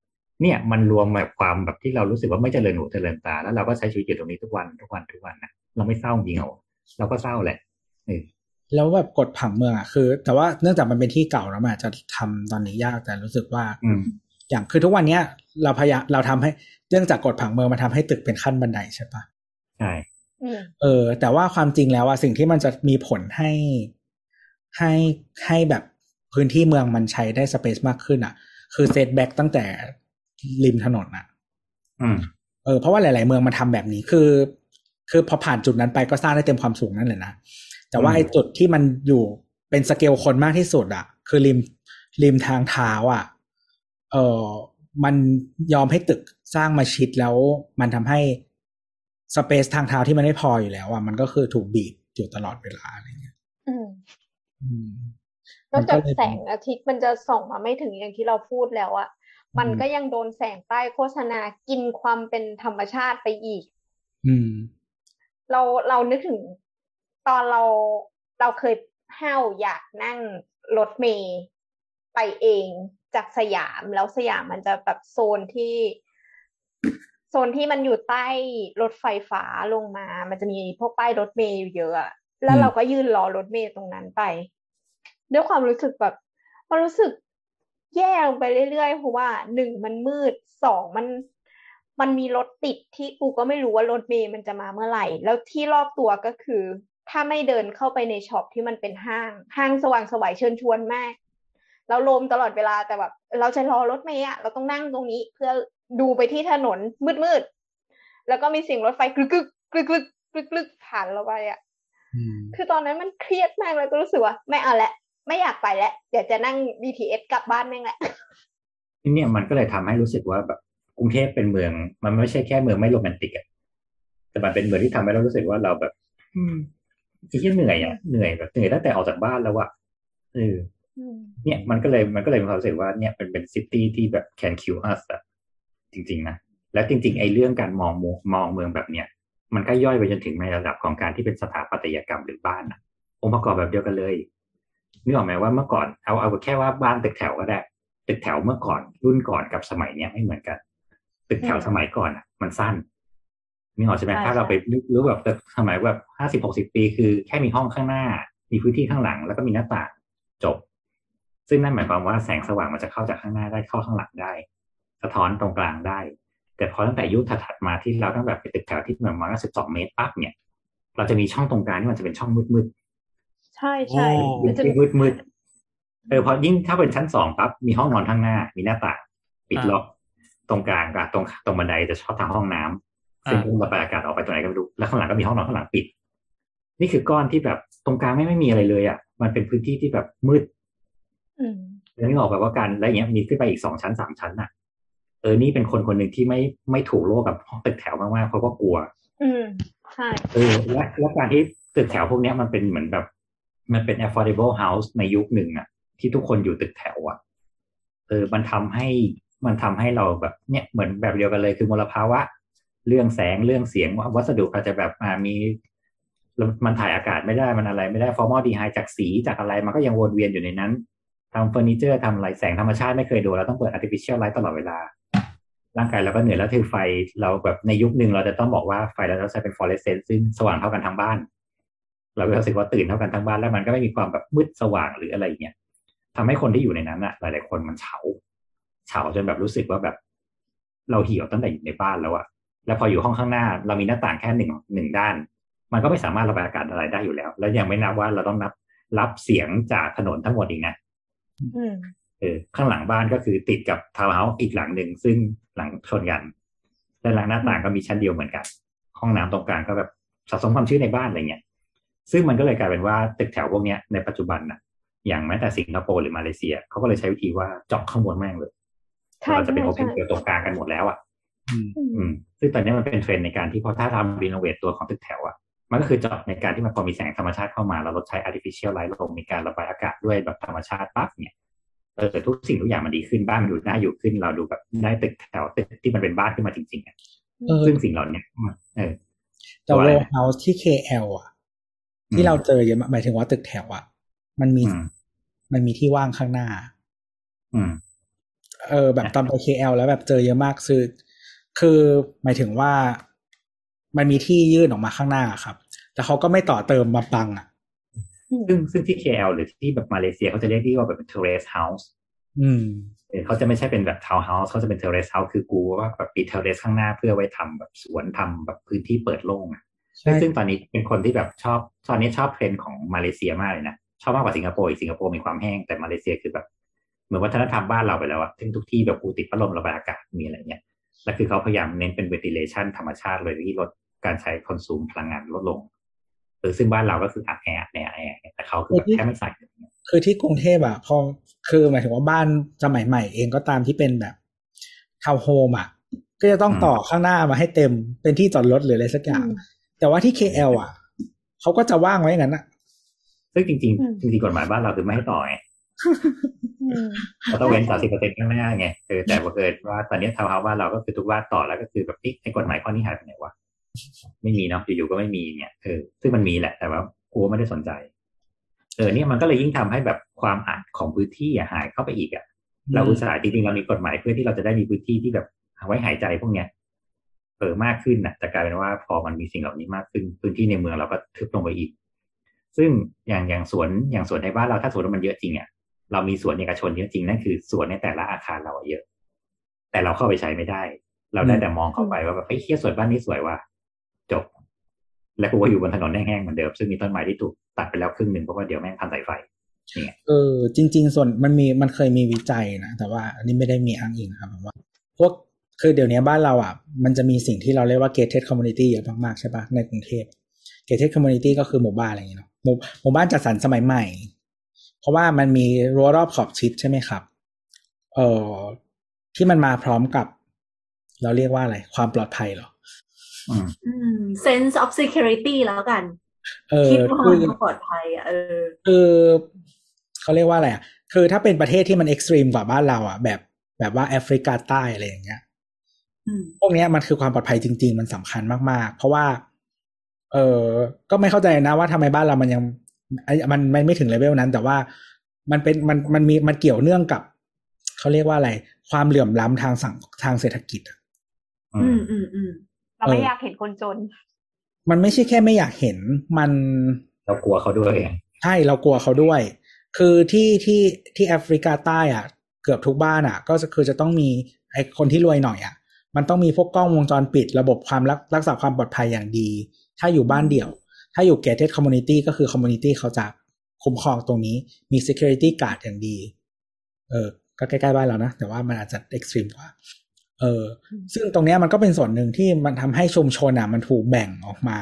เนี่ยมันรวมแบบความแบบที่เรารู้สึกว่าไม่เจริญหูเจริญตา แล้วเราก็ใช้ชีวิตอยู่ตรงนี้ทุกวันทุกวันทุกวันนะเราไม่เศร้าจริงเหรอเราก็เศร้าแหละเออแล้วแบบกฎผังเมืองอะคือ แต่ว่าเนื่องจากมันเป็นที่เก่าแล้วมันอาจจะทำตอนนี้ยากแต่รู้สึกว่า อืมอย่างคือทุกวันเนี้ย เราพยายามเราทำให้เนื่องจากกฎผังเมืองมันทำให้ตึกเป็นขั้นบันไดใช่ปะใช่อืมเออ แต่ว่าความจริงแล้วอะสิ่งที่มันจะมีผลให้ให้ให้แบบพื้นที่เมืองมันใช้ได้สเปซมากขึ้นอะคือเซตแบ็กตั้งแต่ริมถนนอะอืมเออเพราะว่าหลาย ๆ เมืองมันทำแบบนี้คือ คือพอผ่านจุดนั้นไปก็สร้างได้เต็มความสูงนั่นแหละนะแต่ว่าอืมไอ้จุดที่มันอยู่เป็นสเกลคนมากที่สุดอะคือริมริมทางเท้าอะ เออมันยอมให้ตึกสร้างมาชิดแล้ว มันทำให้สเปซทางเท้าที่มันไม่พออยู่แล้วอะมันก็คือถูกบีบอยู่ตลอดเวลาอะไรเงี้ยอืมอืมนอกจากมันก็เลยแสงอาทิตย์มันจะส่องมาไม่ถึงอย่างที่เราพูดแล้วอะมันอืมก็ยังโดนแสงป้ายโฆษณากินความเป็นธรรมชาติไปอีก อืม เราเรานึกถึงตอนเราเราเคยห้าวอยากนั่งรถเมย์ไปเอง จากสยามแล้วสยามมันจะแบบโซนที่ โซนที่มันอยู่ใต้รถไฟฟ้าลงมา มันจะมีพวกป้ายรถเมย์อยู่เยอะแล้วเราก็ยืนรอรถเมย์ตรงนั้นไป ด้วยความรู้สึกแบบมันรู้สึกแย่ลงไปเรื่อยๆเพราะว่าหนึ่งมันมืดสองมันมันมีรถติดที่กูก็ไม่รู้ว่ารถเมย์มันจะมาเมื่อไหร่ แล้วที่รอบตัวก็คือ ถ้าไม่เดินเข้าไปใน shop ที่มันเป็นห้าง ห้างสว่างไสวเชิญชวนมาก แล้วลมตลอดเวลาแต่แบบ เราจะรอรถเมล์อะเราต้องนั่งตรงนี้เพื่อดูไปที่ถนนมืดๆแล้วก็มีเสียงรถไฟกรึกกรึกกรึกกรึกกรึกกรึกผ่านเราไปอะอืมคือตอนนั้นมันเครียดมากเลยก็รู้สึกว่าไม่เอาละไม่อยากไปแล้วเดี๋ยวจะนั่ง BTS กลับบ้านแม่งแหละเนี่ยมันก็เลยทำให้รู้สึกว่าแบบกรุงเทพเป็นเมือง มันไม่ใช่แค่เมืองไม่โรแมนติกอะแต่มันเป็นเมืองที่ทำให้เรารู้สึกว่าเราแบบ อืมที่เหนื่อยอะเหนื่อยแบบเหนื่อยตั้งแต่ออกจากบ้านแล้วอะเออ เนี่ยมันก็เลยมันก็เลยมีความรู้สึกว่าเนี่ยเป็นเป็นซิตี้ที่แบบ can kill us อะจริง ๆ นะ แล้วจริง ๆ ไอ้เรื่องการมองมองมองเมืองแบบเนี้ยมันก็ย่อยไปจนถึงในระดับของการที่เป็นสถาปัตยกรรมหรือบ้านอะองค์ประกอบแบบเดียวกันเลยนึกออกไหมว่าเมื่อก่อนเอาเอาแค่ว่าบ้านตึกแถวก็ได้ ตึกแถวเมื่อก่อนรุ่นก่อนกับสมัยเนี้ยไม่เหมือนกัน ตึกแถวอืมสมัยก่อนอะมันสั้นนึกออกใช่ไหมใช่ถ้าเราใช่ไปนึกรู้แบบตึกสมัยแบบห้าสิบหกสิบปี คือแค่มีห้องข้างหน้า มีพื้นที่ข้างหลัง แล้วก็มีหน้าต่างจบ ซึ่งนั่นหมายความว่าแสงสว่างมันจะเข้าจากข้างหน้าได้เข้าข้างหลังได้ สะท้อนตรงกลางได้ แต่พอตั้งแต่ยุคถัดๆมาที่เราตั้งแบบเป็นตึกแถวที่ประมาณสิบสองเมตรปั๊บเนี่ย เราจะมีช่องตรงกลางที่มันจะเป็นช่องมืดใช่ใช่โอ้ๆมันจะที่มืดๆเออพอยิ่งถ้าเป็นชั้นสองปั๊บมีห้องนอนข้างหน้า มีหน้าต่างปิดล็อกตรงกลางกับตรงตรงบันไดจะชอบทางห้องน้ำซึ่งระบายอากาศออกไปตรงไหนก็ไม่รู้แล้วข้างหลังก็มีห้องนอนข้างหลังปิด นี่คือก้อนที่แบบตรงกลางไม่ไม่มีอะไรเลยอะ มันเป็นพื้นที่ที่แบบมืด อืมแล้วนี่ออกแบบว่าการแล้วอย่างเงี้ยมีขึ้นไปอีกสองชั้นสามชั้นน่ะ เออนี่เป็นคนคนหนึ่งที่ไม่ไม่ถูกโลกกับห้องตึกแถวมากๆเพราะว่ากลัว อืมใช่เออและและการที่ตึกแถวพวกเนี้ยมันเป็นเหมือนแบบ มันเป็น affordable house ในยุคหนึ่งอะ ที่ทุกคนอยู่ตึกแถวอะ เออมันทำให้มันทำให้เราแบบเนี่ยเหมือนแบบเดียวกันเลยคือมลภาวะ เรื่องแสงเรื่องเสียงวัสดุอาจจะแบบอ่ามีมันถ่ายอากาศไม่ได้มันอะไร ไม่ได้ formaldehyde จากสีจากอะไร มันก็ยังวนเวียนอยู่ในนั้น ทำเฟอร์นิเจอร์ทำอะไรแสงธรรมชาติไม่เคยโดนเราต้องเปิด artificial light ตลอดเวลา ร่างกายเราก็เหนื่อยแล้วถือไฟเราแบบในยุคหนึ่งเราจะต้องบอกว่าไฟเราต้องใช้เป็น fluorescent ซึ่งสว่างเท่ากันทั้งบ้าน เราก็รู้สึกว่าตื่นเท่ากันทั้งบ้านแล้วมันก็ไม่มีความแบบมืดสว่างหรืออะไรอย่างเงี้ยทำให้คนที่อยู่ในนั้นอะหลาย ๆ คนมันเฉา เฉาจนแบบรู้สึกว่าแบบ เราเหี่ยวตั้งแต่อยู่ในบ้านแล้วอะแล้วพออยู่ห้องข้างหน้า เรามีหน้าต่างแค่หนึ่งหนึ่งด้าน มันก็ไม่สามารถระบายอากาศอะไรได้อยู่แล้ว แล้วยังไม่นับว่าเราต้องนับรับเสียงจากถนนทั้งหมดอีกนะ เออข้างหลังบ้านก็คือติดกับทาวน์เฮาส์อีกหลังหนึ่งซึ่งหลังชนกันและหลังหน้าต่างก็มีชั้นเดียวเหมือนกัน ห้องน้ำตรงกลางก็แบบสะสมความชื้นในบ้านอะไรเงี้ย ซึ่งมันก็เลยกลายเป็นว่าตึกแถวพวกเนี้ยในปัจจุบันน่ะ อย่างแม้แต่สิงคโปร์หรือมาเลเซียเขาก็เลยใช้วิธีว่าเจาะข้างบนแม่งเลยใช่เราจะเป็นใช่ open ใช่เ l ตรงกลางกันหมดแล้วอะอืมอืมอืมซึ่งตอนนี้มันเป็นเทรนด์ในการที่พอถ้าทำ renovate ตัวของตึกแถวอะ มันก็คือเจาะในการที่มันพอมีแสงธรรมชาติเข้ามาแล้วลดใช้ artificial light ลงมีการระบายอากาศด้วยแบบธรรมชาติปั๊บเนี่ยเออทุกสิ่งทุกอย่างมันดีขึ้นบ้านมันดูน่าอยู่ขึ้น เราดูแบบได้ตึกแถวตึกที่มันเป็นบ้านขึ้นมาจริงๆอะเออซึ่งสิ่งเหล่านี้เออแต่ตัวโรอะไรนะเฮาส์ที่ KL อะ ที่เราเจอเยอะมากหมายถึงว่าตึกแถวอะ มันมีอืมมันมีที่ว่างข้างหน้า อืม เออ แบบตอนไป KL แล้วแบบเจอเยอะมากคือคือหมายถึงว่า มันมีที่ยื่นออกมาข้างหน้าครับ แต่เขาก็ไม่ต่อเติมมาบังอะ ซึ่งซึ่งที่ KL หรือที่แบบมาเลเซียเขาจะเรียกที่ว่าแบบเป็น terrace house อืมเออเขาจะไม่ใช่เป็นแบบ town house เขาจะเป็น terrace house คือกูว่าแบบมี terrace ข้างหน้าเพื่อไว้ทำแบบสวนทำแบบพื้นที่เปิดโล่งอะใช่ซึ่งตอนนี้เป็นคนที่แบบชอบตอนนี้ชอบเทรนด์ของมาเลเซียมากเลยนะชอบมากกว่าสิงคโปร์อีกสิงคโปร์มีความแห้งแต่มาเลเซียคือแบบเหมือนวัฒนธรรมบ้านเราไปแล้วอะซึ่งทุกที่แบบกูติดพัดลมระบายอากาศมีอะไรเงี้ยแล้วคือเขาพยายามเน้นเป็น ventilation ธรรมชาติเลยที่ลด การใช้ consume พลังงานลดลงเออซึ่งบ้านเราก็คืออัดแอร์อัดแอร์อัดแอร์แต่เขาคือแบบแค่ไม่ใส่อะไรเงี้ยคือที่กรุงเทพอะพอคือหมายถึงว่าบ้านสมัยใหม่เองก็ตามที่เป็นแบบทาวน์โฮมอะก็จะต้องต่อข้างหน้ามาให้เต็มเป็นที่จอดรถหรืออะไรสักอย่าง แต่ว่าที่ KL อะเขาก็จะว่างไว้อย่างนั้นอะซึ่งจริงอืมๆจริงๆกฎหมายบ้านเราคือไม่ให้ต่อไงอืมเราต้องเว้นสามสิบเปอร์เซ็นต์ข้างหน้าไงเออแต่ว่าเกิดว่าตอนนี้ทาวน์เฮาส์บ้านเราก็คือทุกบ้านต่อแล้วก็คือแบบนี่ในกฎหมายข้อนี้หายไปไหนวะ ไม่มีเนาะอยู่ๆก็ไม่มีเนี่ยเออซึ่งมันมีแหละแต่ว่ากูไม่ได้สนใจ เออเนี่ยมันก็เลยยิ่งทำให้แบบความอัดของพื้นที่อะหายเข้าไปอีกอะเราอุตส่าห์จริงๆเรามีกฎหมายเพื่อที่เราจะได้มีพื้นที่ที่แบบเอาไว้หายใจพวกเนี้ยเออมากขึ้นนะแต่กลายเป็นว่าพอมันมีสิ่งเหล่านี้มากขึ้นพื้นที่ในเมืองเราก็ทึบลงไปอีก ซึ่งอย่างอย่างสวนอย่างสวนในบ้านเราถ้าสวนมันเยอะจริงอะเรามีสวนเอกชนเยอะจริงนั่นคือสวนในแต่ละอาคารเราอะเยอะ แต่เราเข้าไปใช้ไม่ได้ เราได้แต่มองเข้าไปว่าแบบเฮ้ยเฮียสวนบ้านนี้สวยว่ะ จบ แล้วกูก็อยู่บนถนนแห้งๆเหมือนเดิมซึ่งมีต้นไม้ที่ถูกตัดไปแล้วครึ่งหนึ่งเพราะว่าเดี๋ยวแม่งพันสายไฟเออจริง ๆ ส่วนมันมีมันเคยมีวิจัยนะแต่ว่าอันนี้ไม่ได้มีอ้างอิงนะครับว่า พวกคือเดี๋ยวนี้บ้านเราอะ มันจะมีสิ่งที่เราเรียกว่า gated community เยอะมากๆใช่ปะในกรุงเทพ gated community ก็คือหมู่บ้านอะไรอย่างเงี้ยเนาะหมู่หมู่บ้านจัดสรรสมัยใหม่ เพราะว่ามันมีรั้วรอบขอบชิดใช่ไหมครับเอ่อที่มันมาพร้อมกับ เราเรียกว่าอะไร ความปลอดภัยเหรอ sense of security แล้วกันเออคิดว่าคืมันอปลอดภัยอะเออคือเขาเรียกว่าอะไรอะ คือถ้าเป็นประเทศที่มันเอ็กซ์ตรีมกว่าบ้านเราอะ แบบแบบว่าแอฟริกาใต้อะไรอย่างเงี้ยอืมพวกเนี้ยมันคือความปลอดภัยจริง ๆ มันสำคัญมากๆ เพราะว่า เออก็ไม่เข้าใจนะว่าทำไมบ้านเรามันยังไอ้มันมันไม่ถึงเลเวลนั้น แต่ว่ามันเป็นมันมันมีมันเกี่ยวเนื่องกับเขาเรียกว่าอะไร ความเหลื่อมล้ำทางสังทางเศรษฐกิจอะอือืมมอืมอืม เราไม่เออออยากเห็นคนจน มันไม่ใช่แค่ไม่อยากเห็น มันเรากลัวเขาด้วยใช่เรากลัวเขาด้วย คือที่ที่ที่แอฟริกาใต้อะ เกือบทุกบ้านอะ ก็คือจะต้องมีไอคนที่รวยหน่อยอะ มันต้องมีพวกกล้องวงจรปิด ระบบความรักรักษาความปลอดภัยอย่างดี ถ้าอยู่บ้านเดี่ยว ถ้าอยู่ gated community ก็คือ community เขาจะคุ้มครองตรงนี้มี security guard อย่างดี เออก็ใกล้ๆบ้านเรานะ แต่ว่ามันอาจจะ extreme กว่า เออ ซึ่งตรงเนี้ยมันก็เป็นส่วนหนึ่งที่มันทำให้ชุมชนอะมันถูกแบ่งออกมา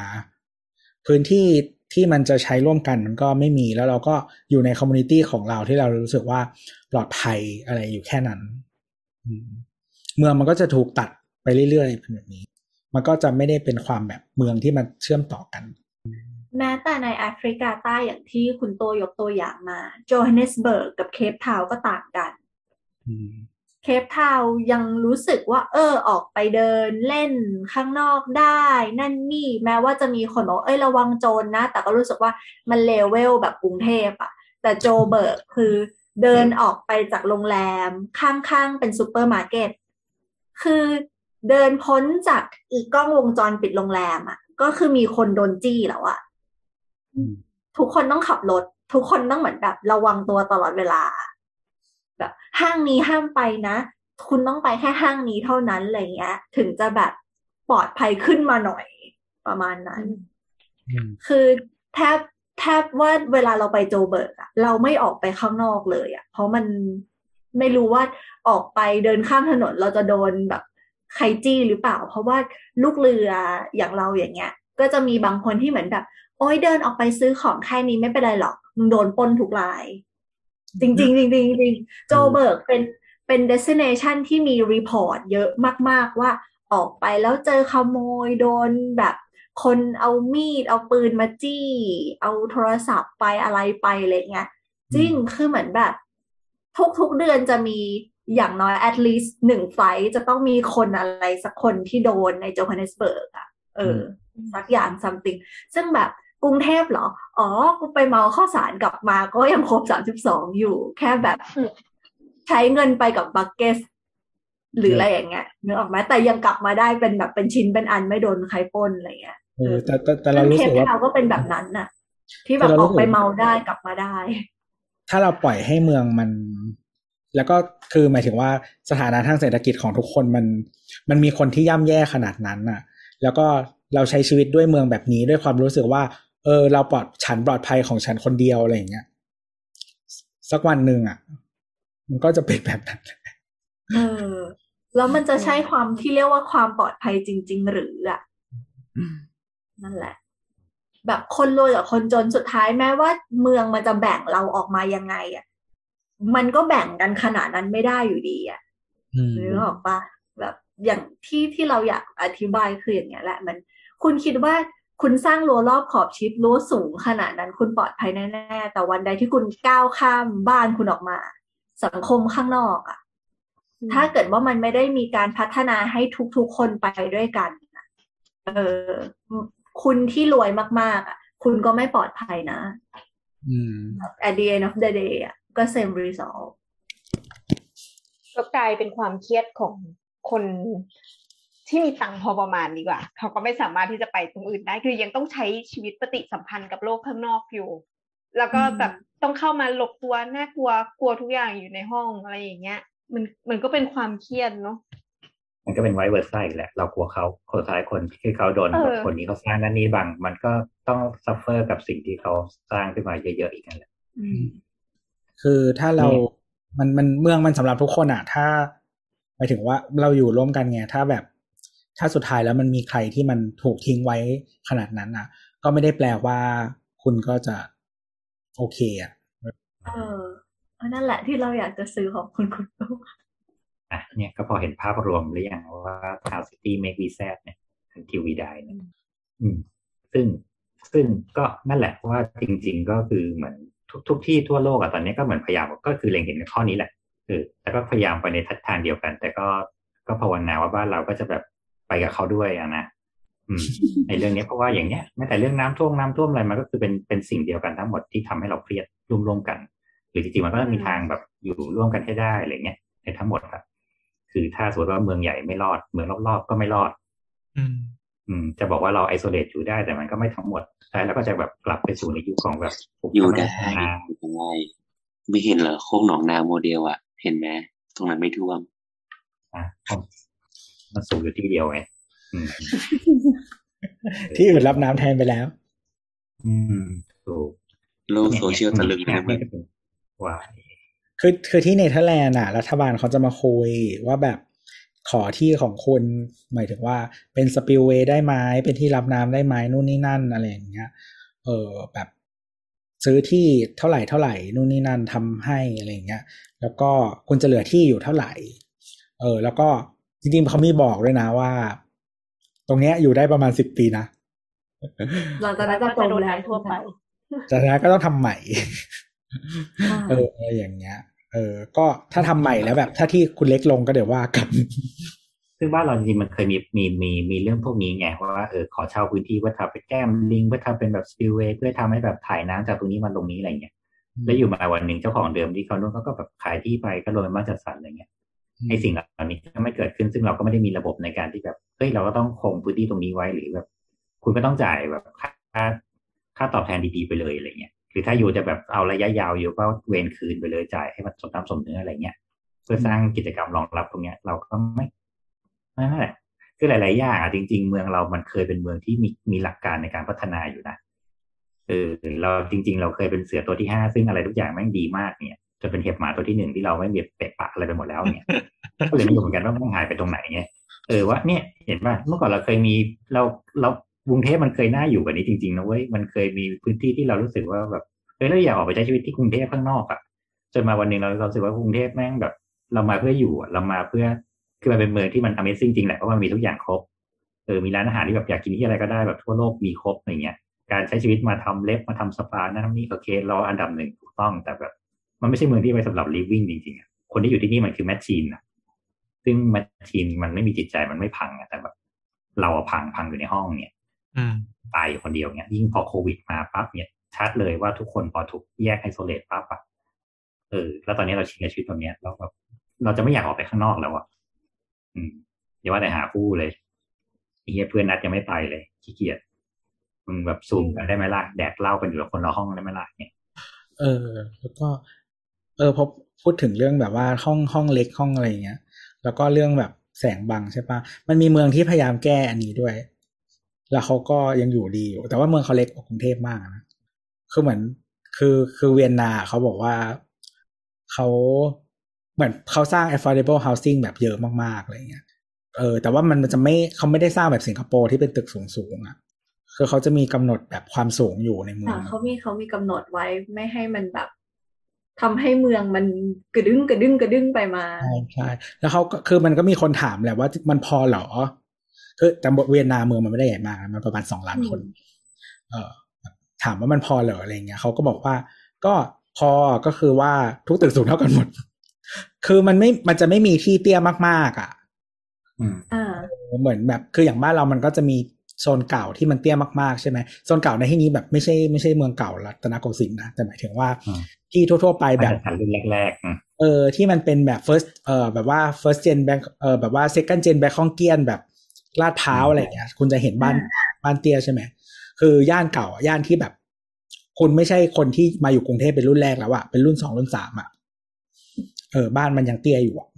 พื้นที่ที่มันจะใช้ร่วมกันมันก็ไม่มีแล้วเราก็อยู่ใน community ของเราที่เรารู้สึกว่าปลอดภัยอะไรอยู่แค่นั้นอืมเมืองมันก็จะถูกตัดไปเรื่อยๆเป็นแบบนี้ มันก็จะไม่ได้เป็นความแบบเมืองที่มันเชื่อมต่อกัน แม้แต่ในแอฟริกาใต้อย่างที่คุณโตยกตัวอย่างมาโจฮันเนสเบิร์กกับเคปทาวน์ก็ต่างกันอืม เคปทาวน์ยังรู้สึกว่า เออ ออกไปเดินเล่นข้างนอกได้ นั่นนี่แม้ว่าจะมีคนบอกว่าเอ้ยระวังโจรนะ แต่ก็รู้สึกว่ามันเลเวลแบบกรุงเทพอะแต่โจเบิร์กคือเดินออกไปจากโรงแรมข้างๆเป็นซูเปอร์มาร์เก็ตคือเดินพ้นจากอีกกล้องวงจรปิดโรงแรมอะก็คือมีคนโดนจี้แล้วอะอืมทุกคนต้องขับรถ ทุกคนต้องเหมือนแบบระวังตัวตลอดเวลา แบบห้างนี้ห้ามไปนะ คุณต้องไปแค่ห้างนี้เท่านั้นอะไรเงี้ย ถึงจะแบบปลอดภัยขึ้นมาหน่อยประมาณนั้นอืมคือแทบแทบว่าเวลาเราไปโจเบิร์กอะเราไม่ออกไปข้างนอกเลยอะเพราะมันไม่รู้ว่าออกไปเดินข้ามถนนเราจะโดนแบบใครจี้หรือเปล่า เพราะว่าลูกเรืออย่างเราอย่างเงี้ย ก็จะมีบางคนที่เหมือนแบบ โอ้ยเดินออกไปซื้อของแค่นี้ไม่เป็นไรหรอกมึงโดนปล้นทุกราย จริงๆจริงๆจริงๆจริงๆโจเบิร์กเป็นเป็น destination ที่มี report เยอะมาก ๆ ว่าออกไปแล้วเจอขโมยโดนแบบคนเอามีด เอาปืนมาจี้ เอาโทรศัพท์ไปอะไรไปอะไรเงี้ยจริงคือเหมือนแบบ ทุกๆเดือนจะมีอย่างน้อย at least หนึ่งไฟท์จะต้องมีคนอะไรสักคนที่โดนในโจฮันเนสเบิร์กอะเออ สักอย่าง something ซึ่งแบบ กรุงเทพเหรอ อ๋อ กูไปเมาข้าวสารกลับมาก็ยังครบสามสิบสองอยู่ แค่แบบใช้เงินไปกับบักเก็ตหรืออะไรอย่างเงี้ยนึกออกไหมแต่ยังกลับมาได้เป็นแบบเป็นชิ้นเป็นอันไม่โดนใครปล้นอะไรเงี้ยเออแต่แต่แต่เรารู้สึกว่าทาวน์ก็เป็นแบบนั้นน่ะ ที่แบบแต่เราอรู้อกสึกไปเมาได้กลับมาได้ ถ้าเราปล่อยให้เมืองมัน แล้วก็คือหมายถึงว่าสถานะทางเศรษฐกิจของทุกคนมัน มันมีคนที่ย่ำแย่ขนาดนั้นน่ะ แล้วก็เราใช้ชีวิตด้วยเมืองแบบนี้ด้วยความรู้สึกว่า เออ เราปลอดฉันปลอดภัยของฉันคนเดียวอะไรอย่างเงี้ยสักวันหนึ่งอะ มันก็จะเป็นแบบนั้นเออแล้วมันจะใช่ความที่เรียกว่าความปลอดภัยจริง ๆ หรืออะนั่นแหละ แบบคนรวยกับคนจนสุดท้ายแม้ว่า เมืองมันจะแบ่งเราออกมายังไงอะมันก็แบ่งกันขนาดนั้นไม่ได้อยู่ดีอะอืมนึกออกปะแบบอย่างที่ที่เราอยากอธิบายคืออย่างเงี้ยแหละ มัน คุณคิดว่า คุณสร้างรั้วรอบขอบชิดรั้วสูงขนาดนั้นคุณปลอดภัยแน่ๆแต่วันใดที่คุณก้าวข้ามบ้านคุณออกมา สังคมข้างนอกอะถ้าเกิดว่ามันไม่ได้มีการพัฒนาให้ทุกๆคนไปด้วยกันน่ะเออคุณที่รวยมากๆอะคุณก็ไม่ปลอดภัยนะ อืม at the end of the day อะก็ same result ก็กลายเป็นความเครียดของคน ที่มีตังค์พอประมาณดีกว่า เขาก็ไม่สามารถที่จะไปตรงอื่นได้ คือยังต้องใช้ชีวิตปฏิสัมพันธ์กับโลกข้างนอกอยู่ แล้วก็อืมแบบต้องเข้ามาหลบตัวน่ากลัวกลัวทุกอย่างอยู่ในห้องอะไรอย่างเงี้ย มันมันก็เป็นความเครียดเนาะมันก็เป็น vice versa อีกแหละ เรากลัวเขาคนสุดท้ายคนที่เขาโดนเออแบบคนนี้เขาสร้างนั่นนี่บางมันก็ต้อง suffer กับสิ่งที่เขาสร้างขึ้นมาเยอะๆอีกนั่นแหละอืมคือถ้าเราเนี่ยมันมันเมืองมันสำหรับทุกคนอะถ้าหมายถึงว่าเราอยู่ร่วมกันไงถ้าแบบ ถ้าสุดท้ายแล้วมันมีใครที่มันถูกทิ้งไว้ขนาดนั้นอะก็ไม่ได้แปลว่าคุณก็จะโอเคอะเออนั่นแหละที่เราอยากจะซื้อของคุณคุณลูกอะเนี่ยก็พอเห็นภาพรวมหรือยังว่า Town City Make We Sad เนี่ยทีวีได้เนี่ยอืม ซึ่งซึ่งก็นั่นแหละว่าจริง ๆ ก็คือเหมือนทุกทุกที่ทั่วโลกอะตอนนี้ก็เหมือนพยายามก็คือเล็งเห็นในข้อนี้แหละคือแล้วก็พยายามไปในทิศทางเดียวกัน แต่ก็ก็ภาวนาว่าบ้านเราก็จะแบบ ไปกับเขาด้วยอะนะอืมในเรื่องนี้เพราะว่าอย่างเนี้ยแม้แต่เรื่องน้ำท่วมน้ำท่วมอะไรมันก็คือเป็นเป็นสิ่งเดียวกันทั้งหมดที่ทำให้เราเครียดร่วมๆกัน หรือจริงๆมันก็มีทางแบบอยู่ร่วมกันให้ได้อะไรเงี้ยในทั้งหมดครับคือถ้าสมมติว่าเมืองใหญ่ไม่รอด เมืองรอบๆก็ไม่รอด อืมอืมจะบอกว่าเราไอโซเลตอยู่ได้แต่มันก็ไม่ทั้งหมดใช่แล้วก็จะแบบกลับไปสู่ในยุคของแบบอยู่ได้พัฒนาอยู่ได้ไม่เห็นเหรอโคกหนองนาโมเดลอะเห็นไหมตรงนั้นไม่ท่วมอะ มันสูงอยู่ที่เดียวไงอืมที่อื่นรับน้ำแทนไปแล้ว อืมถูกโลกโซเชียลตะลึงเนี่นะยมึนี่งก็เป็นว่าคือคือที่เนเธอร์แลนด์อะ รัฐบาลเขาจะมาคุยว่าแบบขอที่ของคุณหมายถึงว่าเป็น spillway ได้ไหมเป็นที่รับน้ำได้ไหมนู่นนี่นั่นอะไรอย่างเงี้ย เออแบบซื้อที่เท่าไหร่เท่าไหร่นู่นนี่นั่นทำให้อะไรอย่างเงี้ย แล้วก็คุณจะเหลือที่อยู่เท่าไหร่ เออ แล้วก็ จริงๆเขามีบอกด้วยนะว่า ตรงเนี้ยอยู่ได้ประมาณสิบปีนะหลังจากนั้นก็ก็จะจโดมนแล้วน้ำทั่วไปจากนั้นก็ต้องทำใหม่ใช่เอออะไรอย่างเงี้ย เออ ก็ถ้าทำใหม่แล้วแบบ ถ้าที่คุณเล็กลงก็เดี๋ยวว่ากัน ซึ่งบ้านเราจริงๆมันเคยมีมีมีมีเรื่องพวกนี้ไงว่าเออขอเช่าพื้นที่เพื่อทำเป็นแก้มลิงเพื่อทำเป็นแบบสปิลเวย์เพื่อทำให้แบบถ่ายน้ำจากตรงนี้มาตรงนี้อะไรเงี้ยแล้วอยู่มาวันหนึ่งเจ้าของเดิมที่เขานู่นเขาก็แบบขายที่ไปก็โดนบ้านจัดสรรอะไรเงี้ย ไอ้สิ่งเหล่านี้ก็ไม่เกิดขึ้น ซึ่งเราก็ไม่ได้มีระบบในการที่แบบเฮ้ยเราก็ต้องคงพื้นที่ตรงนี้ไว้หรือแบบ คุณก็ต้องจ่ายแบบค่าค่าตอบแทนดีๆไปเลยอะไรเงี้ยคือถ้าอยู่จะแบบเอาระยะยาวอยู่ก็เวนคืนไปเลยจ่ายให้มันสมน้ำสมเนื้ออะไรเงี้ยเพื่อสร้างกิจกรรมรองรับตรงเนี้ย เราก็ไม่นั่แหละคือหลาย ๆ อย่างอะจริง ๆ เมืองเรามันเคยเป็นเมืองที่มีมีหลักการในการพัฒนาอยู่นะเออเราจริง ๆ เราเคยเป็นเสือตัวที่ห้าซึ่งอะไรทุกอย่างแม่งดีมากเนี่ย จนเป็นเห็บหมาตัวที่หนึ่งที่เราไม่มีเปะปะอะไรไปหมดแล้วเนี่ยก็เลยไม่รู้เหมือนกันว่ามันหายไปตรงไหนไงเออว่าเนี่ยเห็นป่ะเมื่อก่อนเราเคยมีเราเรากรุงเทพมันเคยน่าอยู่กว่านี้จริงๆนะเว้ยมันเคยมีพื้นที่ที่เรารู้สึกว่าแบบเฮ้ยเราอยากออกไปใช้ชีวิตที่กรุงเทพข้างนอกอะจนมาวันหนึ่งเราเรารู้สึกว่ากรุงเทพแม่งแบบ เรามาเพื่ออยู่อะเรามาเพื่อคือมันเป็นเมืองที่มัน Amazing จริงแหละเพราะมันมีทุกอย่างครบเออมีร้านอาหารที่แบบอยากกินที่อะไรก็ได้แบบทั่วโลกมีครบอย่างเงี้ยการใช้ชีวิตมาทำเล็บมาทำสปานั่นนี่โอเคเราอันดับหนึ่งถูกต้องแต่แบบ มันไม่ใช่เมืองที่ไปสำหรับ living จริงๆอะคนที่อยู่ที่นี่มันคือแมชชีนอะซึ่งแมชชีนมันไม่มีจิตใจมันไม่พังอะแต่แบบเราอะพังพังอยู่ในห้องเนี่ยอืมตายอยู่คนเดียวเนี่ยยิ่งพอโควิดมาปั๊บเนี่ยชัดเลยว่าทุกคนพอถูกแยกไอโซเลตปั๊บอะเออ แล้วตอนนี้เราชินกับชีวิตแบบเนี้ยแล้วแบบเราจะไม่อยากออกไปข้างนอกแล้วอะอืมอย่าว่าแต่หาคู่เลยไอ้เฮียเพื่อนนัดยังไม่ไปเลยขี้เกียจมึงแบบซูมกันได้ไหมล่ะแดกเหล้ากันอยู่กับคนละห้องได้ไหมล่ะเนี่ยเออ แล้วก็ เออพอพูดถึงเรื่องแบบว่าห้องห้องเล็กห้องอะไรอย่างเงี้ย แล้วก็เรื่องแบบแสงบังใช่ปะมันมีเมืองที่พยายามแก้อันนี้ด้วย แล้วเขาก็ยังอยู่ดีอยู่ แต่ว่าเมืองเขาเล็กกว่ากรุงเทพมากนะคือเหมือนคือคือเวียนนาเขาบอกว่าเขาเหมือนเขาสร้าง affordable housing แบบเยอะมากๆอะไรเงี้ย เออ แต่ว่ามันจะไม่เขาไม่ได้สร้างแบบสิงคโปร์ที่เป็นตึกสูงๆอะ คือเขาจะมีกำหนดแบบความสูงอยู่ในเมืองเขามีเขามีกำหนดไว้ไม่ให้มันแบบ ทำให้เมืองมันกระดึ้งกระดึ้งกระดึ้งไปมาใช่ใช่แล้วเขาก็คือมันก็มีคนถามแหละว่ามันพอเหรอคือแต่เวียนนาเมืองมันไม่ได้ใหญ่มากนะมันประมาณสองล้านคน เออถามว่ามันพอเหรออะไรเงี้ยเขาก็บอกว่า ก็พอก็คือว่าทุกตึกสูงเท่ากันหมด คือมันไม่มันจะไม่มีที่เตี้ยมากๆ อะ อืมอ่าเหมือนแบบคืออย่างบ้านเรามันก็จะมี โซนเก่าที่มันเตี้ยมากๆใช่ไหมโซนเก่าในที่นี้แบบไม่ใช่ไม่ใช่เมืองเก่ารัตนโกสินทร์นะแต่หมายถึงว่าอืมที่ทั่ว ๆ ไปไปแบแบบบทันรุ่นแรกๆอืมเออที่มันเป็นแบบ first เอ่อแบบว่า first gen bank เออแบบว่า second gen แบงคองเกียนแบบลาดพร้าวอะไรอย่างเงี้ย คุณจะเห็นบ้านบ้านเตี้ยใช่ไหมคือย่านเก่าอะย่านที่แบบ คุณไม่ใช่คนที่มาอยู่กรุงเทพเป็นรุ่นแรกแล้วอะเป็นรุ่นสองรุ่นสามอะเออบ้านมันยังเตี้ยอยู่อะ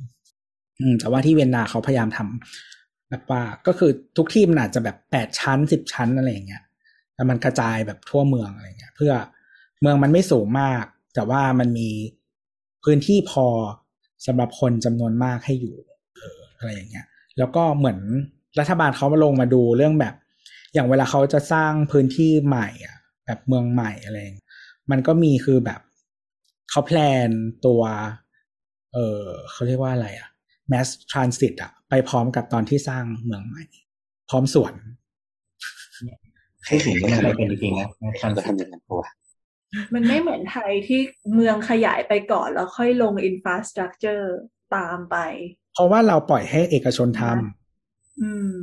อืมแต่ว่าที่เวียนนาเขาพยายามทำ แบบว่าก็คือทุกที่มันอาจจะแบบแปดชั้นสิบชั้นอะไรอย่างเงี้ยแต่มันกระจายแบบทั่วเมืองอะไรเงี้ย เพื่อเมืองมันไม่สูงมาก แต่ว่ามันมีพื้นที่พอสำหรับคนจำนวนมากให้อยู่เอออะไรอย่างเงี้ย แล้วก็เหมือนรัฐบาลเขามาลงมาดูเรื่องแบบ อย่างเวลาเขาจะสร้างพื้นที่ใหม่อะแบบเมืองใหม่อะไรเงี้ยมันก็มีคือแบบเขาแพลนตัว เออเขาเรียกว่าอะไรอะ mass transit อะไปพร้อมกับตอนที่สร้างเมืองใหม่ พร้อมสวนให้สิ่งที่มันไม่เป็นจริงๆนะทันจะทำอย่างนั้นปะวะมันไม่เหมือนไทยที่เมืองขยายไปก่อนแล้วค่อยลงอินฟราสตรักเจอร์ตามไป เพราะว่าเราปล่อยให้เอกชนทำอืม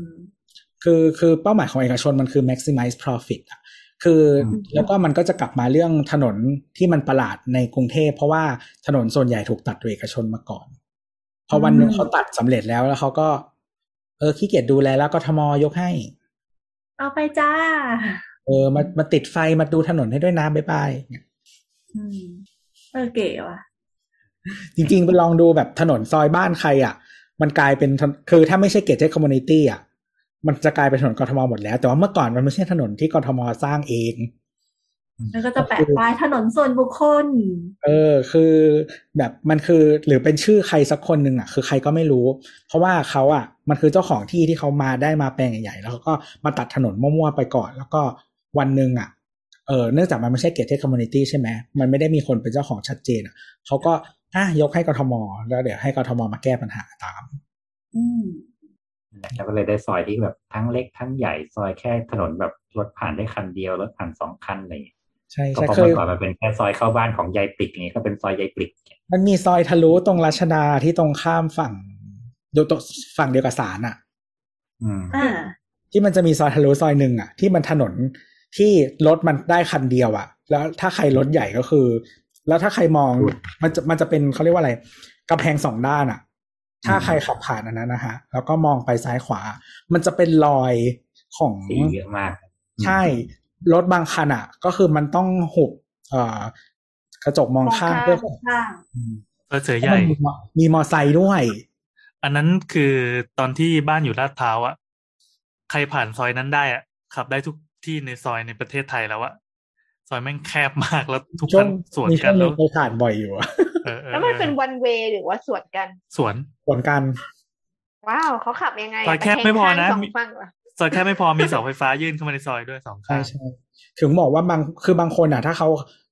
คือคือเป้าหมายของเอกชนมันคือ maximize profit อะคืออมแล้วก็มันก็จะกลับมาเรื่องถนนที่มันประหลาดในกรุงเทพ เพราะว่าถนนส่วนใหญ่ถูกตัดโดยเอกชนมาก่อน พอวันหนึ่งอืมเขาตัดสำเร็จแล้วแล้วเขาก็ เออขี้เกียจดูแลแล้วก็ทมยกให้ เอาไปจ้า เออมามาติดไฟมาดูถนนให้ด้วยนะบ๊ายบายเนี่ยอืมเออเก๋ว่ะ จริงๆไปลองดูแบบถนนซอยบ้านใครอะ มันกลายเป็นถนคือถ้าไม่ใช่ gated community อะ มันจะกลายเป็นถนนกทมหมดแล้ว แต่ว่าเมื่อก่อนมันไม่ใช่ถนนที่กทมสร้างเอง แล้วก็จะแปะป้ายถนนส่วนบุคคล เออ คือแบบมันคือหรือเป็นชื่อใครสักคนหนึ่งอะ คือใครก็ไม่รู้ เพราะว่าเขาอะ มันคือเจ้าของที่ที่เขามาได้มาแปลงใหญ่ๆ แล้วเขาก็มาตัดถนนมั่วๆไปก่อน แล้วก็วันหนึ่งอะ เออ เนื่องจากมันไม่ใช่ gated community ใช่ไหม มันไม่ได้มีคนเป็นเจ้าของชัดเจนอะเขาก็อะยกให้กทม แล้วเดี๋ยวให้กทมมาแก้ปัญหาตาม อืมแล้วก็เลยได้ซอยที่แบบทั้งเล็กทั้งใหญ่ซอยแค่ถนนแบบรถผ่านได้คันเดียวรถผ่านสองคันอะไรอย่างเงี้ย ใช่ก็ใช่เพราะเคยเมื่อก่อนมันเป็นแค่ซอยเข้าบ้านของยายปลิกอย่างเงี้ยก็เป็นซอยยายปลิก มันมีซอยทะลุตรงรัชดาที่ตรงข้ามฝั่งดูตรงฝั่งเดียวกับศาลอะ อืมอ่าที่มันจะมีซอยทะลุซอยหนึ่งอะ ที่มันถนนที่รถมันได้คันเดียวอะ แล้วถ้าใครรถใหญ่ก็คือ แล้วถ้าใครมองมันจะมันจะเป็นเขาเรียกว่าอะไรกำแพงสองด้านอะ ถ้าใครขับผ่านอันนั้นนะฮะแล้วก็มองไปซ้ายขวา มันจะเป็นรอยของสีเยอะมาก ใช่ รถบางคันอะ ก็คือมันต้องหุบเอ่อกระจกมองข้างเพื่อข้างเออเสือใหญ่มีมอมีมอไซค์ด้วย อันนั้นคือตอนที่บ้านอยู่ลาดพร้าวอะใครผ่านซอยนั้นได้อะขับได้ทุกที่ในซอยในประเทศไทยแล้วอะซอยแม่งแคบมากแล้วทุกช่วคังนสวนมีกัช่วนงหแล้นึวงไปผ่านบ่อยอยู่อะเออเออแล้วมันเป็นวันเวหรือว่าสวนกัน สวนสวนกัน ว้าวเขาขับยังไงะซอยแคบไม่พอนะ ตะแคงข้างสองมีฝั่งเหรอซอยแคบไม่พอมีเสาไฟฟ้ายื่นเข้ามาในซอยด้วยสองใช่ข้างใช่ถึงบอกว่าบางคือบางคนอะ ถ้าเขา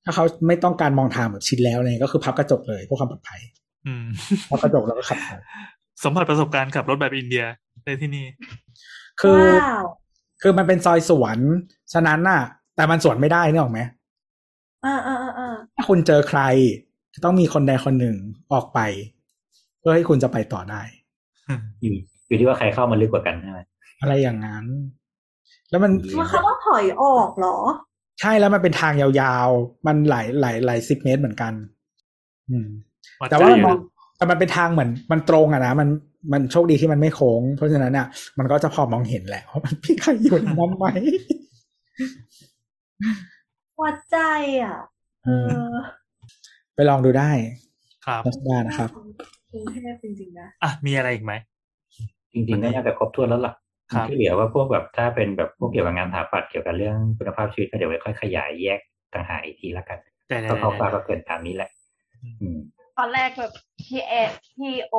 ถ้าเขาไม่ต้องการมองทางแบบชิดแล้วอะไรเนี่ยก็คือพับกระจกเลยเพื่อความปลอดภัย อืมพับกระจกแล้วก็ขับไปสัมผัสประสบการณ์ขับรถแบบอินเดียได้ที่นี่ คือว้าวคือมันเป็นซอยสวน ฉะนั้นน่ะ แต่มันสวนไม่ได้นี่หรอกไหมเออเออเออเออถ้าคุณเจอใคร ต้องมีคนใดคนหนึ่งออกไป เพื่อให้คุณจะไปต่อได้ อยู่อยู่ที่ว่าใครเข้ามาลึกกว่ากันใช่ไหม อะไรอย่างนั้น แล้วมันมันเขาต้องถอยออกเหรอ ใช่แล้วมันเป็นทางยาวๆ มันหลายหลายหลายสิบเมตรเหมือนกัน อืมวัดแต่ว่าใจมันอยู่มองแต่มันเป็นทางเหมือน มันตรงอะนะมันมันโชคดีที่มันไม่โค้ง เพราะฉะนั้นเนี่ยมันก็จะพอมองเห็นแหละว่ามันมีใครอยู่ในนั้นไหมวัดใจอะ เออ ไปลองดูได้ ครับรัชดานะครับกรุงเทพจริงๆนะ อะ มีอะไรอีกไหม จริงๆก็น่าจะครบถ้วนแล้วล่ะครับ ที่เหลือว่าพวกแบบถ้าเป็นแบบพวกเกี่ยวกับงานสถาปัตย์เกี่ยวกับเรื่องคุณภาพชีวิตก็เดี๋ยวไว้ค่อยขยายแยกต่างหากอีกทีละกันได้ได้ก็ได้เขาฟ้าได้ก็เกินตามนี้แหละอืมตอนแรกแบบพี่เอพี่โอ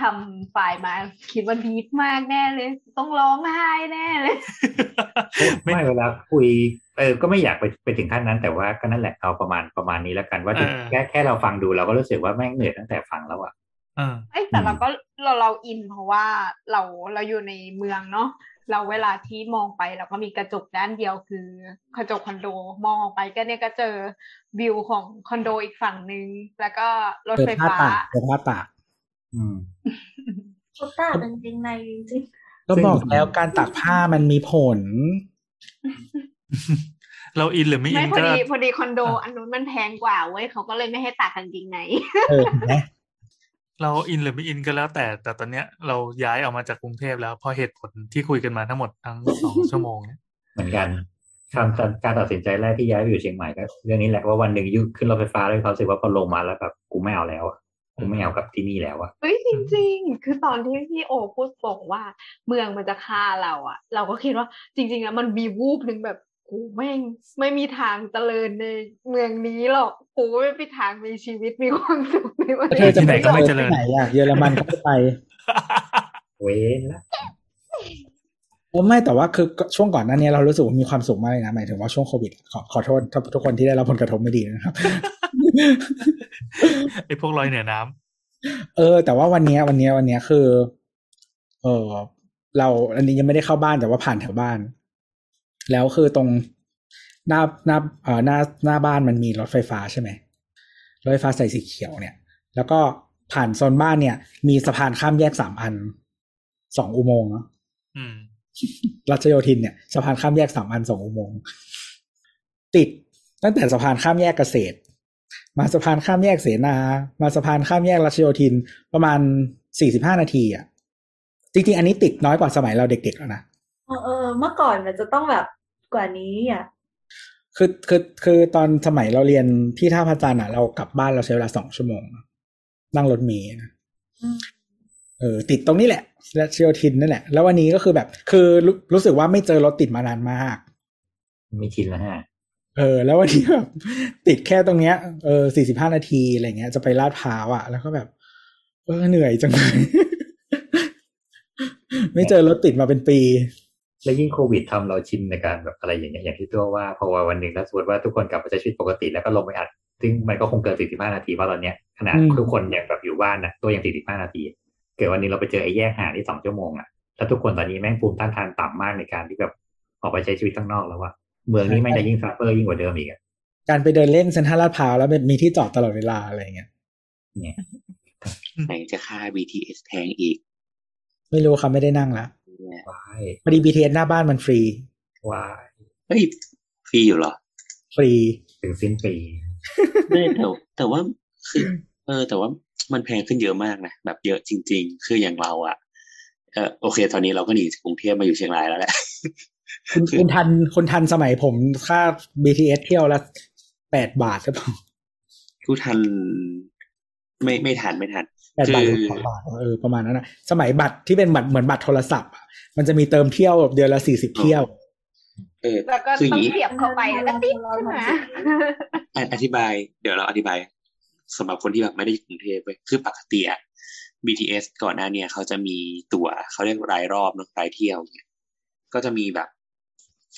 ทำไฟล์มา คิดว่าดีฟมากแน่เลย ต้องร้องไห้แน่เลยไม่ไม่เวลาคุยเออก็ไม่อยากไปไปถึงขั้นนั้น แต่ว่าก็นั่นแหละเอาประมาณประมาณนี้แล้วกันว่าถึงเออแค่แค่เราฟังดูเราก็รู้สึกว่าแม่งเหนื่อยตั้งแต่ฟังแล้วอะ เออเอ้ยแต่เราก็เราเราอินเพราะว่าเราเราอยู่ในเมืองเนาะเราเวลาที่มองไปเราก็มีกระจกด้านเดียวคือกระจกคอนโดมองออกไปก็เนี่ยก็เจอวิวของคอนโดอีกฝั่งหนึ่งแล้วก็รถเปิดไฟผ้าฟ้าตากเปิดผ้าตากอืมเขาตากกางเกงในจริงก็บอกแล้วการตากผ้ามันมีผล เราอินหรือไม่อิไม่นพอก็ดีพอดีคอนโดอะอันนู้นมันแพงกว่าเว้ยเขาก็เลยไม่ให้ตากกางเกงในเออเห็นไหม เราอินหรือไม่อินก็แล้วแต่ แต่ตอนเนี้ยเราย้ายออกมาจากกรุงเทพแล้วเพราะเหตุผลที่คุยกันมาทั้งหมดทั้งสองชั่วโมงเนี่ยเหมือนกันการการตัดสินใจแรกที่ย้ายไปอยู่เชียงใหม่ก็เรื่องนี้แหละว่าวันหนึ่งยุขึ้นรถไฟฟ้าแล้วเขารู้สึกว่าพอลงมาแล้วแบบกูไม่เอาแล้วอะกูไม่เอากับที่นี่แล้วอะเฮ้ยจริง ๆ คือตอนที่พี่โอพูดบอกว่า เมืองมันจะฆ่าเราอะเราก็คิดว่าจริง ๆ แล้วมันมีวูบหนึ่งแบบ กูแม่งไม่มีทางเจริญในเมืองนี้หรอกกูไม่มีทางมีชีวิตมีความสุขในวันเธอจะที่ไหนไปก็ไม่เจริญที่ไหนอะเยอรมันก็ไม่ไปเว้นละเออไม่แต่ว่าคือช่วงก่อนหน้านี้เรารู้สึกว่ามีความสุขมากเลยนะหมายถึงว่าช่วงโควิดขอขอโทษถ้าทุกคนที่ได้รับผลกระทบไม่ดีนะครับไอ้พวกลอยเหนือน้ำเออ แต่ว่าวันเนี้ยวันเนี้ยวันเนี้ยคือ เออเราอันนี้ยังไม่ได้เข้าบ้านแต่ว่าผ่านแถวบ้าน แล้วคือตรงหน้าหน้าเอ่อหน้าหน้าบ้านมันมีรถไฟฟ้าใช่ไหมรถไฟฟ้าสายสีเขียวเนี่ย แล้วก็ผ่านโซนบ้านเนี่ย มีสะพานข้ามแยกสามอันสองอุโมงค์เนาะอืมรัชโยธินเนี่ยสะพานข้ามแยกสามอันสองอุโมงค์ติดตั้งแต่สะพานข้ามแยกเกษตร มาสะพานข้ามแยกเสนา มาสะพานข้ามแยกรัชโยธินประมาณสี่สิบห้านาทีอะจริงๆอันนี้ติดน้อยกว่าสมัยเราเด็กๆแล้วนะๆ เออเออเมื่อก่อนมันจะต้องแบบกว่านี้อะคือคือคือตอนสมัยเราเรียนที่ท่าพระจันทร์อะเรากลับบ้านเราใช้เวลาสองชั่วโมง นั่งรถเมล์นะเออติดตรงนี้แหละรัชโยธินนั่นแหละ แล้ววันนี้ก็คือแบบ คือรู้รู้สึกว่าไม่เจอรถติดมานานมาก ไม่ชินแล้วฮะเออ แล้ววันนี้แบบติดแค่ตรงเนี้ยเออสี่สิบห้านาทีอะไรเงี้ย จะไปลาดพร้าวอะ แล้วก็แบบเออเหนื่อยจังเลย ไม่เจอรถติดมาเป็นปี แล้วยิ่งโควิดทำเราชินในการแบบอะไรอย่างเงี้ยอย่างที่ตัวว่าพอวันหนึ่งแล้วสมมติว่าทุกคนกลับมาใช้ชีวิตปกติแล้วก็ลงไปอัด ซึ่งมันก็คงเกิน45นาทีเพราะตอนเนี้ยขนาดอืมทุกคนอย่างแบบอยู่บ้านนะตัวอย่าง45นาที เกิดวันหนึงเราไปเจอไอ้แยกห่างที่สองชั่วโมงอะแล้วทุกคนตอนนี้แม่งภูมิต้านทานต่ำมากในการที่แบบออกไปใช้ชีวิตข้างนอกแล้วว่าเมืองนี้แม่งจะยิ่ง suffer ยิ่งกว่าเดิมอีกอะการไปเดินเล่นเซ็นทรัลลาดพร้าวแล้วมีที่จอดตลอดเวลาอะไรเงี้ยเนี่ยไหนจะค่า BTS แพงอีก ไม่รู้ครับไม่ได้นั่งละเนี่ย ว้ายพอดี BTS หน้าบ้านมันฟรีว้ายเฮ้ยฟรีอยู่เหรอ ฟรีถึงสิ้นปีไม่แต่แต่ว่าคือเออ แต่ว่ามันแพงขึ้นเยอะมากนะแบบเยอะจริง ๆ คืออย่างเราอะเออโอเค ตอนนี้เราก็หนีจากกรุงเทพมาอยู่เชียงรายแล้วแหละคุณคุณทันคุณทันสมัยผมค่า BTS เที่ยวละแปดบาทหรือเปล่ากูทัน ไม่ไม่ทันไม่ทัน แปดบาทหรือสองบาทเออประมาณนั้นนะสมัยบัตรที่เป็นบัตรเหมือนบัตรโทรศัพท์อะมันจะมีเติมเที่ยวแบบเดือนละสี่สิบเที่ยวเออแล้วก็คืออต้อย่างนี้เสียบเข้าไปแล้วก็ติ๊กขึ้นมาอะอธิบาย เดี๋ยวเราอธิบายสำหรับคนที่แบบไม่ได้อยู่กรุงเทพเว้ยคือปกติอะ BTS ก่อนหน้าเนี่ยเขาจะมีตั๋วเขาเรียกรายรอบเนอะรายเที่ยวเนี่ยก็จะมีแบบ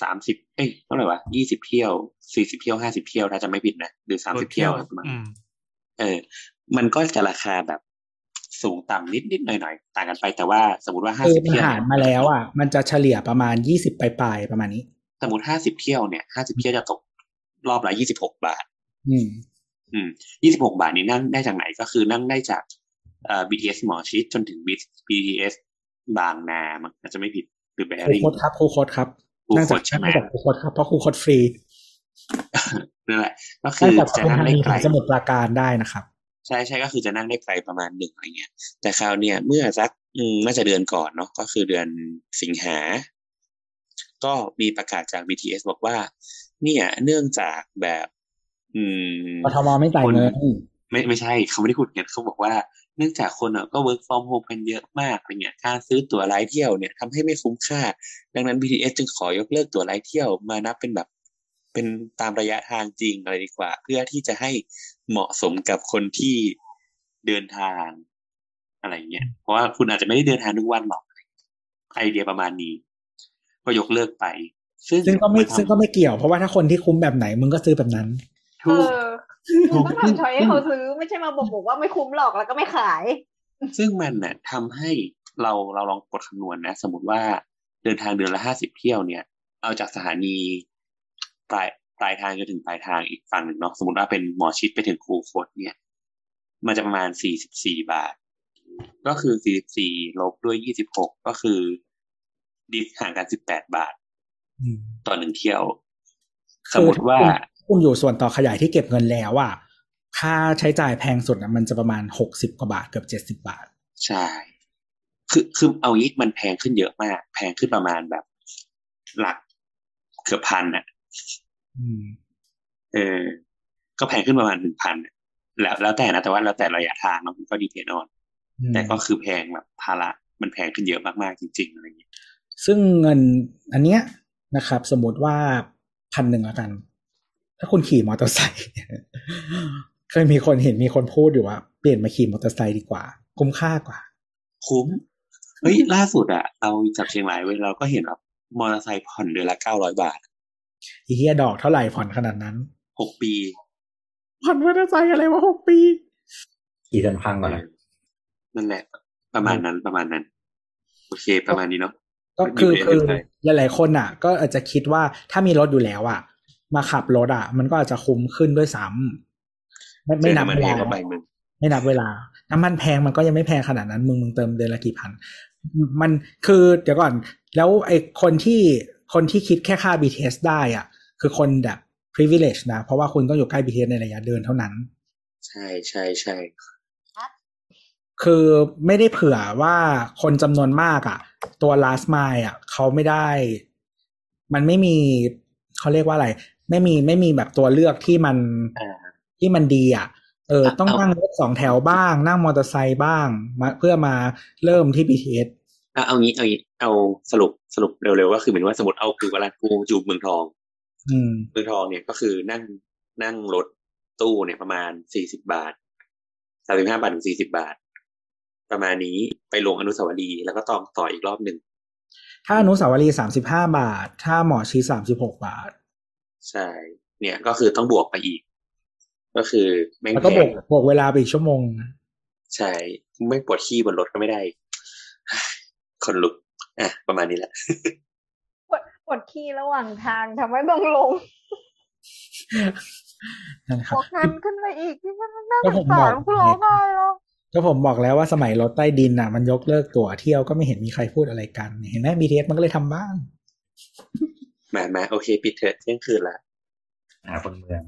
สามสิบเอ้ยเท่าไหร่วะยี่สิบเที่ยวสี่สิบเที่ยวห้าสิบเที่ยวถ้าจะไม่ผิดนะหรือสามสิบเที่ยวประมาณอืมเออ มันก็จะราคาแบบ สูงต่ำนิดนิดๆหน่อยหน่อยๆต่างกันไปแต่ว่าสมมติว่าห้าคือสิบมันเที่ยวหารมาแล้วอะมันจะเฉลี่ยประมาณยี่สิบปลายๆประมาณนี้ สมมติห้าสิบเที่ยวเนี่ยห้าสิบเที่ยวจะตกรอบละยี่สิบหกบาท อืม อืมยี่สิบหกบาทนี้นั่งได้จากไหนก็คือนั่งได้จากเอ่อ BTS หมอชิดจนถึง BTS บางนามันอาจจะไม่ผิดหรือแบครูริ่งโคดครับครูโคดครับครูนั่งโคจากดใช่ไหมนั่งจากครูโคดครับเพราะครูโคดฟรีนั่นแหละก็คืนั่งอจากจะปทุมนั่งธาได้นีไกลถึงสมุทรปราการได้นะครับ ใช่ใช่ก็คือจะนั่งได้ไกลประมาณหนึ่งอะไรเงี้ย แต่คราวเนี้ยเมื่อสักอืมน่าจะเดือนก่อนเนาะก็คือเดือนสิงหา ก็มีประกาศจาก BTS บอกว่า เนี่ย เนื่องจากแบบ อืมกทมไม่จ่ายเงินไม่ไม่ใช่เขาไม่ได้พูดเงินเขาบอกว่าเนื่องจากคนอะก็ work from home กันเยอะมากอะไรเงี้ยการซื้อตั๋วรายเที่ยวเนี่ยทำให้ไม่คุ้มค่า ดังนั้น BTS จึงขอยกเลิกตั๋วรายเที่ยวมานับเป็นแบบ เป็นตามระยะทางจริงอะไรดีกว่า เพื่อที่จะให้เหมาะสมกับคนที่เดินทางอะไรเงี้ยเพราะว่าคุณอาจจะไม่ได้เดินทางทุกวันหรอกไอเดียประมาณนี้ ก็ยกเลิกไป ซึ่งซึ่งก็ไม่นทำซึ่งก็ไม่เกี่ยวเพราะว่าถ้าคนที่คุ้มแบบไหนมึงก็ซื้อแบบนั้นเอถูกอต้องทำช้อยให้เขาซื้อไม่ใช่มาบอกบอกว่าไม่คุ้มหรอกแล้วก็ไม่ขาย ซึ่งมันน่ะทำให้เราเราลองกดคำนวณนะ สมมติว่าเดินทางเดือนละห้าสิบเที่ยวเนี่ย เอาจากสถานี ปลายปลายทางจนถึงปลายทางอีกฝั่งหนึ่งเนาะสมมติว่าเป็นหมอชิดไปถึงครูโคดเนี่ย มันจะประมาณสี่สิบสี่บาท ก็คือสี่สิบสี่ลบด้วยยี่สิบหกก็คือดิฟห่างกันสิบแปดบาทอืมต่อหนึ่งเที่ยวสคืมอมติว่าคุณอยู่ส่วนต่อขยายที่เก็บเงินแล้วอะค่าใช้จ่ายแพงสุดอะมันจะประมาณหกสิบกว่าบาทเกือบเจ็ดสิบาท ใช่ คือคือเอางี้มันแพงขึ้นเยอะมาก แพงขึ้นประมาณแบบ หลักเกือบพันอะอืม เออ ก็แพงขึ้นประมาณหนึ่งพันอะแล้วแล้วแต่นะแต่ว่าแล้วแต่ระยะทางเนาะมันก็ดีเพนออนอืมแต่ก็คือแพงแบบภาระมันแพงขึ้นเยอะมากๆจริง ๆอะไรอย่างเงี้ยซึ่งเงินอันเนี้ยนะครับ สมมติว่าพันหนึ่งแล้วกัน ถ้าคุณขี่มอเตอร์ไซค์เคยมีคนเห็นมีคนพูดอยู่ว่า เปลี่ยนมาขี่มอเตอร์ไซค์ดีกว่า คุ้มค่ากว่า คุ้มเฮ้ยล่าสุดอะเราจากเชียงรายเว้ยเราก็เห็นแบบมอเตอร์ไซค์ผ่อนเดือนละเก้าร้อยบาท อีเฮียดอกเท่าไหร่ผ่อนขนาดนั้นหกปี ผ่อนมอเตอร์ไซค์อะไรวะหกปีขี่จนพังก่อนนะนั่นแหละ ประมาณนั้นประมาณนั้น โอเค ประมาณนี้เนาะก็คือไม่คือเป็นไรหลายๆคนอะ ก็อาจจะคิดว่าถ้ามีรถอยู่แล้วอะ มาขับรถอะ มันก็อาจจะคุ้มขึ้นด้วยซ้ำไม่ไม่นับเจอเวน้ำมันลาเองเข้าไปมึงไม่นับเวลา น้ำมันแพงมันก็ยังไม่แพงขนาดนั้น มึงมึงเติมเดือนละกี่พัน มันคือเดี๋ยวก่อน แล้วไอ้คนที่ คนที่คิดแค่ค่า BTS ได้อะคือคนแบบ privilege นะ เพราะว่าคุณต้องอยู่ใกล้ BTS ในระยะเดินเท่านั้น ใช่ใช่ใช่คือไม่ได้เผื่อว่าคนจำนวนมากอะ ตัว last mile อะเขาไม่ได้ มันไม่มีเขาเรียกว่าอะไร ไม่มีไม่มีแบบตัวเลือกที่มันอ่าที่มันดีอะ เอออะต้องเอานั่งรถสองแถวบ้าง นั่งมอเตอร์ไซค์บ้างมาเพื่อมาเริ่มที่ BTS อะ เอางี้เอางี้เอาสรุปสรุปเร็วๆก็คือเหมือนว่าสมมติเอาคือเวลากูอยู่เมืองทองอืมเมืองทองเนี่ยก็คือนั่งนั่งรถตู้เนี่ยประมาณสี่สิบาทสามสิบห้าบาทถึงสี่สิบาท ประมาณนี้ไปลงอนุสาวรีย์แล้วก็ต่อต่ออีกรอบหนึ่งถ้าอนุสาวรีย์สามสิบห้าบาท ถ้าหมอชีสามสิบหกบาท ใช่ เนี่ยก็คือต้องบวกไปอีก ก็คือแม่งแล้วก็แพบวงกบวกเวลาไปอีกชั่วโมงนะใช่ไม่ปวดขี้บนรถก็ไม่ได้ คนลุกอะประมาณนี้แหละปวดปวดขี้ระหว่างทางทำให้ต้องลงนั่นครับบวกเงินขึ้นไปอีกที่มันน่าก็สผงมสารบอกกูร้องไห้แล้วก็ผมบอกแล้วว่าสมัยรถใต้ดินอะ มันยกเลิกตั๋วเที่ยวก็ไม่เห็นมีใครพูดอะไรกัน เห็นไหม BTS มันก็เลยทำบ้างมามาโอเคปิดเถอะเที่ยงคืนละอ่าคนเมือง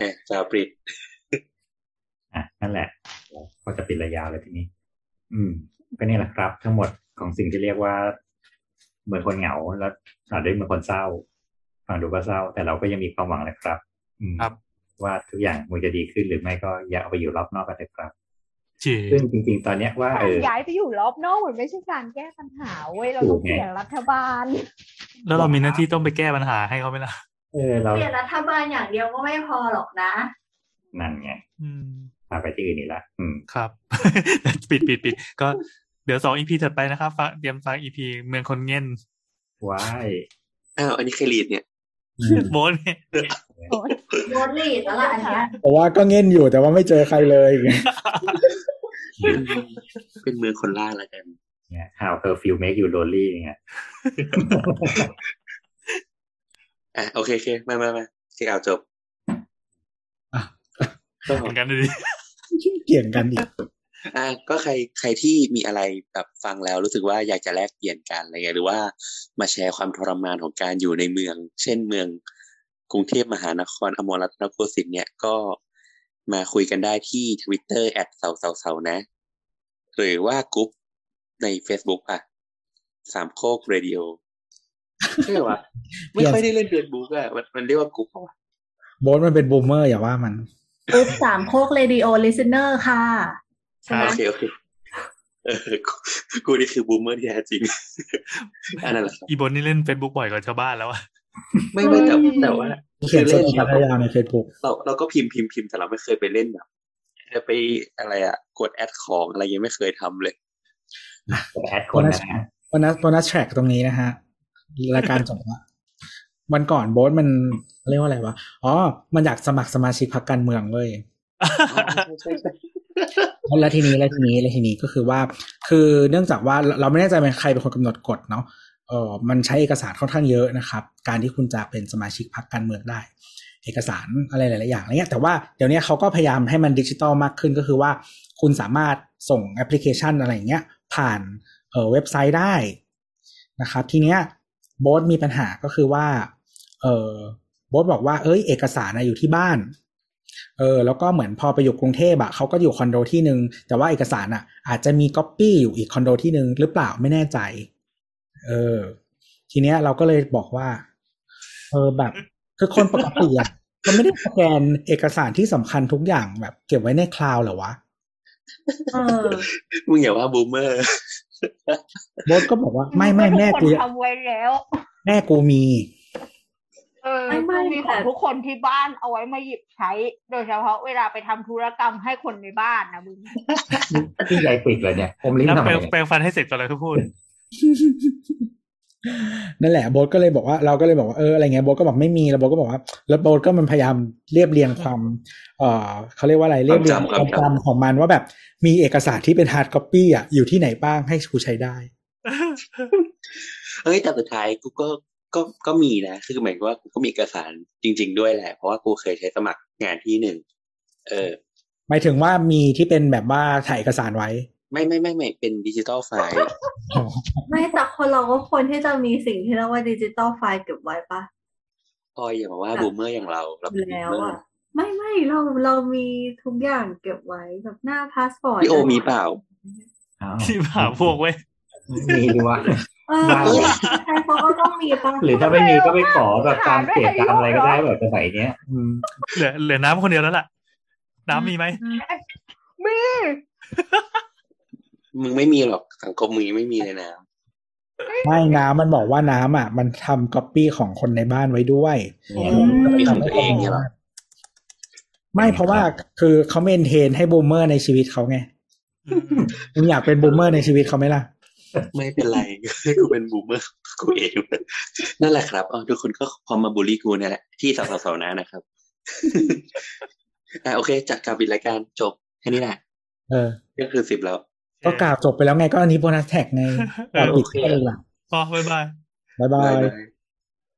เอ๊ะจะปิดอะนั่นแหละก็จะปิดระยาวเลยทีนี้ อืม ก็นี่แหละครับ ทั้งหมดของสิ่งที่เรียกว่าเหมือนคนเหงาแล้วอาจจะเหมือนคนเศร้า ฟังดูก็เศร้า แต่เราก็ยังมีความหวังนะครับอืมครับ ว่าทุกอย่างมันจะดีขึ้นหรือไม่ก็อย่าเอาไปอยู่รอบนอกกันเลยครับเจ๋ซึ่งจริง ๆ ตอนเนี้ยว่าเอการอย้ายไปอยู่รอบนอกมันไม่ใช่การแก้ปัญหาเว้ยเราถูต้อกงไงเปลี่ยนรัฐบาล แล้วเรามีหน้าที่ต้องไปแก้ปัญหาให้เขาไหมล่ะเออเราเปลี่ยนรัฐบาลอย่างเดียวก็ไม่พอหรอกนะ นั่นไงอืมพาไปที่อื่นอีกละอืมครับ ปิดปิดปิดก็ เดี๋ยวสองอีพีถัดไปนะครับฟังเตรียมฟังอีพีเมืองคนเง่นว้ายอ้าวอันนี้ใครรีดเนี่ยโบนเนี่ยโดนลีดแล้วล่ะอันเนี้ยเพราะว่าก็เง่นอยู่แต่ว่าไม่เจอใครเลยเป็นเมืองคนล่าแล้วกันเนี่ย how curfew make you lonely เนี่ยอะโอเคโอเคมามามาเช็คเอาท์จบอะก็เหมือนกันเลยเกี่ยงกันอีก อะก็ใครใครที่มีอะไรแบบฟังแล้วรู้สึกว่าอยากจะแลกเปลี่ยนกันอะไรเงี้ยหรือว่ามาแชร์ความทรมานของการอยู่ในเมือง เช่นเมืองกรุงเทพมหานครอมรรัตนโกสินทร์เนี่ยก็มาคุยกันได้ที่ Twitter at เสาเสาเสานะ หรือว่ากลุ่มใน Facebook อะ สามโคกเรดิโอใช่วะไม่ค่อยได้เล่นเฟซบุ๊กอะมันมันเรียกว่ากลุ่มปะวะโบสมันเป็น boomer อย่าว่ามันกรุ๊ปสามโคก Radio Listener ค่ะ ใช่ไหมโอเคโอเคเออกูกูนี่คือ boomer ที่แท้จริงอันนั้นแหละครับอีโบนนี่เล่นเฟซบุ๊กบ่อยกว่าชาวบ้านแล้วอะไม่ไม่แต่แต่ว่าเขียนคือสเล่นถิแบบติยาวในเฟซบุ๊กเราเราก็พิมพ์พิมพ์พิมพ์แต่เราไม่เคยไปเล่นแบบจะไปอะไรอะ กดแอดของอะไรยังไม่เคยทำเลยจะแอดคนนะฮะวันนั้นวันนั้นแทร็กตรงนี้นะฮะรายการจบละวันก่อนโบสมันเรียกว่าอะไรวะอ๋อมันอยากสมัครสมาชิกพรรคการเมืองเว้ย แล้วทีนี้แล้วทีนี้แล้วทีนี้ก็คือว่า คือเนื่องจากว่าเราไม่แน่ใจเป็นใครเป็นคนกำหนดกฎเนาะเออมันใช้เอกสารค่อนข้างเยอะนะครับ การที่คุณจะเป็นสมาชิกพรรคการเมืองได้ เอกสารอะไรหลาย ๆ อย่างอะไรเงี้ยแต่ว่าเดี๋ยวนี้เขาก็พยายามให้มันดิจิตอลมากขึ้นก็คือว่าคุณสามารถส่งแอปพลิเคชันอะไรอย่างเงี้ยผ่านเออเว็บไซต์ได้นะครับ ทีเนี้ยโบสมีปัญหาก็คือว่าเออโบสบอกว่าเอ้ย เอกสารนะอยู่ที่บ้าน เออแล้วก็เหมือนพอไปอยู่กรุงเทพอะเขาก็อยู่คอนโดที่หนึ่งแต่ว่าเอกสารอะอาจจะมีก๊อปปี้อยู่อีกคอนโดที่หนึ่งหรือเปล่าไม่แน่ใจ เออ ทีเนี้ยเราก็เลยบอกว่า เออแบบคือคนปกติอะเขาไม่ได้สแกนเอกสารที่สำคัญทุกอย่างแบบ เก็บไว้ใน cloud เหรอวะเออมึงอย่าว่า boomer โบสก็บอกว่าไม่ไม่แม่ทุกูคนทำไว้แล้ว แม่กูมี เออไม่ไม่ต้องมีของแต่ทุกคนที่บ้านเอาไว้มาหยิบใช้ โดยเฉพาะเวลาไปทำธุรกรรมให้คนในบ้านนะมึงที่ใหญ่ปิดเลยเนี่ยผมลิ้นแล้วทำแปไมลงเนี่ยแปลงฟันให้เสร็จก่อนเลยทุกพูดนั่นแหละโบสก็เลยบอกว่าเราก็เลยบอกว่าเอออะไรเงี้ยโบสก็บอกไม่มีแล้วโบสก็บอกว่า แล้วโบสก็มันพยายามเรียบเรียงความ เออเขาเรียกว่าอะไรเรียบเรียงความจำของมันว่าแบบมีเอกสารที่เป็นฮาร์ดคอปปี้อะอยู่ที่ไหนบ้างให้กูใช้ได้เฮ้ยแต่สุดท้ายกูก็ ก็ก็มีนะ คือหมายความว่ากูก็มีเอกสารจริง ๆ ด้วยแหละ เพราะว่ากูเคยใช้สมัครงานที่หนึ่งเออหมายถึงว่ามีที่เป็นแบบว่าถ่ายเอกสารไว้ ไม่ไม่ไม่ไม่เป็นดิจิตอลไฟล์ไม่แต่คนเราก็ควรที่จะมีสิ่งที่เรียกว่าดิจิตอลไฟล์เก็บไว้ปะพอยอย่ามาว่าบูมเมอร์อย่างเราเราเป็นบูแล้วมเมออะร์ไม่ไม่เราเรามีทุกอย่างเก็บไว้แบบหน้าพาสปอร์ตพี่โอมีเปล่าอ้าวที่หาพวกเว้ยมีดีวะ เออได้ใช่เขาก็ต้องมีปะหรือถ้าไม่มีก็ไปขอแบบตามเขตตามอะไรก็ได้แบบสมัยเนี้ยอืมเหลือเหลือน้ำคนเดียวแล้วล่ะ น้ำมีไหมมีมึงไม่มีหรอกสังคมมึงยังไม่มีเลยนะไม่น้ำมันบอกว่าน้ำอะ มันทำก๊อปปี้ของคนในบ้านไว้ด้วยเนี่ยมีของตัวเองเนี่ยหรอไม่เพราะว่าคือเขา maintain ให้ boomer ในชีวิตเขาไงมึงอยากเป็น boomer ในชีวิตเขาไหมล่ะ ไม่เป็นไรกูเป็น boomer กูเองนั่นแหละครับอ๋อทุกคนก็พอมาบูลลี่กูเนี่ยแหละที่สาวๆนะนะครับอะโอเคจัดการปิดรายการจบแค่นี้แหละเออก็คือสิบแล้ว ก็กล่าวจบไปแล้วไงก็อันนี้ bonus track ไงกล่าวปิดแค่เลยล่ะพอบ๊ายบายบ๊ายบาบายยบาย